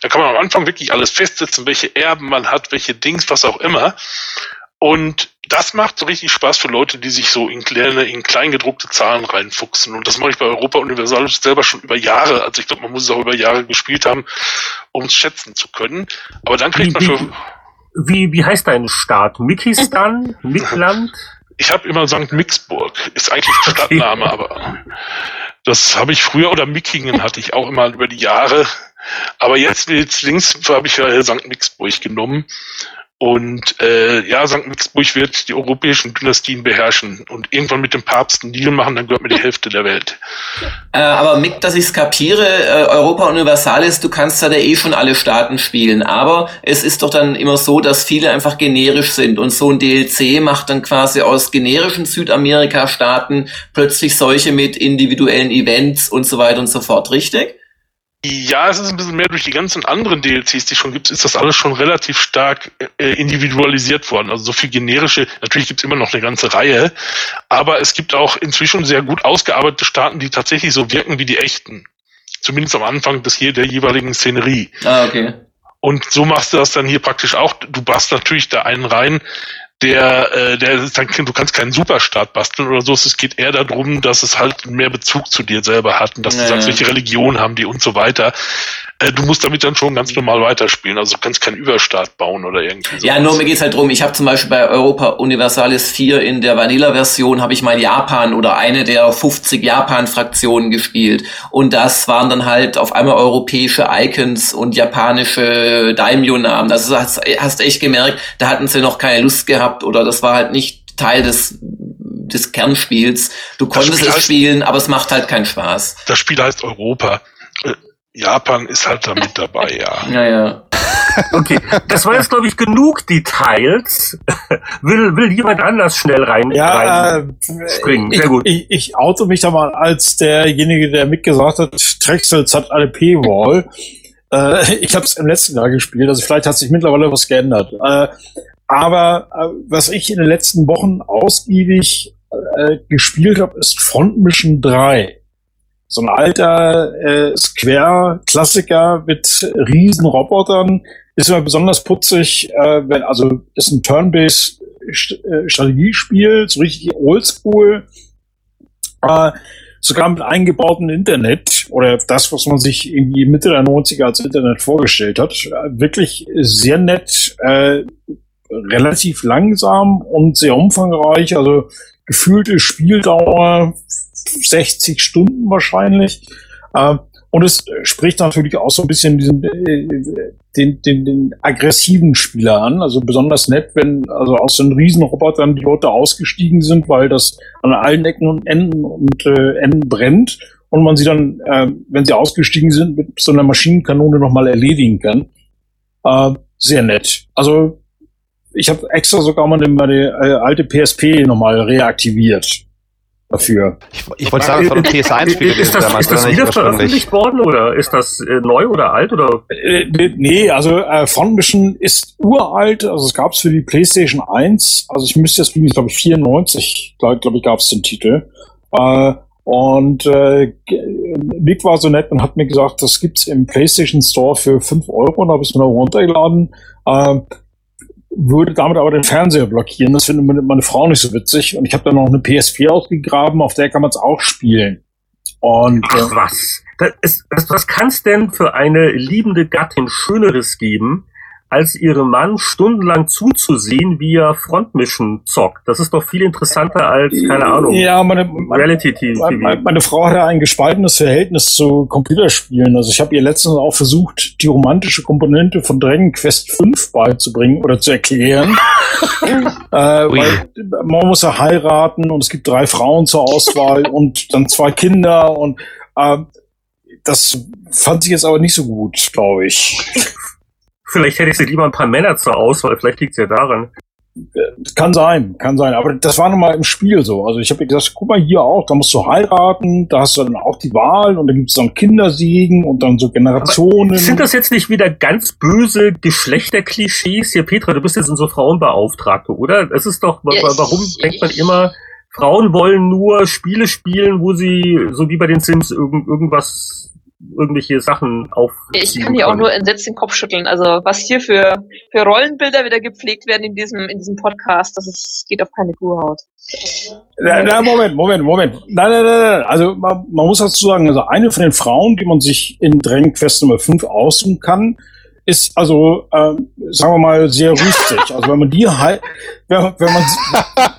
Da kann man am Anfang wirklich alles festsetzen, welche Erben man hat, welche Dings, was auch immer. Und das macht so richtig Spaß für Leute, die sich so in kleine, in kleingedruckte Zahlen reinfuchsen. Und das mache ich bei Europa Universal selber schon über Jahre. Also ich glaube, man muss es auch über Jahre gespielt haben, um es schätzen zu können. Aber dann kriegt wie, man für. Wie, wie heißt dein Staat? Mikistan? Mikland? Ich habe immer St. Mixburg. Ist eigentlich okay. Stadtname, aber das habe ich früher, oder Mickingen hatte ich auch immer über die Jahre. Aber jetzt, jetzt links habe ich ja St. Mixburg genommen. Und äh, ja, St. Mixburg wird die europäischen Dynastien beherrschen und irgendwann mit dem Papst einen Deal machen, dann gehört mir die Hälfte der Welt. Äh, aber Mick, dass ich kapiere, äh, Europa Universalis, du kannst da eh schon alle Staaten spielen, aber es ist doch dann immer so, dass viele einfach generisch sind und so ein DLC macht dann quasi aus generischen Südamerika-Staaten plötzlich solche mit individuellen Events und so weiter und so fort, richtig? Ja, es ist ein bisschen mehr durch die ganzen anderen DLCs, die schon gibt, ist das alles schon relativ stark äh, individualisiert worden. Also so viel generische, natürlich gibt es immer noch eine ganze Reihe, aber es gibt auch inzwischen sehr gut ausgearbeitete Staaten, die tatsächlich so wirken wie die echten. Zumindest am Anfang des hier der jeweiligen Szenerie. Ah, okay. Und so machst du das dann hier praktisch auch. Du basst natürlich da einen rein, der, äh, der ist dann, du kannst keinen Superstaat basteln oder so. Es geht eher darum, dass es halt mehr Bezug zu dir selber hat und dass ja. du sagst, welche Religion haben die und so weiter. Äh, du musst damit dann schon ganz normal weiterspielen. Also du kannst keinen Überstaat bauen oder irgendwie so. Ja, nur mir geht's halt drum. Ich habe zum Beispiel bei Europa Universalis 4 in der Vanilla-Version habe ich mal Japan oder eine der 50 Japan-Fraktionen gespielt. Und das waren dann halt auf einmal europäische Icons und japanische Daimyo-Namen. Also hast, hast echt gemerkt, da hatten sie noch keine Lust gehabt oder das war halt nicht Teil des des Kernspiels. Du konntest es spielen, aber es macht halt keinen Spaß. Das Spiel heißt Europa. Japan ist halt da mit dabei, ja. Naja. Okay, das war jetzt, glaube ich, genug Details. will, will jemand anders schnell rein, ja, rein äh, springen? Sehr gut. Ich, ich, ich auto mich da mal als derjenige, der mitgesagt hat, Trexels hat eine P-Wall. Äh, ich habe es im letzten Jahr gespielt, also vielleicht hat sich mittlerweile was geändert. Äh, aber äh, was ich in den letzten Wochen ausgiebig äh, gespielt habe, ist Front Mission 3 so ein alter äh, Square-Klassiker mit riesen Robotern. Ist immer besonders putzig, äh, wenn, also ist ein Turn-Based äh, Strategiespiel, so richtig oldschool. Äh, sogar mit eingebautem Internet oder das, was man sich irgendwie Mitte der 90er als Internet vorgestellt hat. Wirklich sehr nett, äh, relativ langsam und sehr umfangreich. Also gefühlte Spieldauer 60 Stunden wahrscheinlich. Äh, und es spricht natürlich auch so ein bisschen diesen, äh, den, den, den aggressiven Spieler an. Also besonders nett, wenn also aus den Riesenrobotern die Leute ausgestiegen sind, weil das an allen Ecken und Enden und äh, Enden brennt und man sie dann, äh, wenn sie ausgestiegen sind, mit so einer Maschinenkanone nochmal erledigen kann. Äh, sehr nett. Also ich habe extra sogar mal meine äh, alte PSP nochmal reaktiviert dafür. Ich, ich wollte sagen, es war ein PS1-Spiel gewesen. Ist das, ist das wieder veröffentlicht worden oder ist das äh, neu oder alt? oder? Äh, nee, also äh, Front Mission ist uralt. Also es gab es für die PlayStation 1. Also ich müsste jetzt, glaube ich, 94, glaube glaub ich, gab es den Titel. Äh, und äh, Nick war so nett und hat mir gesagt, das gibt's im PlayStation Store für 5 Euro und habe ich es mir noch runtergeladen. Äh, würde damit aber den Fernseher blockieren. Das findet meine Frau nicht so witzig. Und ich habe dann noch eine PS4 ausgegraben, auf der kann man es auch spielen. Und Ach äh, was. Das ist, was kann es denn für eine liebende Gattin Schöneres geben, als ihrem Mann stundenlang zuzusehen, wie er Frontmission zockt. Das ist doch viel interessanter als, keine Ahnung, ja, meine, Reality TV. Meine, meine, Frau hatte ein gespaltenes Verhältnis zu Computerspielen. Also ich habe ihr letztens auch versucht, die romantische Komponente von Dragon Quest 5 beizubringen oder zu erklären. äh, weil man muss ja heiraten und es gibt drei Frauen zur Auswahl und dann zwei Kinder und äh, das fand sie jetzt aber nicht so gut, glaube ich. Vielleicht hätte ich sie lieber ein paar Männer zur Auswahl, vielleicht liegt es ja daran. Kann sein, kann sein. Aber das war nun mal im Spiel so. Also ich habe gesagt, guck mal hier auch, da musst du heiraten, da hast du dann auch die Wahl und da gibt es dann Kindersiegen und dann so Generationen. Aber sind das jetzt nicht wieder ganz böse Geschlechterklischees? Hier, Petra, du bist jetzt unsere Frauenbeauftragte, oder? Es ist doch, ja, warum ich, denkt man immer, Frauen wollen nur Spiele spielen, wo sie, so wie bei den Sims, irgend, irgendwas irgendwelche Sachen auf. Ich kann hier auch nur entsetzt den Kopf schütteln. Also was hier für, für Rollenbilder wieder gepflegt werden in diesem, in diesem Podcast, das ist, geht auf keine Kuhhaut. Na, na, Moment, Moment, Moment. Nein, nein, nein, nein. Also man, man muss dazu sagen, also eine von den Frauen, die man sich in Dragon Quest Nummer 5 aussuchen kann, ist also, ähm, sagen wir mal, sehr rüstig. Also wenn man die wenn, wenn, man,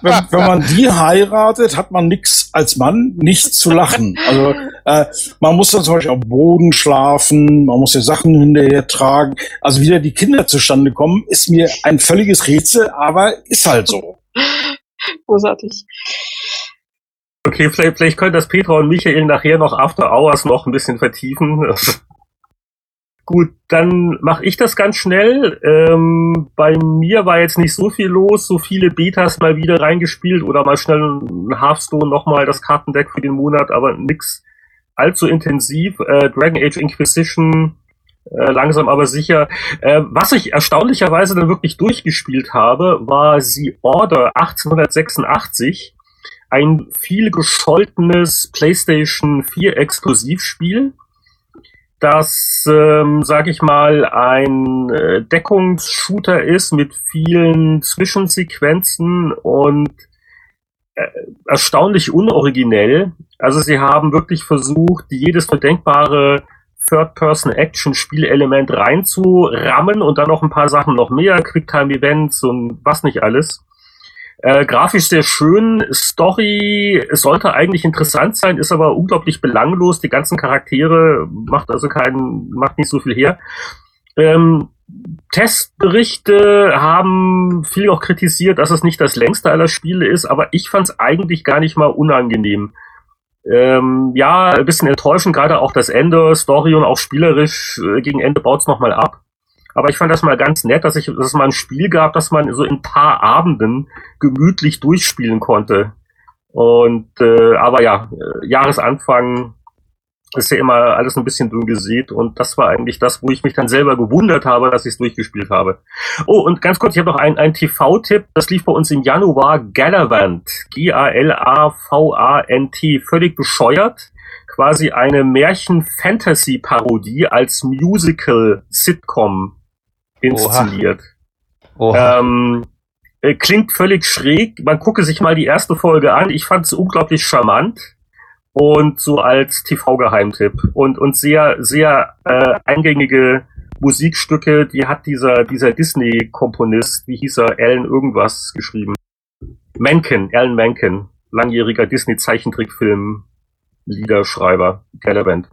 wenn, wenn man die heiratet, hat man nichts als Mann, nichts zu lachen. Also äh, man muss dann zum Beispiel auf Boden schlafen, man muss ja Sachen hinterher tragen. Also wie da die Kinder zustande kommen, ist mir ein völliges Rätsel, aber ist halt so. Großartig. Okay, vielleicht, vielleicht können das Petra und Michael nachher noch After Hours noch ein bisschen vertiefen. Gut, dann mache ich das ganz schnell. Ähm, bei mir war jetzt nicht so viel los, so viele Betas mal wieder reingespielt oder mal schnell ein Hearthstone nochmal das Kartendeck für den Monat, aber nix allzu intensiv. Äh, Dragon Age Inquisition äh, langsam aber sicher. Äh, was ich erstaunlicherweise dann wirklich durchgespielt habe, war The Order 1886, ein viel gescholtenes PlayStation 4 Exklusivspiel das, ähm, sag ich mal, ein äh, Deckungsshooter ist mit vielen Zwischensequenzen und äh, erstaunlich unoriginell. Also sie haben wirklich versucht, jedes verdenkbare Third-Person-Action-Spielelement reinzurammen und dann noch ein paar Sachen noch mehr, Quicktime-Events und was nicht alles. Äh, grafisch sehr schön, Story sollte eigentlich interessant sein, ist aber unglaublich belanglos. Die ganzen Charaktere macht also keinen, macht nicht so viel her. Ähm, Testberichte haben viel auch kritisiert, dass es nicht das längste aller Spiele ist, aber ich fand es eigentlich gar nicht mal unangenehm. Ähm, ja, ein bisschen enttäuschend, gerade auch das Ende, Story und auch spielerisch äh, gegen Ende baut es nochmal ab. Aber ich fand das mal ganz nett, dass ich, dass es mal ein Spiel gab, das man so in ein paar Abenden gemütlich durchspielen konnte. Und äh, aber ja, äh, Jahresanfang ist ja immer alles ein bisschen dünn gesät und das war eigentlich das, wo ich mich dann selber gewundert habe, dass ich es durchgespielt habe. Oh, und ganz kurz, ich habe noch einen, einen TV-Tipp, das lief bei uns im Januar, Galavant, G-A-L-A-V-A-N-T, völlig bescheuert, quasi eine Märchen-Fantasy-Parodie als Musical-Sitcom inszeniert. Oha. Oha. Ähm, äh, klingt völlig schräg. Man gucke sich mal die erste Folge an. Ich fand es unglaublich charmant und so als TV-Geheimtipp und und sehr sehr äh, eingängige Musikstücke. Die hat dieser dieser Disney-Komponist, wie hieß er, Alan irgendwas geschrieben. Menken, Alan Menken, langjähriger Disney-Zeichentrickfilm Liederschreiber, Gallavant.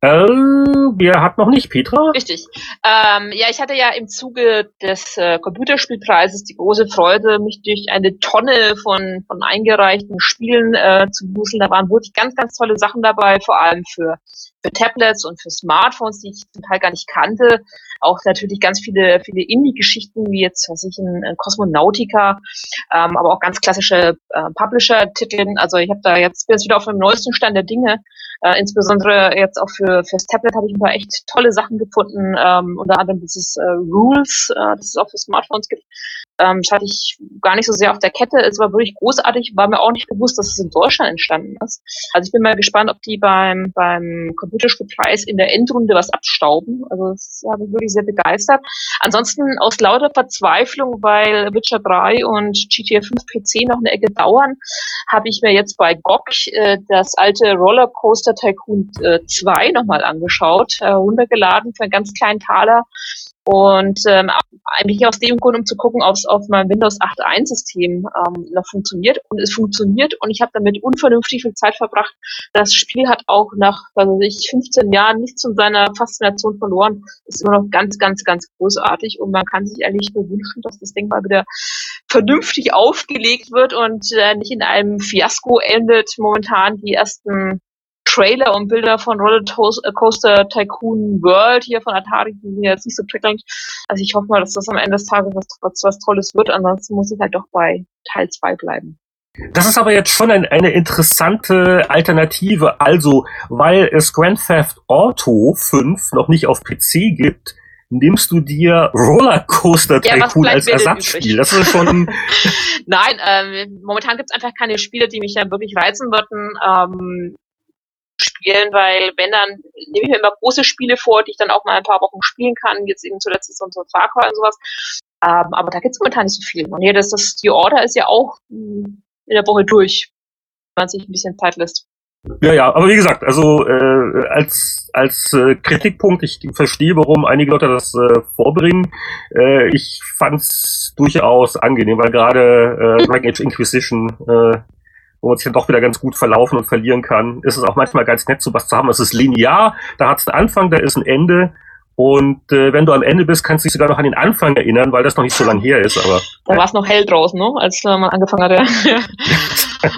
Äh, wer hat noch nicht, Petra? Richtig. Ähm, ja, ich hatte ja im Zuge des äh, Computerspielpreises die große Freude, mich durch eine Tonne von, von eingereichten Spielen äh, zu wuseln. Da waren wirklich ganz, ganz tolle Sachen dabei, vor allem für, für Tablets und für Smartphones, die ich zum Teil gar nicht kannte. Auch natürlich ganz viele, viele Indie-Geschichten, wie jetzt, weiß ich, in, in Cosmonautica, ähm, aber auch ganz klassische äh, Publisher-Titel. Also ich habe da jetzt, bin jetzt wieder auf dem neuesten Stand der Dinge. Äh, insbesondere jetzt auch für fürs Tablet habe ich ein paar echt tolle Sachen gefunden. Ähm, unter anderem dieses äh, Rules, äh, das es auch für Smartphones gibt. Ähm, das hatte ich gar nicht so sehr auf der Kette. Es war wirklich großartig, war mir auch nicht bewusst, dass es in Deutschland entstanden ist. Also ich bin mal gespannt, ob die beim, beim Computerspielpreis in der Endrunde was abstauben. Also das hat mich wirklich sehr begeistert. Ansonsten aus lauter Verzweiflung, weil Witcher 3 und GTA 5 PC noch eine Ecke dauern, habe ich mir jetzt bei GOG äh, das alte Rollercoaster Tycoon äh, 2 nochmal angeschaut, äh, runtergeladen für einen ganz kleinen Taler und ähm, eigentlich aus dem Grund, um zu gucken, ob es auf meinem Windows 8.1 System ähm, noch funktioniert. Und es funktioniert und ich habe damit unvernünftig viel Zeit verbracht. Das Spiel hat auch nach also ich 15 Jahren nichts von seiner Faszination verloren. Ist immer noch ganz, ganz, ganz großartig und man kann sich eigentlich nur wünschen, dass das Ding mal wieder vernünftig aufgelegt wird und äh, nicht in einem Fiasko endet. Momentan die ersten Trailer und Bilder von Roller äh, Coaster Tycoon World hier von Atari, die sind jetzt nicht so prickelnd. Also ich hoffe mal, dass das am Ende des Tages was, was, was Tolles wird. Ansonsten muss ich halt doch bei Teil 2 bleiben. Das ist aber jetzt schon ein, eine interessante Alternative. Also, weil es Grand Theft Auto 5 noch nicht auf PC gibt, nimmst du dir Rollercoaster Tycoon ja, als Ersatzspiel. Das ist schon. Nein, ähm, momentan gibt es einfach keine Spiele, die mich dann wirklich reizen würden. Ähm, spielen, weil wenn dann nehme ich mir immer große Spiele vor, die ich dann auch mal ein paar Wochen spielen kann. Jetzt eben zuletzt ist ein Far Cry und sowas. Ähm, aber da gibt es momentan nicht so viel. Und hier, das, das, die Order ist ja auch hm, in der Woche durch, wenn man sich ein bisschen Zeit lässt. Ja, ja, aber wie gesagt, also äh, als als äh, Kritikpunkt, ich verstehe, warum einige Leute das äh, vorbringen. Äh, ich fand's durchaus angenehm, weil gerade äh, Dragon Age Inquisition äh, wo man sich dann doch wieder ganz gut verlaufen und verlieren kann, ist es auch manchmal ganz nett, so was zu haben. Es ist linear, da hat es einen Anfang, da ist ein Ende. Und äh, wenn du am Ende bist, kannst du dich sogar noch an den Anfang erinnern, weil das noch nicht so lange her ist. Aber da war es noch hell draußen, ne? als äh, man angefangen hatte.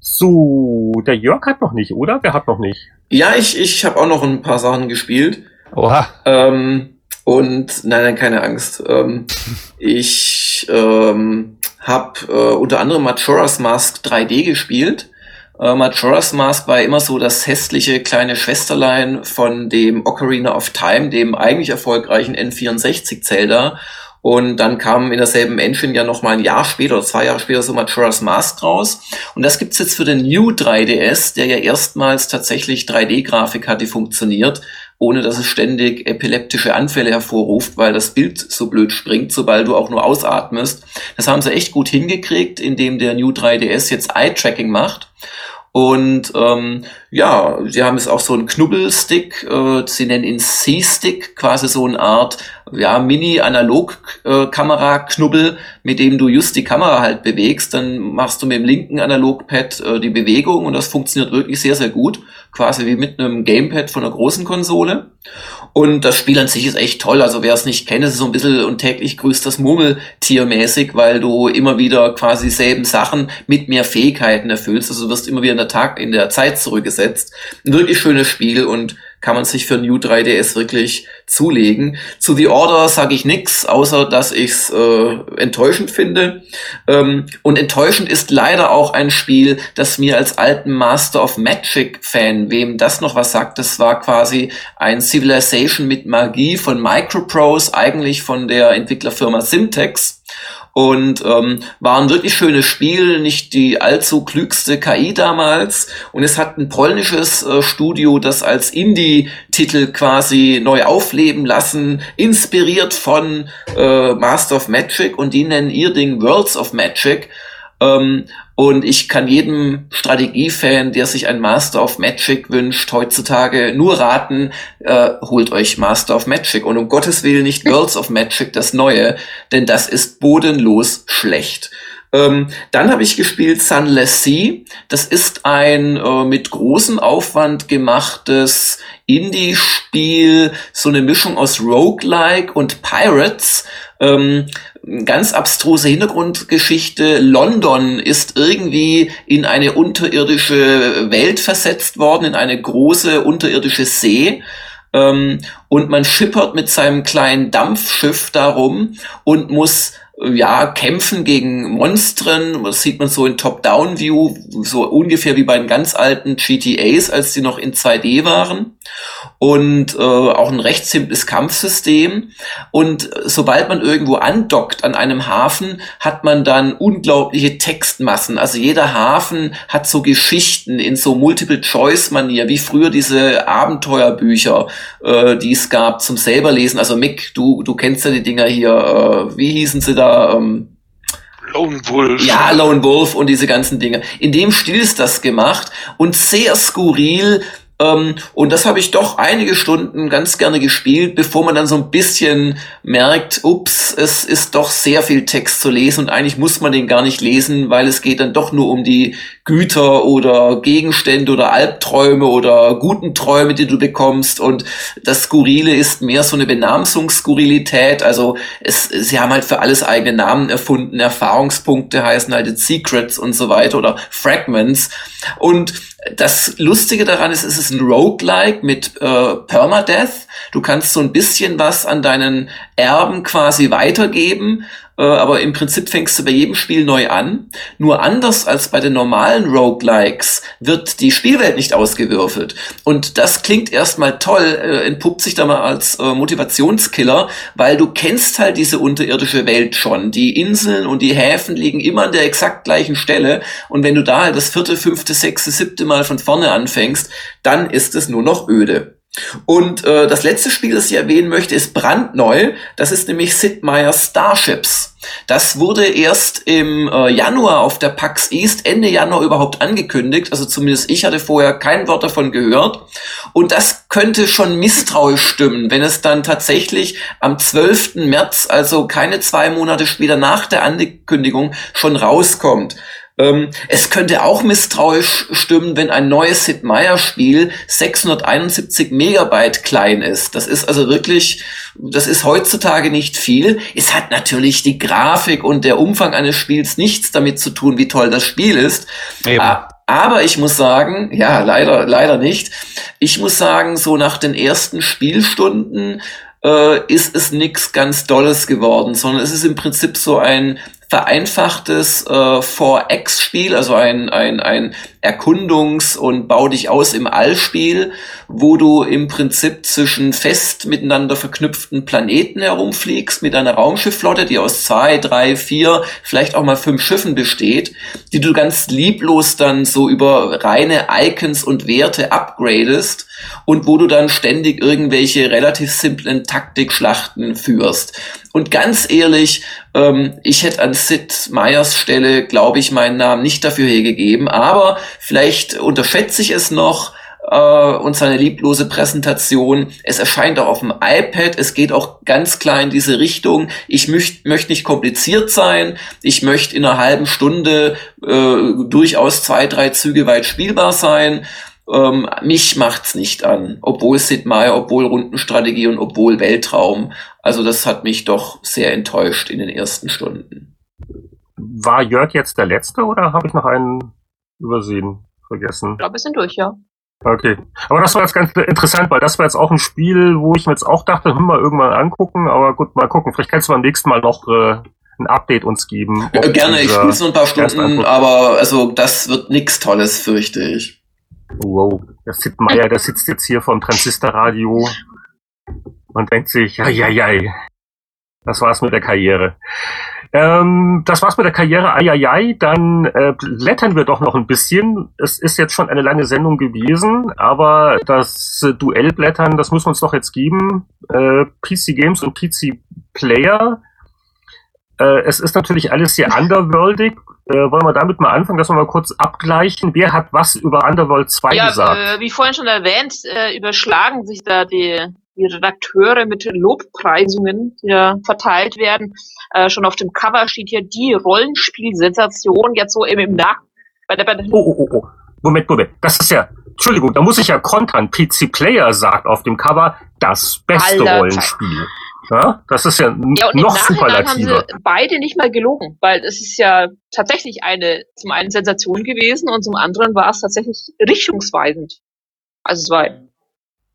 so, der Jörg hat noch nicht, oder? Der hat noch nicht. Ja, ich, ich habe auch noch ein paar Sachen gespielt. Oha. Ähm, und nein, nein, keine Angst. Ähm, ich ähm, habe äh, unter anderem Majora's Mask 3D gespielt. Äh, Majora's Mask war immer so das hässliche kleine Schwesterlein von dem Ocarina of Time, dem eigentlich erfolgreichen N64 Zelda. Und dann kam in derselben Engine ja noch mal ein Jahr später oder zwei Jahre später so Majora's Mask raus. Und das gibt's jetzt für den New 3DS, der ja erstmals tatsächlich 3D-Grafik hat, die funktioniert ohne dass es ständig epileptische Anfälle hervorruft, weil das Bild so blöd springt, sobald du auch nur ausatmest. Das haben sie echt gut hingekriegt, indem der New 3DS jetzt Eye-Tracking macht. Und ähm, ja, sie haben es auch so einen Knubbelstick, äh, sie nennen ihn C-Stick, quasi so eine Art ja, Mini-Analog-Kamera-Knubbel, mit dem du just die Kamera halt bewegst. Dann machst du mit dem linken Analogpad äh, die Bewegung und das funktioniert wirklich sehr, sehr gut. Quasi wie mit einem Gamepad von einer großen Konsole. Und das Spiel an sich ist echt toll. Also wer es nicht kennt, ist so ein bisschen und täglich grüßt das Murmeltier mäßig, weil du immer wieder quasi dieselben Sachen mit mehr Fähigkeiten erfüllst. Also du wirst immer wieder in der Tag, in der Zeit zurückgesetzt. Ein wirklich schönes Spiel und kann man sich für New 3DS wirklich zulegen. Zu The Order sage ich nix, außer dass ich's äh, enttäuschend finde. Ähm, und enttäuschend ist leider auch ein Spiel, das mir als alten Master of Magic Fan, wem das noch was sagt, das war quasi ein Civilization mit Magie von Microprose, eigentlich von der Entwicklerfirma Syntax und ähm, war ein wirklich schönes Spiel, nicht die allzu klügste KI damals. Und es hat ein polnisches äh, Studio das als Indie-Titel quasi neu aufleben lassen, inspiriert von äh, Master of Magic. Und die nennen ihr Ding Worlds of Magic. Ähm, und ich kann jedem Strategiefan, der sich ein Master of Magic wünscht, heutzutage nur raten, äh, holt euch Master of Magic und um Gottes Willen nicht Worlds of Magic, das Neue, denn das ist bodenlos schlecht. Ähm, dann habe ich gespielt Sunless Sea. Das ist ein äh, mit großem Aufwand gemachtes Indie-Spiel, so eine Mischung aus Roguelike und Pirates. Ähm, ganz abstruse Hintergrundgeschichte. London ist irgendwie in eine unterirdische Welt versetzt worden, in eine große unterirdische See. Ähm, und man schippert mit seinem kleinen Dampfschiff darum und muss ja, kämpfen gegen Monstren, das sieht man so in Top-Down-View, so ungefähr wie bei den ganz alten GTAs, als die noch in 2D waren. und äh, auch ein recht simples Kampfsystem. Und sobald man irgendwo andockt an einem Hafen, hat man dann unglaubliche Textmassen. Also jeder Hafen hat so Geschichten in so Multiple-Choice-Manier, wie früher diese Abenteuerbücher, äh, die es gab zum selberlesen. Also Mick, du, du kennst ja die Dinger hier, äh, wie hießen sie da? Ähm, Lone Wolf. Ja, Lone Wolf und diese ganzen Dinge. In dem Stil ist das gemacht und sehr skurril, ähm, und das habe ich doch einige Stunden ganz gerne gespielt, bevor man dann so ein bisschen merkt, ups, es ist doch sehr viel Text zu lesen und eigentlich muss man den gar nicht lesen, weil es geht dann doch nur um die Güter oder Gegenstände oder Albträume oder guten Träume, die du bekommst. Und das Skurrile ist mehr so eine Benamsungsskurilität. Also es, sie haben halt für alles eigene Namen erfunden. Erfahrungspunkte heißen halt Secrets und so weiter oder Fragments. Und das Lustige daran ist, es ist ein Roguelike mit äh, Permadeath. Du kannst so ein bisschen was an deinen Erben quasi weitergeben äh, aber im Prinzip fängst du bei jedem Spiel neu an. Nur anders als bei den normalen Roguelikes wird die Spielwelt nicht ausgewürfelt. Und das klingt erstmal toll, äh, entpuppt sich da mal als äh, Motivationskiller, weil du kennst halt diese unterirdische Welt schon. Die Inseln und die Häfen liegen immer an der exakt gleichen Stelle. Und wenn du da halt das vierte, fünfte, sechste, siebte Mal von vorne anfängst, dann ist es nur noch öde. Und äh, das letzte Spiel, das ich erwähnen möchte, ist brandneu. Das ist nämlich Sid Meier's Starships. Das wurde erst im äh, Januar auf der PAX East, Ende Januar überhaupt angekündigt. Also zumindest ich hatte vorher kein Wort davon gehört. Und das könnte schon misstrauisch stimmen, wenn es dann tatsächlich am 12. März, also keine zwei Monate später nach der Ankündigung, schon rauskommt. Ähm, es könnte auch misstrauisch stimmen, wenn ein neues Sid Meier Spiel 671 Megabyte klein ist. Das ist also wirklich, das ist heutzutage nicht viel. Es hat natürlich die Grafik und der Umfang eines Spiels nichts damit zu tun, wie toll das Spiel ist. Eben. Aber ich muss sagen, ja, leider, leider nicht. Ich muss sagen, so nach den ersten Spielstunden äh, ist es nichts ganz Dolles geworden, sondern es ist im Prinzip so ein vereinfachtes äh, 4X-Spiel, also ein, ein, ein Erkundungs- und Bau dich aus im All-Spiel, wo du im Prinzip zwischen fest miteinander verknüpften Planeten herumfliegst mit einer Raumschiffflotte, die aus zwei, drei, vier, vielleicht auch mal fünf Schiffen besteht, die du ganz lieblos dann so über reine Icons und Werte upgradest und wo du dann ständig irgendwelche relativ simplen Taktikschlachten führst. Und ganz ehrlich, ähm, ich hätte an Sid Meyers Stelle, glaube ich, meinen Namen nicht dafür hergegeben, aber vielleicht unterschätze ich es noch äh, und seine lieblose Präsentation. Es erscheint auch auf dem iPad, es geht auch ganz klar in diese Richtung. Ich möchte möcht nicht kompliziert sein, ich möchte in einer halben Stunde äh, durchaus zwei, drei Züge weit spielbar sein. Ähm, mich macht's nicht an, obwohl Sid Meier, obwohl Rundenstrategie und obwohl Weltraum. Also das hat mich doch sehr enttäuscht in den ersten Stunden. War Jörg jetzt der Letzte oder habe ich noch einen übersehen, vergessen? Ich glaube, wir sind durch, ja. Okay. Aber das war jetzt ganz interessant, weil das war jetzt auch ein Spiel, wo ich mir jetzt auch dachte, hm, mal irgendwann angucken, aber gut, mal gucken. Vielleicht kannst du beim nächsten Mal noch äh, ein Update uns geben. Ja, gerne, ich spiele so ein paar Stunden, aber also das wird nichts Tolles, fürchte ich. Wow, der Sid Meier, der sitzt jetzt hier vom Transistorradio und denkt sich, ja, ja, ja, das war's mit der Karriere. Ähm, das war's mit der Karriere, ai, dann äh, blättern wir doch noch ein bisschen. Es ist jetzt schon eine lange Sendung gewesen, aber das äh, Duellblättern, das müssen wir uns doch jetzt geben. Äh, PC Games und PC Player. Äh, es ist natürlich alles sehr underworldig. Äh, wollen wir damit mal anfangen, dass wir mal kurz abgleichen. Wer hat was über Underworld 2 ja, gesagt? Äh, wie vorhin schon erwähnt, äh, überschlagen sich da die, die Redakteure mit Lobpreisungen, die da verteilt werden. Äh, schon auf dem Cover steht hier die Rollenspielsensation, jetzt so im, im Nach... Bei der, bei der oh, oh, oh, oh. Moment, Moment. Das ist ja, Entschuldigung, da muss ich ja kontern. PC Player sagt auf dem Cover, das beste Alter, Rollenspiel. Ja, das ist ja, ja und noch superlativer. haben sie beide nicht mal gelogen, weil es ist ja tatsächlich eine, zum einen Sensation gewesen und zum anderen war es tatsächlich richtungsweisend. Also es war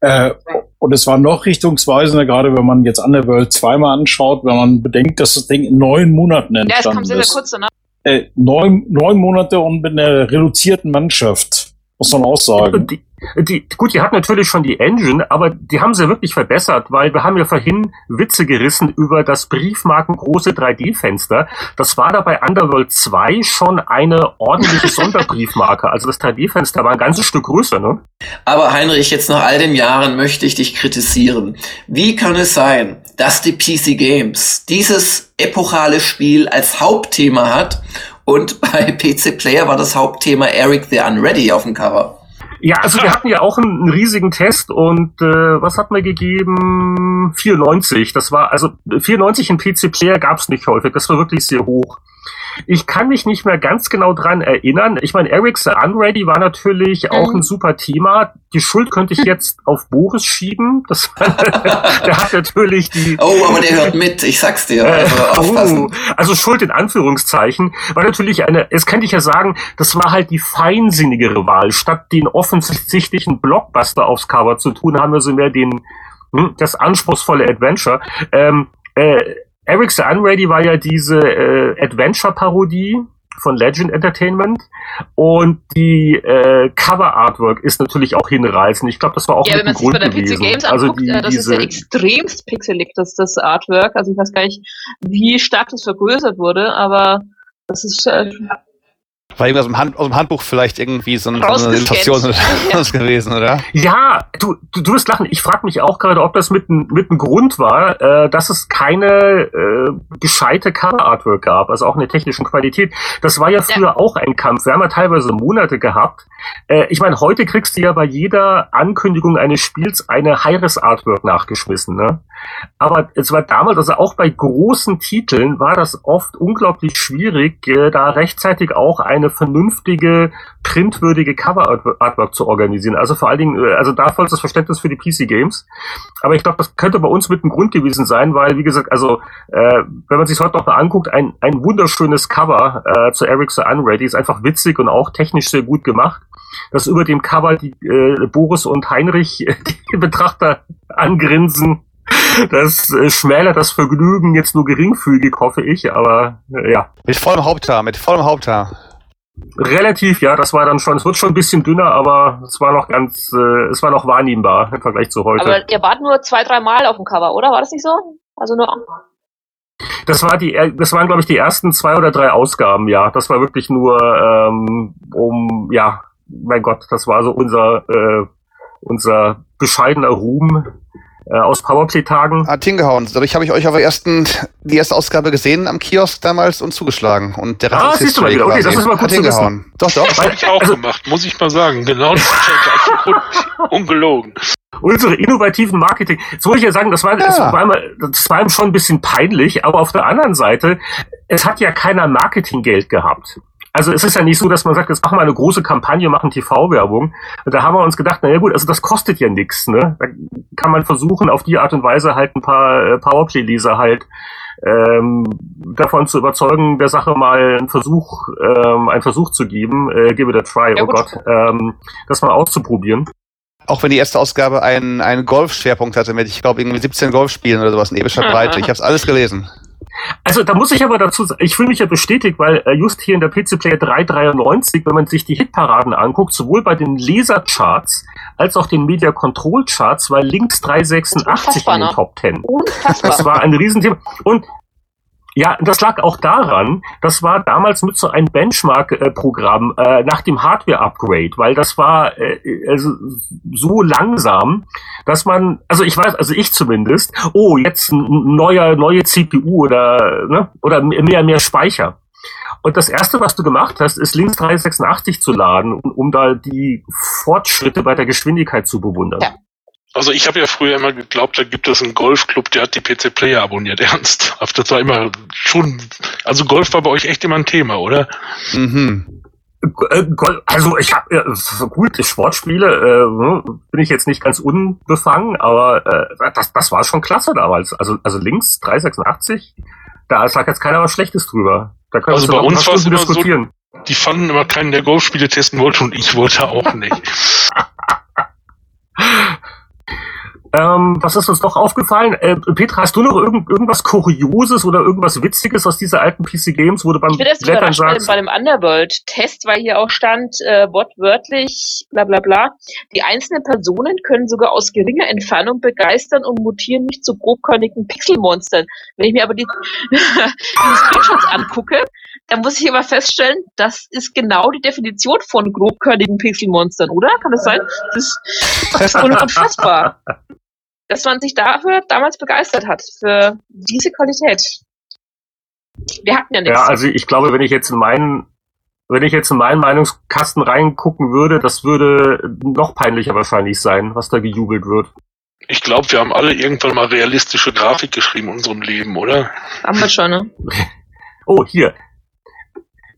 äh, und es war noch richtungsweisender, gerade wenn man jetzt Underworld zweimal anschaut, wenn man bedenkt, dass das Ding in neun Monaten entstanden ist. Ja, es kam sehr, sehr kurz danach. Äh, neun, neun Monate und mit einer reduzierten Mannschaft, muss man auch sagen. Die, Die, gut, die hat natürlich schon die Engine, aber die haben sie wirklich verbessert, weil wir haben ja vorhin Witze gerissen über das briefmarkengroße 3D-Fenster. Das war da bei Underworld 2 schon eine ordentliche Sonderbriefmarke. Also das 3D-Fenster war ein ganzes Stück größer, ne? Aber Heinrich, jetzt nach all den Jahren möchte ich dich kritisieren. Wie kann es sein, dass die PC Games dieses epochale Spiel als Hauptthema hat und bei PC Player war das Hauptthema Eric the Unready auf dem Cover? Ja, also wir hatten ja auch einen, einen riesigen Test und äh, was hat man gegeben? 94. Das war also 94 in PC Player gab's nicht häufig. Das war wirklich sehr hoch. Ich kann mich nicht mehr ganz genau dran erinnern. Ich meine, Eric's Unready war natürlich auch Mhm. ein super Thema. Die Schuld könnte ich jetzt auf Boris schieben. Das, der hat natürlich die, Oh, aber der hört mit, ich sag's dir. äh, Also oh, also Schuld in Anführungszeichen, war natürlich eine, es kann ich ja sagen, das war halt die feinsinnigere Wahl. Statt den offensichtlichen Blockbuster aufs Cover zu tun, haben wir so mehr den, hm, das anspruchsvolle Adventure. Ähm, äh, Eric the Unready war ja diese äh, Adventure-Parodie von Legend Entertainment und die äh, Cover-Artwork ist natürlich auch hinreißend. Ich glaube, das war auch Ja, mit wenn man sich bei der PC gewesen. Games also anguckt, die, äh, das ist ja extremst pixelig, das, das Artwork. Also ich weiß gar nicht, wie stark das vergrößert wurde, aber das ist äh, War irgendwas aus dem, Hand, aus dem Handbuch vielleicht irgendwie so, ein, so eine oder Ja. gewesen, oder? Ja, du, du, du wirst lachen. Ich frage mich auch gerade, ob das mit ein mit ein Grund war, äh, dass es keine äh, gescheite Cover-Artwork gab, also auch in der technischen Qualität. Das war ja früher auch ein Kampf. Wir haben ja teilweise Monate gehabt. Äh, ich meine, heute kriegst du ja bei jeder Ankündigung eines Spiels eine High-Res-Artwork nachgeschmissen. Ne? Aber es war damals, also auch bei großen Titeln, war das oft unglaublich schwierig, äh, da rechtzeitig auch eine vernünftige, printwürdige Cover-Artwork zu organisieren. Also vor allen Dingen, äh, also da vollstes Verständnis für die PC-Games. Aber ich glaube, das könnte bei uns mit einem Grund gewesen sein, weil, wie gesagt, also äh, wenn man sich heute noch mal anguckt, ein, ein wunderschönes Cover äh, zu Eric the Unready ist einfach witzig und auch technisch sehr gut gemacht. Dass über dem Cover die äh, Boris und Heinrich die Betrachter angrinsen, das äh, schmälert das Vergnügen jetzt nur geringfügig, hoffe ich, aber äh, ja. Mit vollem Haupthaar, mit vollem Haupthaar. Relativ, ja, das war dann schon, es wird schon ein bisschen dünner, aber es war noch ganz, äh, es war noch wahrnehmbar im Vergleich zu heute. aber ihr wart nur zwei, drei Mal auf dem Cover, oder? War das nicht so? Also nur Das war die, das waren glaube ich die ersten zwei oder drei Ausgaben, ja. Das war wirklich nur ähm, um, ja, mein Gott, das war so unser äh, unser bescheidener Ruhm äh, aus Powerplay-Tagen. Hat hingehauen. Dadurch habe ich euch auf der ersten, die erste Ausgabe gesehen am Kiosk damals und zugeschlagen. Und der Rest Ah, ist siehst du mal wieder. Okay, das ist mal gut Hat zu hingehauen. Doch, doch. Das habe ich auch Also- gemacht, muss ich mal sagen. Genau das ist der gleiche Grund. Ungelogen. Unsere innovativen Marketing. Jetzt muss ich ja sagen, das war, das Ja. war, immer, das war ihm schon ein bisschen peinlich, aber auf der anderen Seite, es hat ja keiner Marketinggeld gehabt. Also es ist ja nicht so, dass man sagt, jetzt machen wir eine große Kampagne, machen TV-Werbung. Da haben wir uns gedacht, naja gut, also das kostet ja nichts. Ne? Da kann man versuchen, auf die Art und Weise halt ein paar äh, Powerplay-Leser halt ähm, davon zu überzeugen, der Sache mal einen Versuch, ähm, einen Versuch zu geben, äh, give it a try, Ja, oh gut. Gott, ähm, das mal auszuprobieren. Auch wenn die erste Ausgabe einen, einen Golf-Schwerpunkt hatte mit, ich glaube, irgendwie 17 Golfspielen oder sowas in epischer Breite. Ich habe es alles gelesen. Also da muss ich aber dazu sagen, ich fühle mich ja bestätigt, weil äh, just hier in der PC Player 393, wenn man sich die Hitparaden anguckt, sowohl bei den Lasercharts als auch den Media Control Charts, war links 386 Unfassbar, in den ne? Top 10. Das unfassbar. war ein Riesenthema. Und ja, das lag auch daran, das war damals mit so ein Benchmark-Programm äh, nach dem Hardware-Upgrade, weil das war äh, also so langsam, dass man, also ich weiß, also ich zumindest, oh, jetzt ein neuer, neue CPU oder, ne, oder mehr, mehr Speicher. Und das erste, was du gemacht hast, ist links 386 zu laden, um, um da die Fortschritte bei der Geschwindigkeit zu bewundern. Ja. Also ich habe ja früher immer geglaubt, da gibt es einen Golfclub, der hat die PC Player abonniert. Ernsthaft, das war immer schon. Also Golf war bei euch echt immer ein Thema, oder? Mhm. Äh, Also ich habe äh, gut Sportspiele äh, bin ich jetzt nicht ganz unbefangen, aber äh, das, das war schon klasse damals. Also also links 386, da sagt jetzt keiner was Schlechtes drüber. Da können Also wir bei uns war's Stunden immer so- diskutieren. Die fanden immer keinen, der Golfspiele testen wollte und ich wollte auch nicht. Ähm, was ist uns noch aufgefallen? Äh, Petra, hast du noch irgend, irgendwas Kurioses oder irgendwas Witziges aus dieser alten PC Games, wo du beim Ich bin erst Blättern überrascht bei dem, sagst? bei dem Underworld-Test, weil hier auch stand, äh, wortwörtlich, bla bla bla. Die einzelnen Personen können sogar aus geringer Entfernung begeistern und mutieren nicht zu grobkörnigen Pixelmonstern. Wenn ich mir aber die, die Screenshots angucke, dann muss ich aber feststellen, das ist genau die Definition von grobkörnigen Pixelmonstern, oder? Kann das sein? Das, das ist un- unfassbar. Dass man sich dafür damals begeistert hat, für diese Qualität. Wir hatten ja nichts. Ja, also ich glaube, wenn ich jetzt in meinen, wenn ich jetzt in meinen Meinungskasten reingucken würde, das würde noch peinlicher wahrscheinlich sein, was da gejubelt wird. Ich glaube, wir haben alle irgendwann mal realistische Grafik geschrieben in unserem Leben, oder? Haben wir schon, ne? Oh, hier.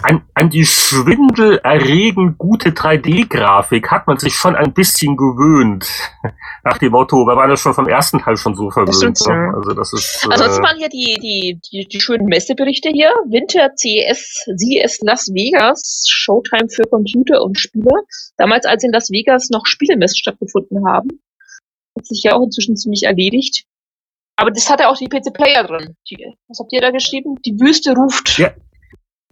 An, an die schwindelerregend gute 3D-Grafik hat man sich schon ein bisschen gewöhnt. Nach dem Motto, wir waren ja schon vom ersten Teil schon so verwöhnt. stimmt, ne? Also das ist. Ansonsten Äh, waren hier die, die, die, die schönen Messeberichte hier. Winter CES, CES Las Vegas, Showtime für Computer und Spiele. Damals, als in Las Vegas noch Spielemessen stattgefunden haben. Hat sich ja auch inzwischen ziemlich erledigt. Aber das hatte auch die PC Player drin. Die, was habt ihr da geschrieben? Die Wüste ruft. Ja.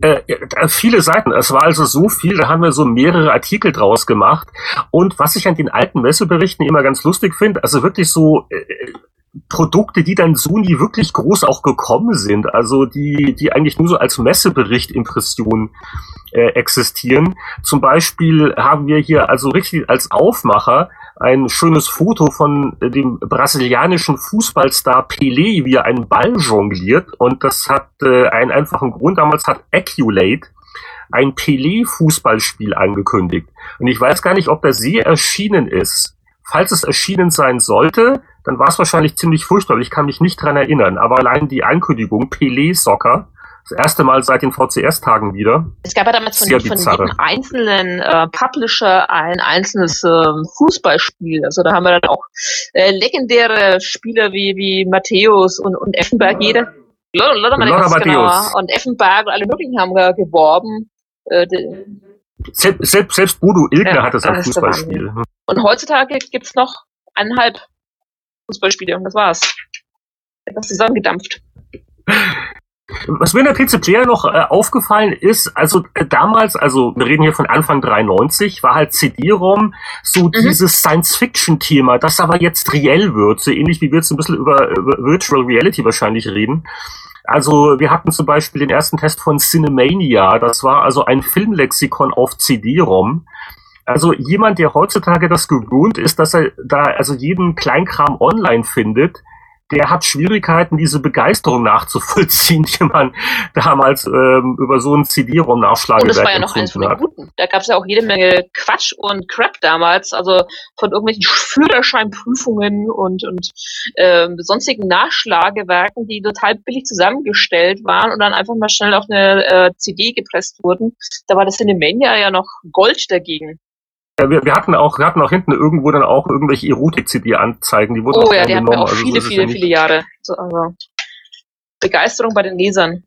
Äh, äh, viele Seiten. Es war also so viel, da haben wir so mehrere Artikel draus gemacht. Und was ich an den alten Messeberichten immer ganz lustig finde, also wirklich so äh, Produkte, die dann so nie wirklich groß auch gekommen sind, also die, die eigentlich nur so als Messebericht Impression äh, existieren. Zum Beispiel haben wir hier also richtig als Aufmacher ein schönes Foto von äh, dem brasilianischen Fußballstar Pelé, wie er einen Ball jongliert. Und das hat äh, einen einfachen Grund. Damals hat Acculate ein Pelé-Fußballspiel angekündigt. Und ich weiß gar nicht, ob das je erschienen ist. Falls es erschienen sein sollte, dann war es wahrscheinlich ziemlich furchtbar. Ich kann mich nicht dran erinnern. Aber allein die Ankündigung Pelé-Soccer, das erste Mal seit den VCS-Tagen wieder. Es gab ja damals von, von jedem einzelnen äh, Publisher ein einzelnes ähm, Fußballspiel. Also da haben wir dann auch äh, legendäre Spieler wie, wie Matthäus und, und Effenberg, jeder. Lothar genau. Und Effenberg und alle möglichen haben äh, geworben. Äh, Selbst, selbst, selbst Bodo Ilgner Ja, hatte sein das der Fußballspiel. und heutzutage gibt's noch eineinhalb Fußballspiele und das war's. Etwas zusammengedampft. Was mir in der PC Player noch äh, aufgefallen ist, also äh, damals, also wir reden hier von Anfang 93, war halt CD-ROM so dieses Science-Fiction-Thema, das aber jetzt reell wird, so ähnlich wie wir jetzt ein bisschen über, über Virtual Reality wahrscheinlich reden. Also wir hatten zum Beispiel den ersten Test von Cinemania, das war also ein Filmlexikon auf CD-ROM. Also jemand, der heutzutage das gewöhnt ist, dass er da also jeden Kleinkram online findet, der hat Schwierigkeiten, diese Begeisterung nachzuvollziehen, die man damals ähm, über so ein Und CD-ROM-Nachschlagewerk das war ja noch eins von den guten. Da gab es ja auch jede Menge Quatsch und Crap damals, also von irgendwelchen Führerscheinprüfungen und, und ähm, sonstigen Nachschlagewerken, die total billig zusammengestellt waren und dann einfach mal schnell auf eine äh, CD gepresst wurden. Da war das Cinemania ja noch Gold dagegen. Ja, wir, wir hatten auch, wir hatten auch hinten irgendwo dann auch irgendwelche Erotik-CD-Anzeigen, die wurden Oh ja, die hatten wir auch Also so viele, viele, viele Jahre. So, also Begeisterung bei den Lesern.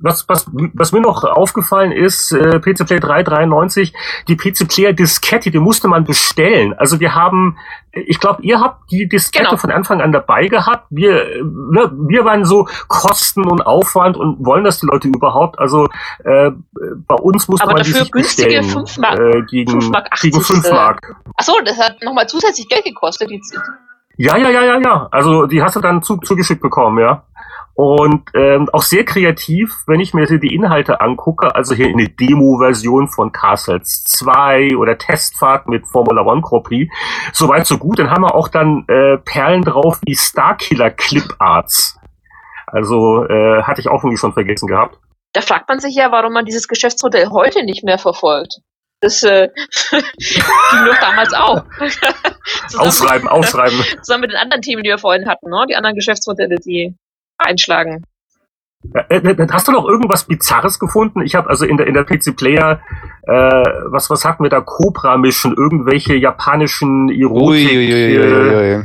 Was, was, was mir noch aufgefallen ist, äh, PC Player 393, die PC Player Diskette, die musste man bestellen. Also wir haben, ich glaube, ihr habt die Diskette Genau. von Anfang an dabei gehabt. Wir, äh, ne, wir waren so Kosten und Aufwand und wollen das die Leute überhaupt. Also äh, bei uns musste Aber man die dafür sich günstige bestellen. fünf Mark- äh, gegen, fünf Mark gegen 80, 5 äh, Mark. Achso, das hat nochmal zusätzlich Geld gekostet. Die, Ja, ja, ja, ja, ja. Also die hast du dann zu, zugeschickt bekommen, ja. Und ähm, auch sehr kreativ, wenn ich mir die Inhalte angucke, also hier eine Demo-Version von Castles 2 oder Testfahrt mit Formula One Grand Prix, soweit so gut. Dann haben wir auch dann äh, Perlen drauf wie Starkiller Clip Arts. Also äh, hatte ich auch irgendwie schon vergessen gehabt. da fragt man sich ja, warum man dieses Geschäftsmodell heute nicht mehr verfolgt. Das äh, ging doch damals auch. zusammen, Aufschreiben, aufschreiben. zusammen mit den anderen Themen, die wir vorhin hatten, ne? die anderen Geschäftsmodelle, die einschlagen. Äh, äh, Hast du noch irgendwas Bizarres gefunden? Ich habe also in der in der PC Player äh, was was hatten wir da Cobra Mission irgendwelche japanischen Erotik äh.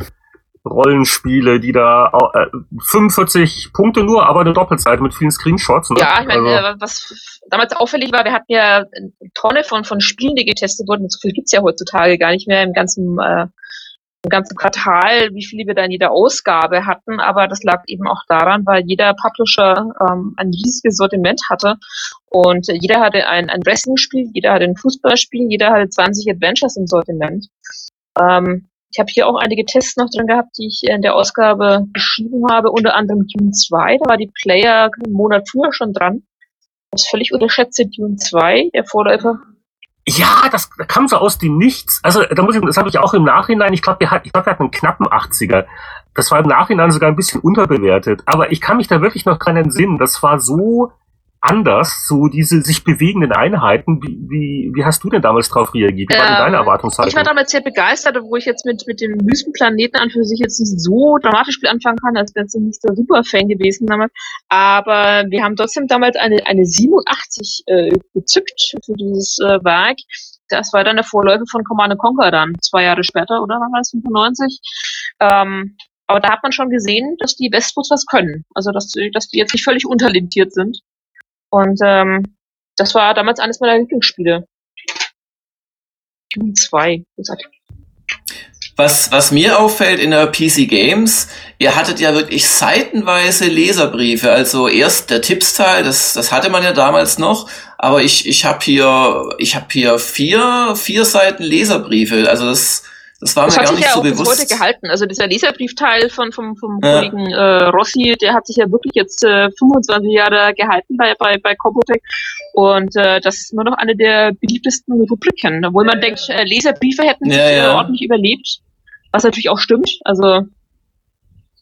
Rollenspiele, die da äh, 45 Punkte nur, aber eine Doppelseite mit vielen Screenshots. Ne? Ja, ich meine, also, äh, was damals auffällig war, wir hatten ja eine Tonne von, von Spielen, die getestet wurden. So viel gibt's ja heutzutage gar nicht mehr im ganzen äh, im ganzen Quartal, wie viele wir da in jeder Ausgabe hatten, aber das lag eben auch daran, weil jeder Publisher ähm, ein riesiges Sortiment hatte und jeder hatte ein, ein Wrestling-Spiel, jeder hatte ein Fußballspiel, jeder hatte 20 Adventures im Sortiment. Ähm, ich habe hier auch einige Tests noch drin gehabt, die ich in der Ausgabe geschrieben habe, unter anderem Dune 2, da war die Player einen Monat früher schon dran. Das völlig unterschätzte Dune 2, der Vorläufer ja, das kam so aus dem Nichts. Also da muss ich, das habe ich auch im Nachhinein. Ich glaube, wir hatten, ich glaube, wir hatten einen knappen 80er. Das war im Nachhinein sogar ein bisschen unterbewertet. Aber ich kann mich da wirklich noch dran entsinnen. Das war so anders, so diese sich bewegenden Einheiten. Wie, wie, wie hast du denn damals darauf reagiert? Wie war denn deine Erwartungshaltung? Ich war damals sehr begeistert, wo ich jetzt mit, mit dem Wüstenplaneten an für sich jetzt nicht so dramatisch viel anfangen kann, als wäre ich nicht so super Fan gewesen damals. Aber wir haben trotzdem damals eine, eine 87 äh, gezückt für dieses äh, Werk. Das war dann der Vorläufer von Command Conquer dann, zwei Jahre später, oder wann war das, 95? Ähm, aber da hat man schon gesehen, dass die Westwoods was können. Also, dass, dass die jetzt nicht völlig unterlimitiert sind. Und ähm, das war damals eines meiner Lieblingsspiele. Dune 2, gesagt. Was, was mir auffällt in der PC Games, ihr hattet ja wirklich seitenweise Leserbriefe. Also erst der Tippsteil, das, das hatte man ja damals noch, aber ich, ich habe hier, ich habe hier vier, vier Seiten Leserbriefe. Also das, das war das mir gar nicht ja so bewusst. Das hat sich ja auch heute gehalten. Also dieser Leserbriefteil von vom, vom ja. Kollegen äh, Rossi, der hat sich ja wirklich jetzt äh, 25 Jahre gehalten bei bei bei Compotec und äh, das ist immer noch eine der beliebtesten Rubriken, obwohl man denkt, äh, Leserbriefe hätten ja, sich äh, ja. ordentlich überlebt, was natürlich auch stimmt. Also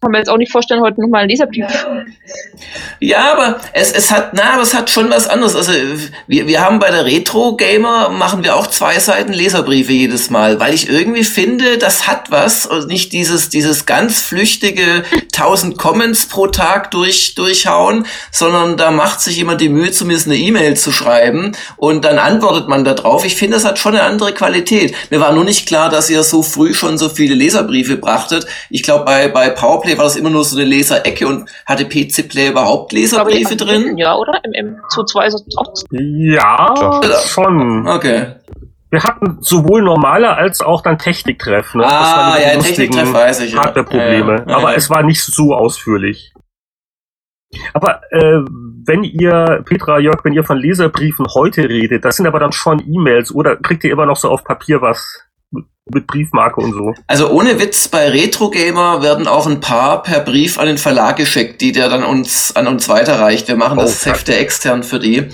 kann mir jetzt auch nicht vorstellen, heute nochmal einen Leserbrief. Ja, aber es, es hat, na, aber es hat schon was anderes. Also wir, wir haben bei der Retro Gamer machen wir auch zwei Seiten Leserbriefe jedes Mal, weil ich irgendwie finde, das hat was und nicht dieses, dieses ganz flüchtige 1000 Comments pro Tag durch, durchhauen, sondern da macht sich jemand die Mühe, zumindest eine E-Mail zu schreiben und dann antwortet man da drauf. Ich finde, das hat schon eine andere Qualität. Mir war nur nicht klar, dass ihr so früh schon so viele Leserbriefe brachtet. Ich glaube, bei, bei Powerplay Play war das immer nur so eine Leserecke und hatte PC Play überhaupt Leserbriefe drin? Ja, oder? Im, im 2.2 ist es auch. Ja, schon. Okay. Wir hatten sowohl normale als auch dann Techniktreff. Ne? Ah, ja, Techniktreff weiß ich. Hardware-Probleme. Ja, ja, Aber es war nicht so ausführlich. Aber äh, wenn ihr, Petra, Jörg, wenn ihr von Leserbriefen heute redet, das sind aber dann schon E-Mails oder kriegt ihr immer noch so auf Papier was? Mit Briefmarke und so. Also ohne Witz, bei Retro Gamer werden auch ein paar per Brief an den Verlag geschickt, die der dann uns an uns weiterreicht. Wir machen oh, das Hefte extern für die.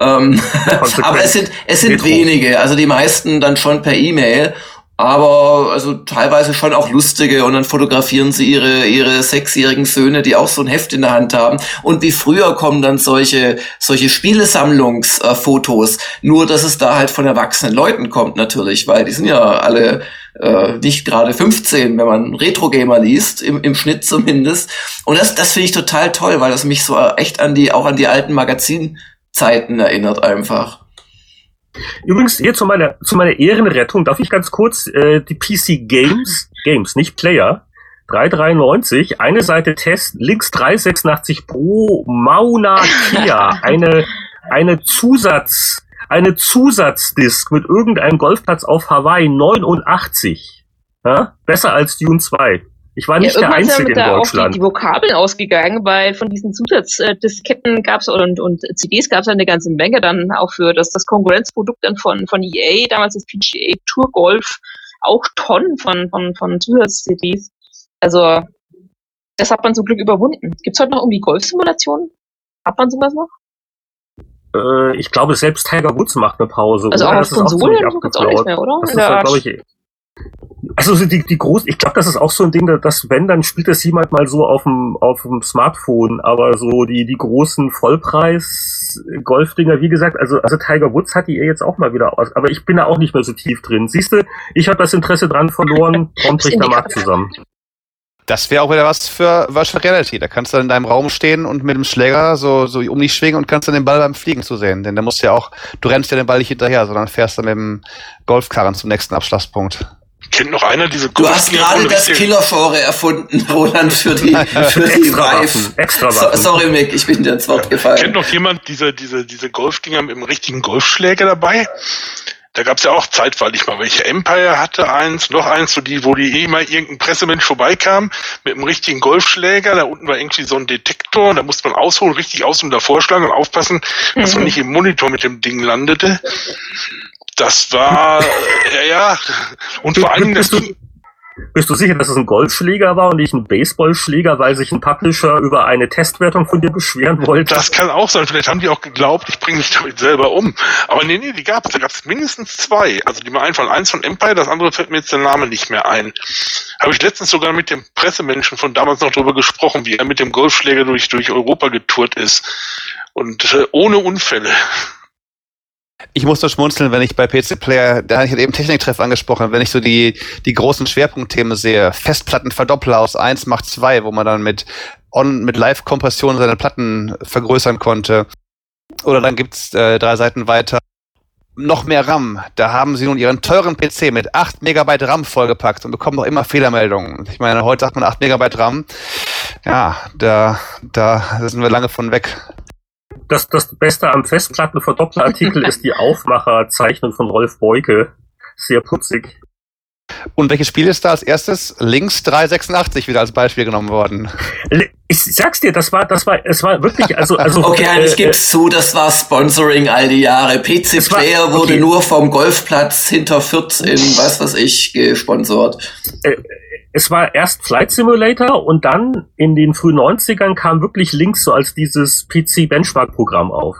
Ähm, aber es sind es sind Retro. wenige, also die meisten dann schon per E-Mail aber also teilweise schon auch lustige und dann fotografieren sie ihre ihre sechsjährigen Söhne, die auch so ein Heft in der Hand haben. Und wie früher kommen dann solche solche Spielesammlungsfotos, nur dass es da halt von erwachsenen Leuten kommt natürlich, weil die sind ja alle äh, nicht gerade 15, wenn man Retro Gamer liest im, im Schnitt zumindest. Und das das finde ich total toll, weil das mich so echt an die auch an die alten Magazinzeiten erinnert einfach. Übrigens, hier zu meiner, zu meiner Ehrenrettung darf ich ganz kurz äh, die PC Games, Games, nicht Player, 393, eine Seite Test, links 386 Pro Mauna Kea, eine, eine Zusatz, eine Zusatzdisk mit irgendeinem Golfplatz auf Hawaii 89. Ja? Besser als Dune 2. Ich war nicht ja, der Einzige in Deutschland. Auch die, die Vokabeln ausgegangen, weil von diesen Zusatzdisketten gab es und, und CDs gab es eine ganze Menge dann auch für das, das Konkurrenzprodukt dann von, von EA, damals das PGA Tour Golf, auch Tonnen von, von, von Zusatz-CDs. Also, das hat man zum Glück überwunden. Gibt es heute noch irgendwie Golfsimulationen? Hat man sowas noch? Äh, ich glaube, selbst Tiger Woods macht eine Pause. Also oder? auch auf Konsolen gibt es auch nicht mehr, oder? Das ist, ja, glaube ich, also die, die groß, ich glaube, das ist auch so ein Ding, dass wenn, dann spielt das jemand mal so auf dem, auf dem Smartphone, aber so die, die großen Vollpreis-Golfdinger, wie gesagt, also, also Tiger Woods hat die ihr jetzt auch mal wieder aus, aber ich bin da auch nicht mehr so tief drin. Siehst du, ich habe das Interesse dran verloren, kommt bricht der Markt zusammen. Das wäre auch wieder was für Virtual Reality. Da kannst du in deinem Raum stehen und mit dem Schläger so, so um dich schwingen und kannst dann den Ball beim Fliegen zu sehen. Denn da musst du ja auch, du rennst ja den Ball nicht hinterher, sondern fährst dann mit dem Golfkarren zum nächsten Abschlusspunkt. Kennt noch einer diese Du hast gerade das Killer-Genre erfunden, Roland, für die, für die Vive. Extra so, sorry, Mick, ich bin dir ins Wort gefallen. Kennt noch jemand diese, diese, diese Golfdinger mit dem richtigen Golfschläger dabei? Da gab es ja auch zeitweilig mal welche. Empire hatte eins, noch eins, so die, wo die eh mal irgendein Pressemensch vorbeikam mit einem richtigen Golfschläger. Da unten war irgendwie so ein Detektor, da musste man ausholen, richtig aus und davor schlagen und aufpassen, dass man nicht im Monitor mit dem Ding landete. Das war, äh, ja, ja. Und vor allem, das ging, Bist du sicher, dass es ein Golfschläger war und nicht ein Baseballschläger, weil sich ein Publisher über eine Testwertung von dir beschweren wollte? Das kann auch sein. Vielleicht haben die auch geglaubt, ich bringe mich damit selber um. Aber nee, nee, die gab es. Da gab es mindestens zwei. Also die mir einfallen. Eins von Empire, das andere fällt mir jetzt der Name nicht mehr ein. Habe ich letztens sogar mit dem Pressemenschen von damals noch drüber gesprochen, wie er mit dem Golfschläger durch, durch Europa getourt ist. Und äh, ohne Unfälle. Ich muss nur schmunzeln, wenn ich bei PC Player, da hatte ich eben Techniktreff angesprochen, wenn ich so die, die großen Schwerpunktthemen sehe, Festplattenverdoppler aus 1 macht 2, wo man dann mit on, mit Live-Kompression seine Platten vergrößern konnte. Oder dann gibt's äh, drei Seiten weiter noch mehr RAM. Da haben sie nun ihren teuren PC mit 8 Megabyte RAM vollgepackt und bekommen noch immer Fehlermeldungen. Ich meine, heute sagt man 8 Megabyte RAM. Ja, da, da sind wir lange von weg. Das, das Beste am Festplattenverdopplerartikel ist die Aufmacherzeichnung von Rolf Beuke. Sehr putzig. Und welches Spiel ist da als erstes? Links 386 wieder als Beispiel genommen worden. Ich sag's dir, das war, das war, es war wirklich, also, also. Okay, ich geb's zu, das war Sponsoring all die Jahre. PC war- Player wurde okay. nur vom Golfplatz hinter Fürth in was weiß ich gesponsert. Es war erst Flight Simulator und dann in den frühen 90ern kam wirklich Links so als dieses PC-Benchmark-Programm auf.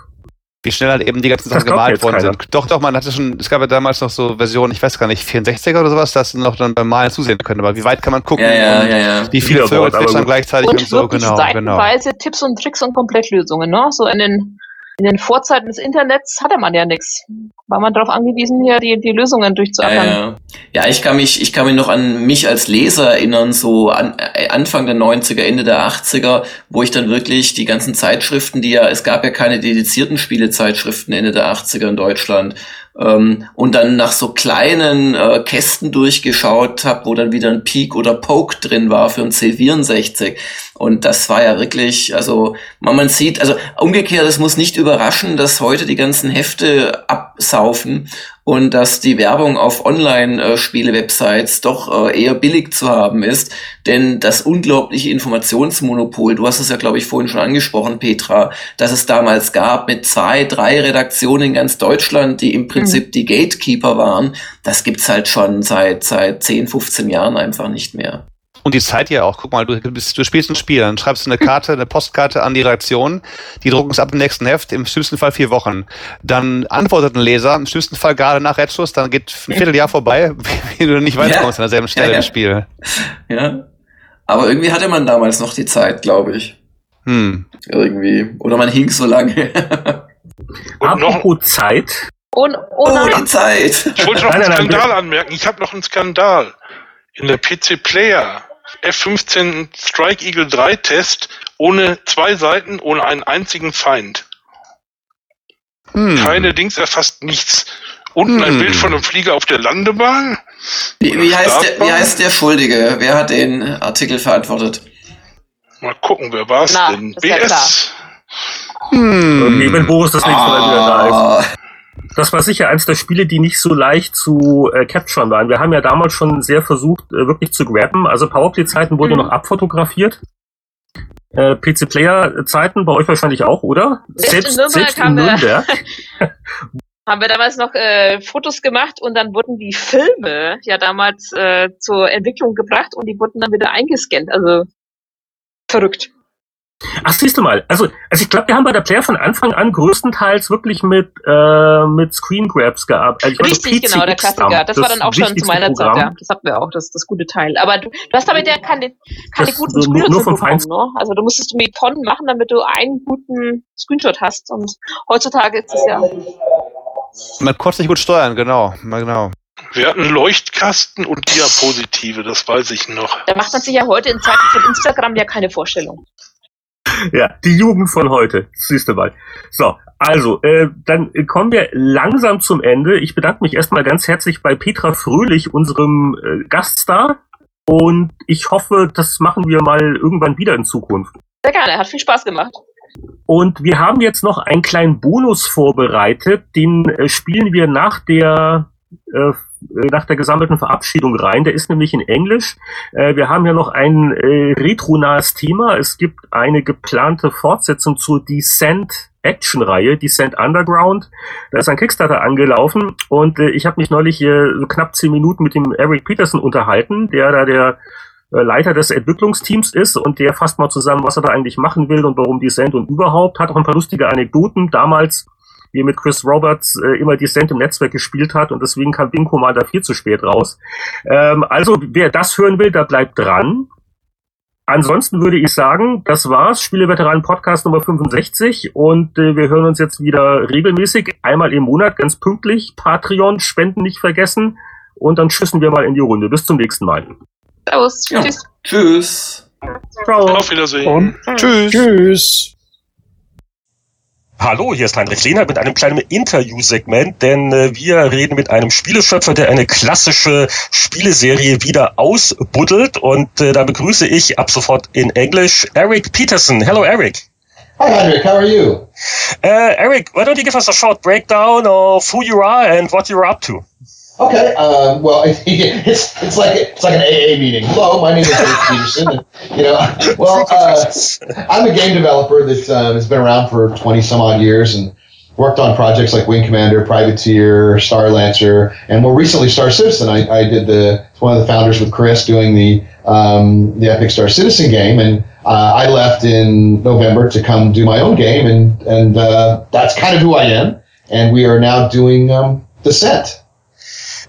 Wie schnell halt eben die ganzen Sachen gemalt worden keiner. sind. Doch, doch, man hatte schon, es gab ja damals noch so Versionen, ich weiß gar nicht, 64er oder sowas, dass man noch dann beim Malen zusehen können. Aber wie weit kann man gucken? Ja, ja, und ja, ja. Wie viele Vögel aber zwitschern gleichzeitig und, Und so, genau, genau. seitenweise Tipps und Tricks und Komplettlösungen, ne? So in den, in den Vorzeiten des Internets hatte man ja nichts. War man darauf angewiesen, hier die, die Lösungen Ja, durchzuackern. ja. ja, ich kann mich, ich kann mich noch an mich als Leser erinnern, so an, äh, Anfang der 90er, Ende der 80er, wo ich dann wirklich die ganzen Zeitschriften, die ja, es gab ja keine dedizierten Spielezeitschriften Ende der 80er in Deutschland, ähm, und dann nach so kleinen äh, Kästen durchgeschaut habe, wo dann wieder ein Peak oder Poke drin war für ein C64. Und das war ja wirklich, also man, man sieht, also umgekehrt, es muss nicht überraschen, dass heute die ganzen Hefte absaufen und dass die Werbung auf Online-Spiele-Websites doch äh, eher billig zu haben ist. Denn das unglaubliche Informationsmonopol, du hast es ja, glaube ich, vorhin schon angesprochen, Petra, dass es damals gab mit zwei, drei Redaktionen in ganz Deutschland, die im Prinzip die Gatekeeper waren, das gibt's halt schon seit, seit 10, 15 Jahren einfach nicht mehr. Und die Zeit ja auch. Guck mal, du, bist, du spielst ein Spiel, dann schreibst du eine Karte, eine Postkarte an die Redaktion, die drucken es ab im nächsten Heft, im schlimmsten Fall vier Wochen. Dann antwortet ein Leser, im schlimmsten Fall gerade nach Redschuss, dann geht ein Vierteljahr vorbei, wie du nicht weiterkommst an derselben Stelle Ja, ja. im Spiel. Ja. Aber irgendwie hatte man damals noch die Zeit, glaube ich. Hm. Irgendwie. Oder man hing so lange. Und noch, Apropos Zeit. Und, oh oh, die Zeit. ich wollte noch Nein, einen nein, Skandal anmerken. Ich habe noch einen Skandal. In der PC Player F15 Strike Eagle 3 Test ohne zwei Seiten, ohne einen einzigen Feind. Hm. Keine Dings erfasst nichts. Unten ein Hm. Bild von einem Flieger auf der Landebahn. Wie, wie, heißt der, wie heißt der Schuldige? Wer hat den Artikel verantwortet? Mal gucken, wer war's Na, denn? ist ja BS. Okay, wenn Boris das nächste Mal wieder da ist. Das war sicher eins der Spiele, die nicht so leicht zu äh, capturen waren. Wir haben ja damals schon sehr versucht, äh, wirklich zu grabben. Also Powerplay-Zeiten wurden Mhm. noch abfotografiert. Äh, PC-Player-Zeiten bei euch wahrscheinlich auch, oder? Selbst in Nürnberg haben wir- Nürnberg. haben wir damals noch äh, Fotos gemacht und dann wurden die Filme ja damals äh, zur Entwicklung gebracht und die wurden dann wieder eingescannt. Also verrückt. Ach, siehst du mal. Also, also ich glaube, wir haben bei der Player von Anfang an größtenteils wirklich mit, äh, mit Screen Grabs gearbeitet. Also ich meine, Richtig, genau, der Klassiker. Das, war dann auch schon zu meiner Zeit, Programm. ja. Das hatten wir auch, das, das gute Teil. Aber du, du hast damit ja keine, keine Das guten nur- nur Screenshots vom bekommen, Feinsten. ne? Also du musstest du mit Tonnen machen, damit du einen guten Screenshot hast. Und heutzutage ist es ja. Man konnte sich gut steuern, genau. Genau. Wir hatten Leuchtkasten und Diapositive, das weiß ich noch. Da macht man sich ja heute in Zeiten von Instagram ja keine Vorstellung. Ja, die Jugend von heute. Siehst du mal. So, also, äh, dann kommen wir langsam zum Ende. Ich bedanke mich erstmal ganz herzlich bei Petra Fröhlich, unserem äh, Gaststar. Und ich hoffe, das machen wir mal irgendwann wieder in Zukunft. Sehr gerne, hat viel Spaß gemacht. Und wir haben jetzt noch einen kleinen Bonus vorbereitet, den äh, spielen wir nach der äh, nach der gesammelten Verabschiedung rein. Der ist nämlich in Englisch. Äh, wir haben ja noch ein äh, retronahes Thema. Es gibt eine geplante Fortsetzung zur Descent Action-Reihe, Descent Underground. Da ist ein Kickstarter angelaufen und äh, ich habe mich neulich hier so knapp zehn Minuten mit dem Eric Peterson unterhalten, der da der äh, Leiter des Entwicklungsteams ist und der fasst mal zusammen, was er da eigentlich machen will und warum Descent und überhaupt. Hat auch ein paar lustige Anekdoten. Damals, wie er mit Chris Roberts äh, immer Descent im Netzwerk gespielt hat und deswegen kam Wing Commander viel zu spät raus. Ähm, also, wer das hören will, der bleibt dran. Ansonsten würde ich sagen, das war's. Spieleveteranen Podcast Nummer 65 und äh, wir hören uns jetzt wieder regelmäßig, einmal im Monat, ganz pünktlich. Patreon, Spenden nicht vergessen und dann schüssen wir mal in die Runde. Bis zum nächsten Mal. Servus. Ja. Tschüss. Tschüss. Ciao. Auf Wiedersehen. Und Tschüss. tschüss. Hallo, hier ist Heinrich Lehner mit einem kleinen Interview-Segment, denn äh, wir reden mit einem Spieleschöpfer, der eine klassische Spieleserie wieder ausbuddelt und äh, da begrüße ich ab sofort in Englisch Eric Peterson. Hello, Eric. Hi, Hendrik. How are you? Uh, Eric, why don't you give us a short breakdown of who you are and what you're up to? Okay. Um, well, it's it's like it's like an AA meeting. Hello, my name is Eric Peterson. And, you know, well, uh, I'm a game developer that um, has been around for 20 some odd years and worked on projects like Wing Commander, Privateer, Star Lancer, and more recently Star Citizen. I, I did the one of the founders with Chris doing the um, the Epic Star Citizen game, and uh, I left in November to come do my own game, and and uh, that's kind of who I am. And we are now doing um, Descent.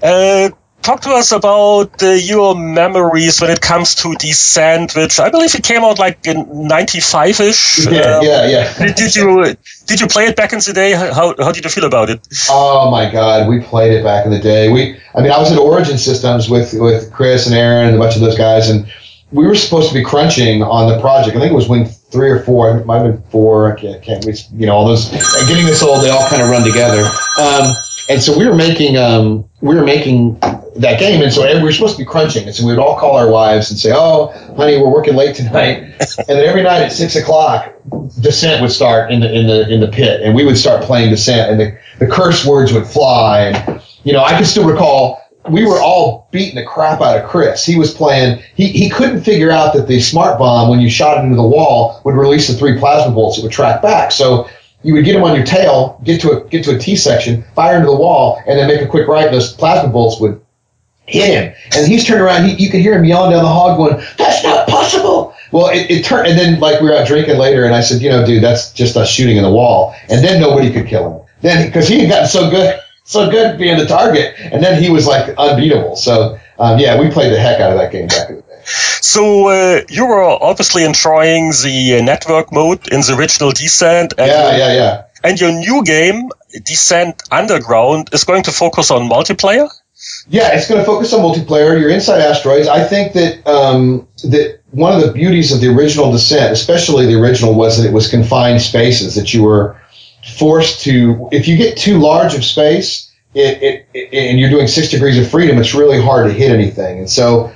Uh, talk to us about uh, your memories when it comes to Descent, which I believe it came out like in '95ish. Yeah, yeah, yeah. Did, did you did you play it back in the day? How how did you feel about it? Oh my God, we played it back in the day. We, I mean, I was at Origin Systems with with Chris and Aaron and a bunch of those guys, and we were supposed to be crunching on the project. I think it was when three or four. It might have been four. I can't, can't we, you know, all those. Getting this old, they all kind of run together. Um, and so we were making um, we were making that game, and so we were supposed to be crunching, and so we would all call our wives and say, "Oh, honey, we're working late tonight," and then every night at six o'clock, Descent would start in the in the in the pit, and we would start playing Descent, and the the curse words would fly, and you know, I can still recall. We were all beating the crap out of Chris. He was playing. He, he couldn't figure out that the smart bomb, when you shot it into the wall, would release the three plasma bolts that would track back. So you would get him on your tail, get to a get to a T section, fire into the wall, and then make a quick right. And those plasma bolts would hit him, and he's turned around. He, you could hear him yelling down the hall, going, "That's not possible!" Well, it, it turned, and then like we were out drinking later, and I said, "You know, dude, that's just us shooting in the wall." And then nobody could kill him. Then because he had gotten so good, so good being the target, and then he was like unbeatable. So um, yeah, we played the heck out of that game back. So uh, you were obviously enjoying the uh, network mode in the original Descent, and, Yeah, yeah, yeah. and your new game, Descent Underground, is going to focus on multiplayer. Yeah, it's going to focus on multiplayer. You're inside asteroids. I think that um, that one of the beauties of the original Descent, especially the original, was that it was confined spaces. That you were forced to, if you get too large of space, it, it, it and you're doing six degrees of freedom, it's really hard to hit anything. And so,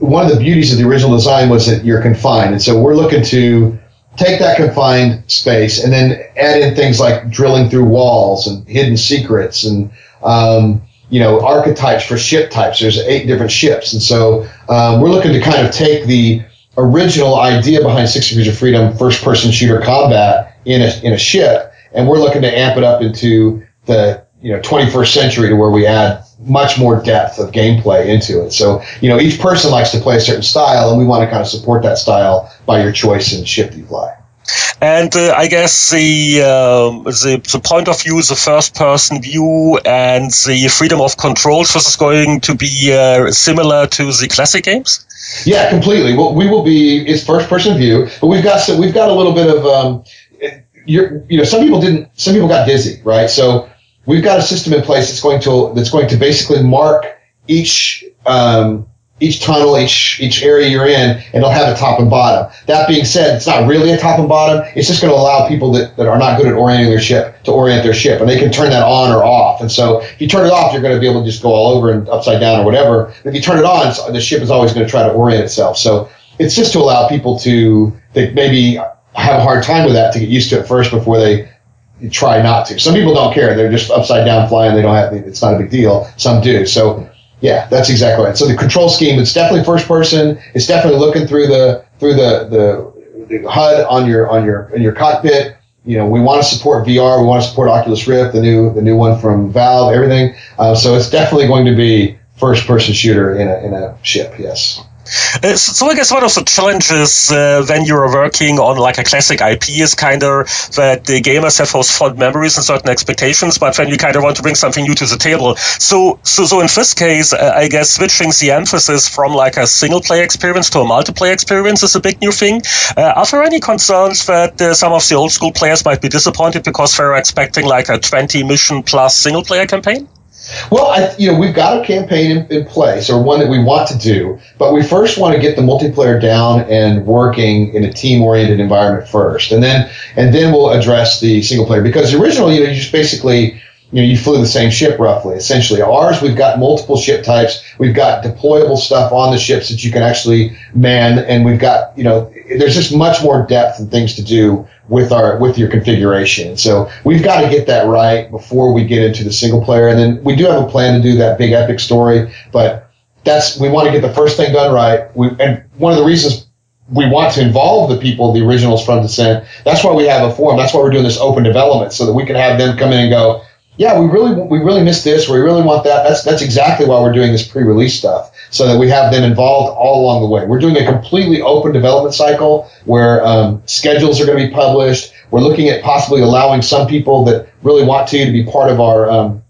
one of the beauties of the original design was that you're confined. And so, we're looking to take that confined space and then add in things like drilling through walls and hidden secrets and um, you know archetypes for ship types. There's eight different ships, and so um, we're looking to kind of take the original idea behind Six Degrees of Freedom, first-person shooter combat in a in a ship, and we're looking to amp it up into the you know 21st century to where we add much more depth of gameplay into it. So you know each person likes to play a certain style, and we want to kind of support that style by your choice in ship you fly. And uh, I guess the, um, the the point of view, the first person view, and the freedom of control. This is going to be uh, similar to the classic games. Yeah, completely. Well, we will be it's first person view, but we've got some, we've got a little bit of um, you're, you know some people didn't some people got dizzy, right? So we've got a system in place that's going to that's going to basically mark each um, each tunnel, each each area you're in, and it'll have a top and bottom. That being said, it's not really a top and bottom. It's just going to allow people that, that are not good at orienting their ship to orient their ship, and they can turn that on or off. And so if you turn it off, you're going to be able to just go all over and upside down or whatever. If you turn it on, the ship is always going to try to orient itself. So it's just to allow people to that maybe have a hard time with that to get used to it first before they try not to. Some people don't care; they're just upside down flying. They don't have it's not a big deal. Some do. So yeah, that's exactly right. So the control scheme, it's definitely first person. It's definitely looking through the through the the, the HUD on your on your in your cockpit. You know, we want to support VR. We want to support Oculus Rift, the new the new one from Valve, everything. Uh, so it's definitely going to be first person shooter in a in a ship. Yes. Uh, so I guess one of the challenges uh, when you're working on like a classic IP is kind of that the gamers have those fond memories and certain expectations, but then you kind of want to bring something new to the table. So, so, so in this case, uh, I guess switching the emphasis from like a single player experience to a multiplayer experience is a big new thing. Uh, are there any concerns that uh, some of the old school players might be disappointed because they're expecting like a 20 mission plus single player campaign? Well, I, you know, we've got a campaign in, in, place or one that we want to do, but we first want to get the multiplayer down and working in a team-oriented environment first, and then and then we'll address the single player because the original, you know, you just basically you know, you flew the same ship roughly, essentially. Ours, we've got multiple ship types. We've got deployable stuff on the ships that you can actually man, and we've got, you know, there's just much more depth and things to do with our with your configuration. So we've got to get that right before we get into the single player. And then we do have a plan to do that big epic story, but that's we want to get the first thing done right. We, and one of the reasons we want to involve the people, the originals from Descent. That's why we have a forum. That's why we're doing this open development so that we can have them come in and go, yeah, we really we really miss this. We really want that. That's that's exactly why we're doing this pre-release stuff, so that we have them involved all along the way. We're doing a completely open development cycle where um, schedules are going to be published. We're looking at possibly allowing some people that really want to to be part of our um,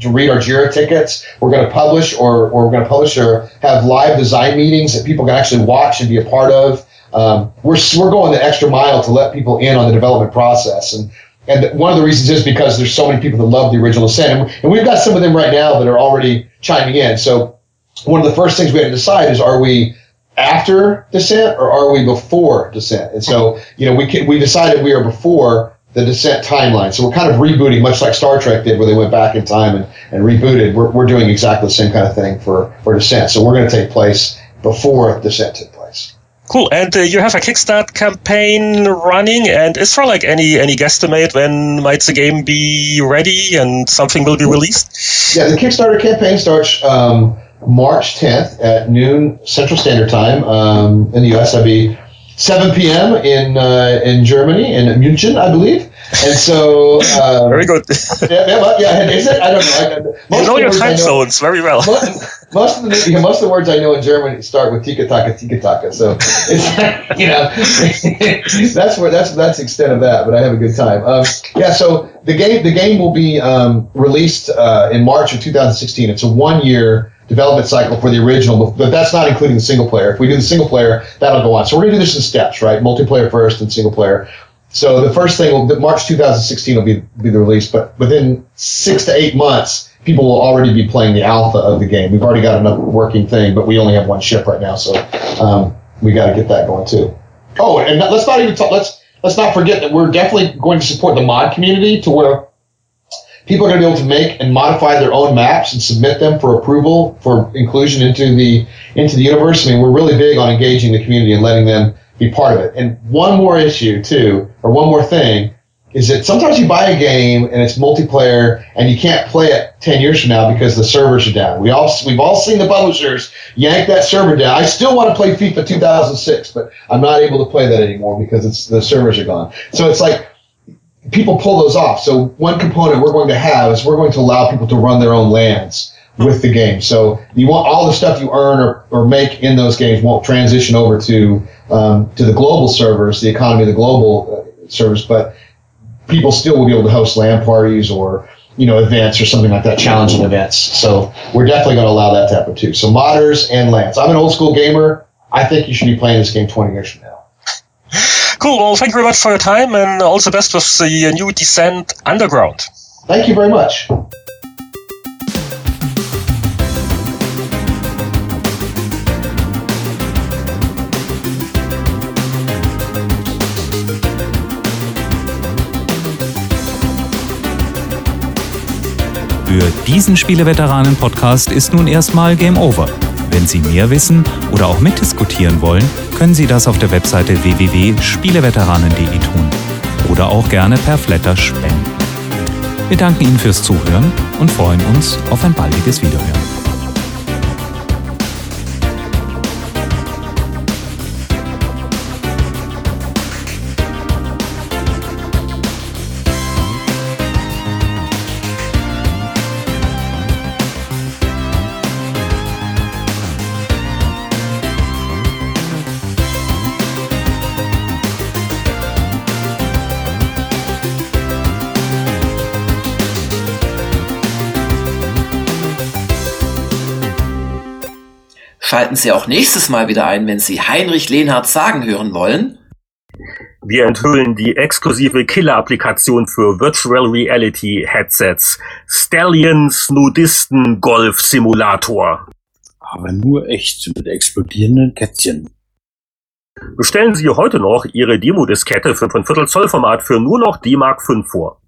to read our Jira tickets. We're going to publish or, or we're going to publish or have live design meetings that people can actually watch and be a part of. Um, we're, we're going the extra mile to let people in on the development process. And and one of the reasons is because there's so many people that love the original Ascent. And we've got some of them right now that are already chiming in. So one of the first things we had to decide is are we after Descent or are we before Descent? And so, you know, we can, we decided we are before the Descent timeline. So we're kind of rebooting, much like Star Trek did, where they went back in time and, and rebooted. We're, we're doing exactly the same kind of thing for, for Descent. So we're going to take place before Descent. Cool. And uh, you have a Kickstart campaign running, and is there like any any guesstimate when might the game be ready and something will be released? Yeah, the Kickstarter campaign starts um, March 10th at noon Central Standard Time um, in the US. That'd be 7 p.m. in uh, in Germany in München, I believe. And so, um, very good. yeah, yeah, yeah, is it? I don't know. I, you know your time zones very well. Most, most, of the most of the words I know in German start with tika taka tika taka. So it's you know that's where that's that's the extent of that. But I have a good time. Um, yeah. So the game the game will be um, released uh, in March of 2016. It's a one year development cycle for the original, but that's not including the single player. If we do the single player, that'll go on. So we're going to do this in steps, right? Multiplayer first and single player. So the first thing will, March 2016 will be, be the release, but within six to eight months, people will already be playing the alpha of the game. We've already got enough working thing, but we only have one ship right now, so um, we got to get that going too. Oh, and let's not even talk, let's let's not forget that we're definitely going to support the mod community to where people are going to be able to make and modify their own maps and submit them for approval for inclusion into the into the universe. I mean, we're really big on engaging the community and letting them be part of it. And one more issue too, or one more thing, is that sometimes you buy a game and it's multiplayer and you can't play it 10 years from now because the servers are down. We all, we've all seen the publishers yank that server down. I still want to play FIFA 2006, but I'm not able to play that anymore because it's, the servers are gone. So it's like, people pull those off. So one component we're going to have is we're going to allow people to run their own LANs with the game. So you want all the stuff you earn or, or make in those games won't transition over to um, to the global servers, the economy of the global uh, servers, but people still will be able to host LAN parties or you know events or something like that, challenging events. So we're definitely going to allow that to happen too. So modders and LANs. I'm an old school gamer. I think you should be playing this game 20 years from now. Cool. Well, thank you very much for your time and all the best with the new Descent Underground. Thank you very much. Für diesen Spieleveteranen-Podcast ist nun erstmal Game Over. Wenn Sie mehr wissen oder auch mitdiskutieren wollen, können Sie das auf der Webseite www.spieleveteranen.de tun oder auch gerne per Flatter spenden. Wir danken Ihnen fürs Zuhören und freuen uns auf ein baldiges Wiederhören. Schalten Sie auch nächstes Mal wieder ein, wenn Sie Heinrich Lehnhardt sagen hören wollen. Wir enthüllen die exklusive Killer-Applikation für Virtual Reality Headsets. Stallions Nudisten Golf Simulator. Aber nur echt mit explodierenden Kätzchen. Bestellen Sie heute noch Ihre Demo-Diskette für 5 Viertel Zoll Format für nur noch D-Mark 5 vor.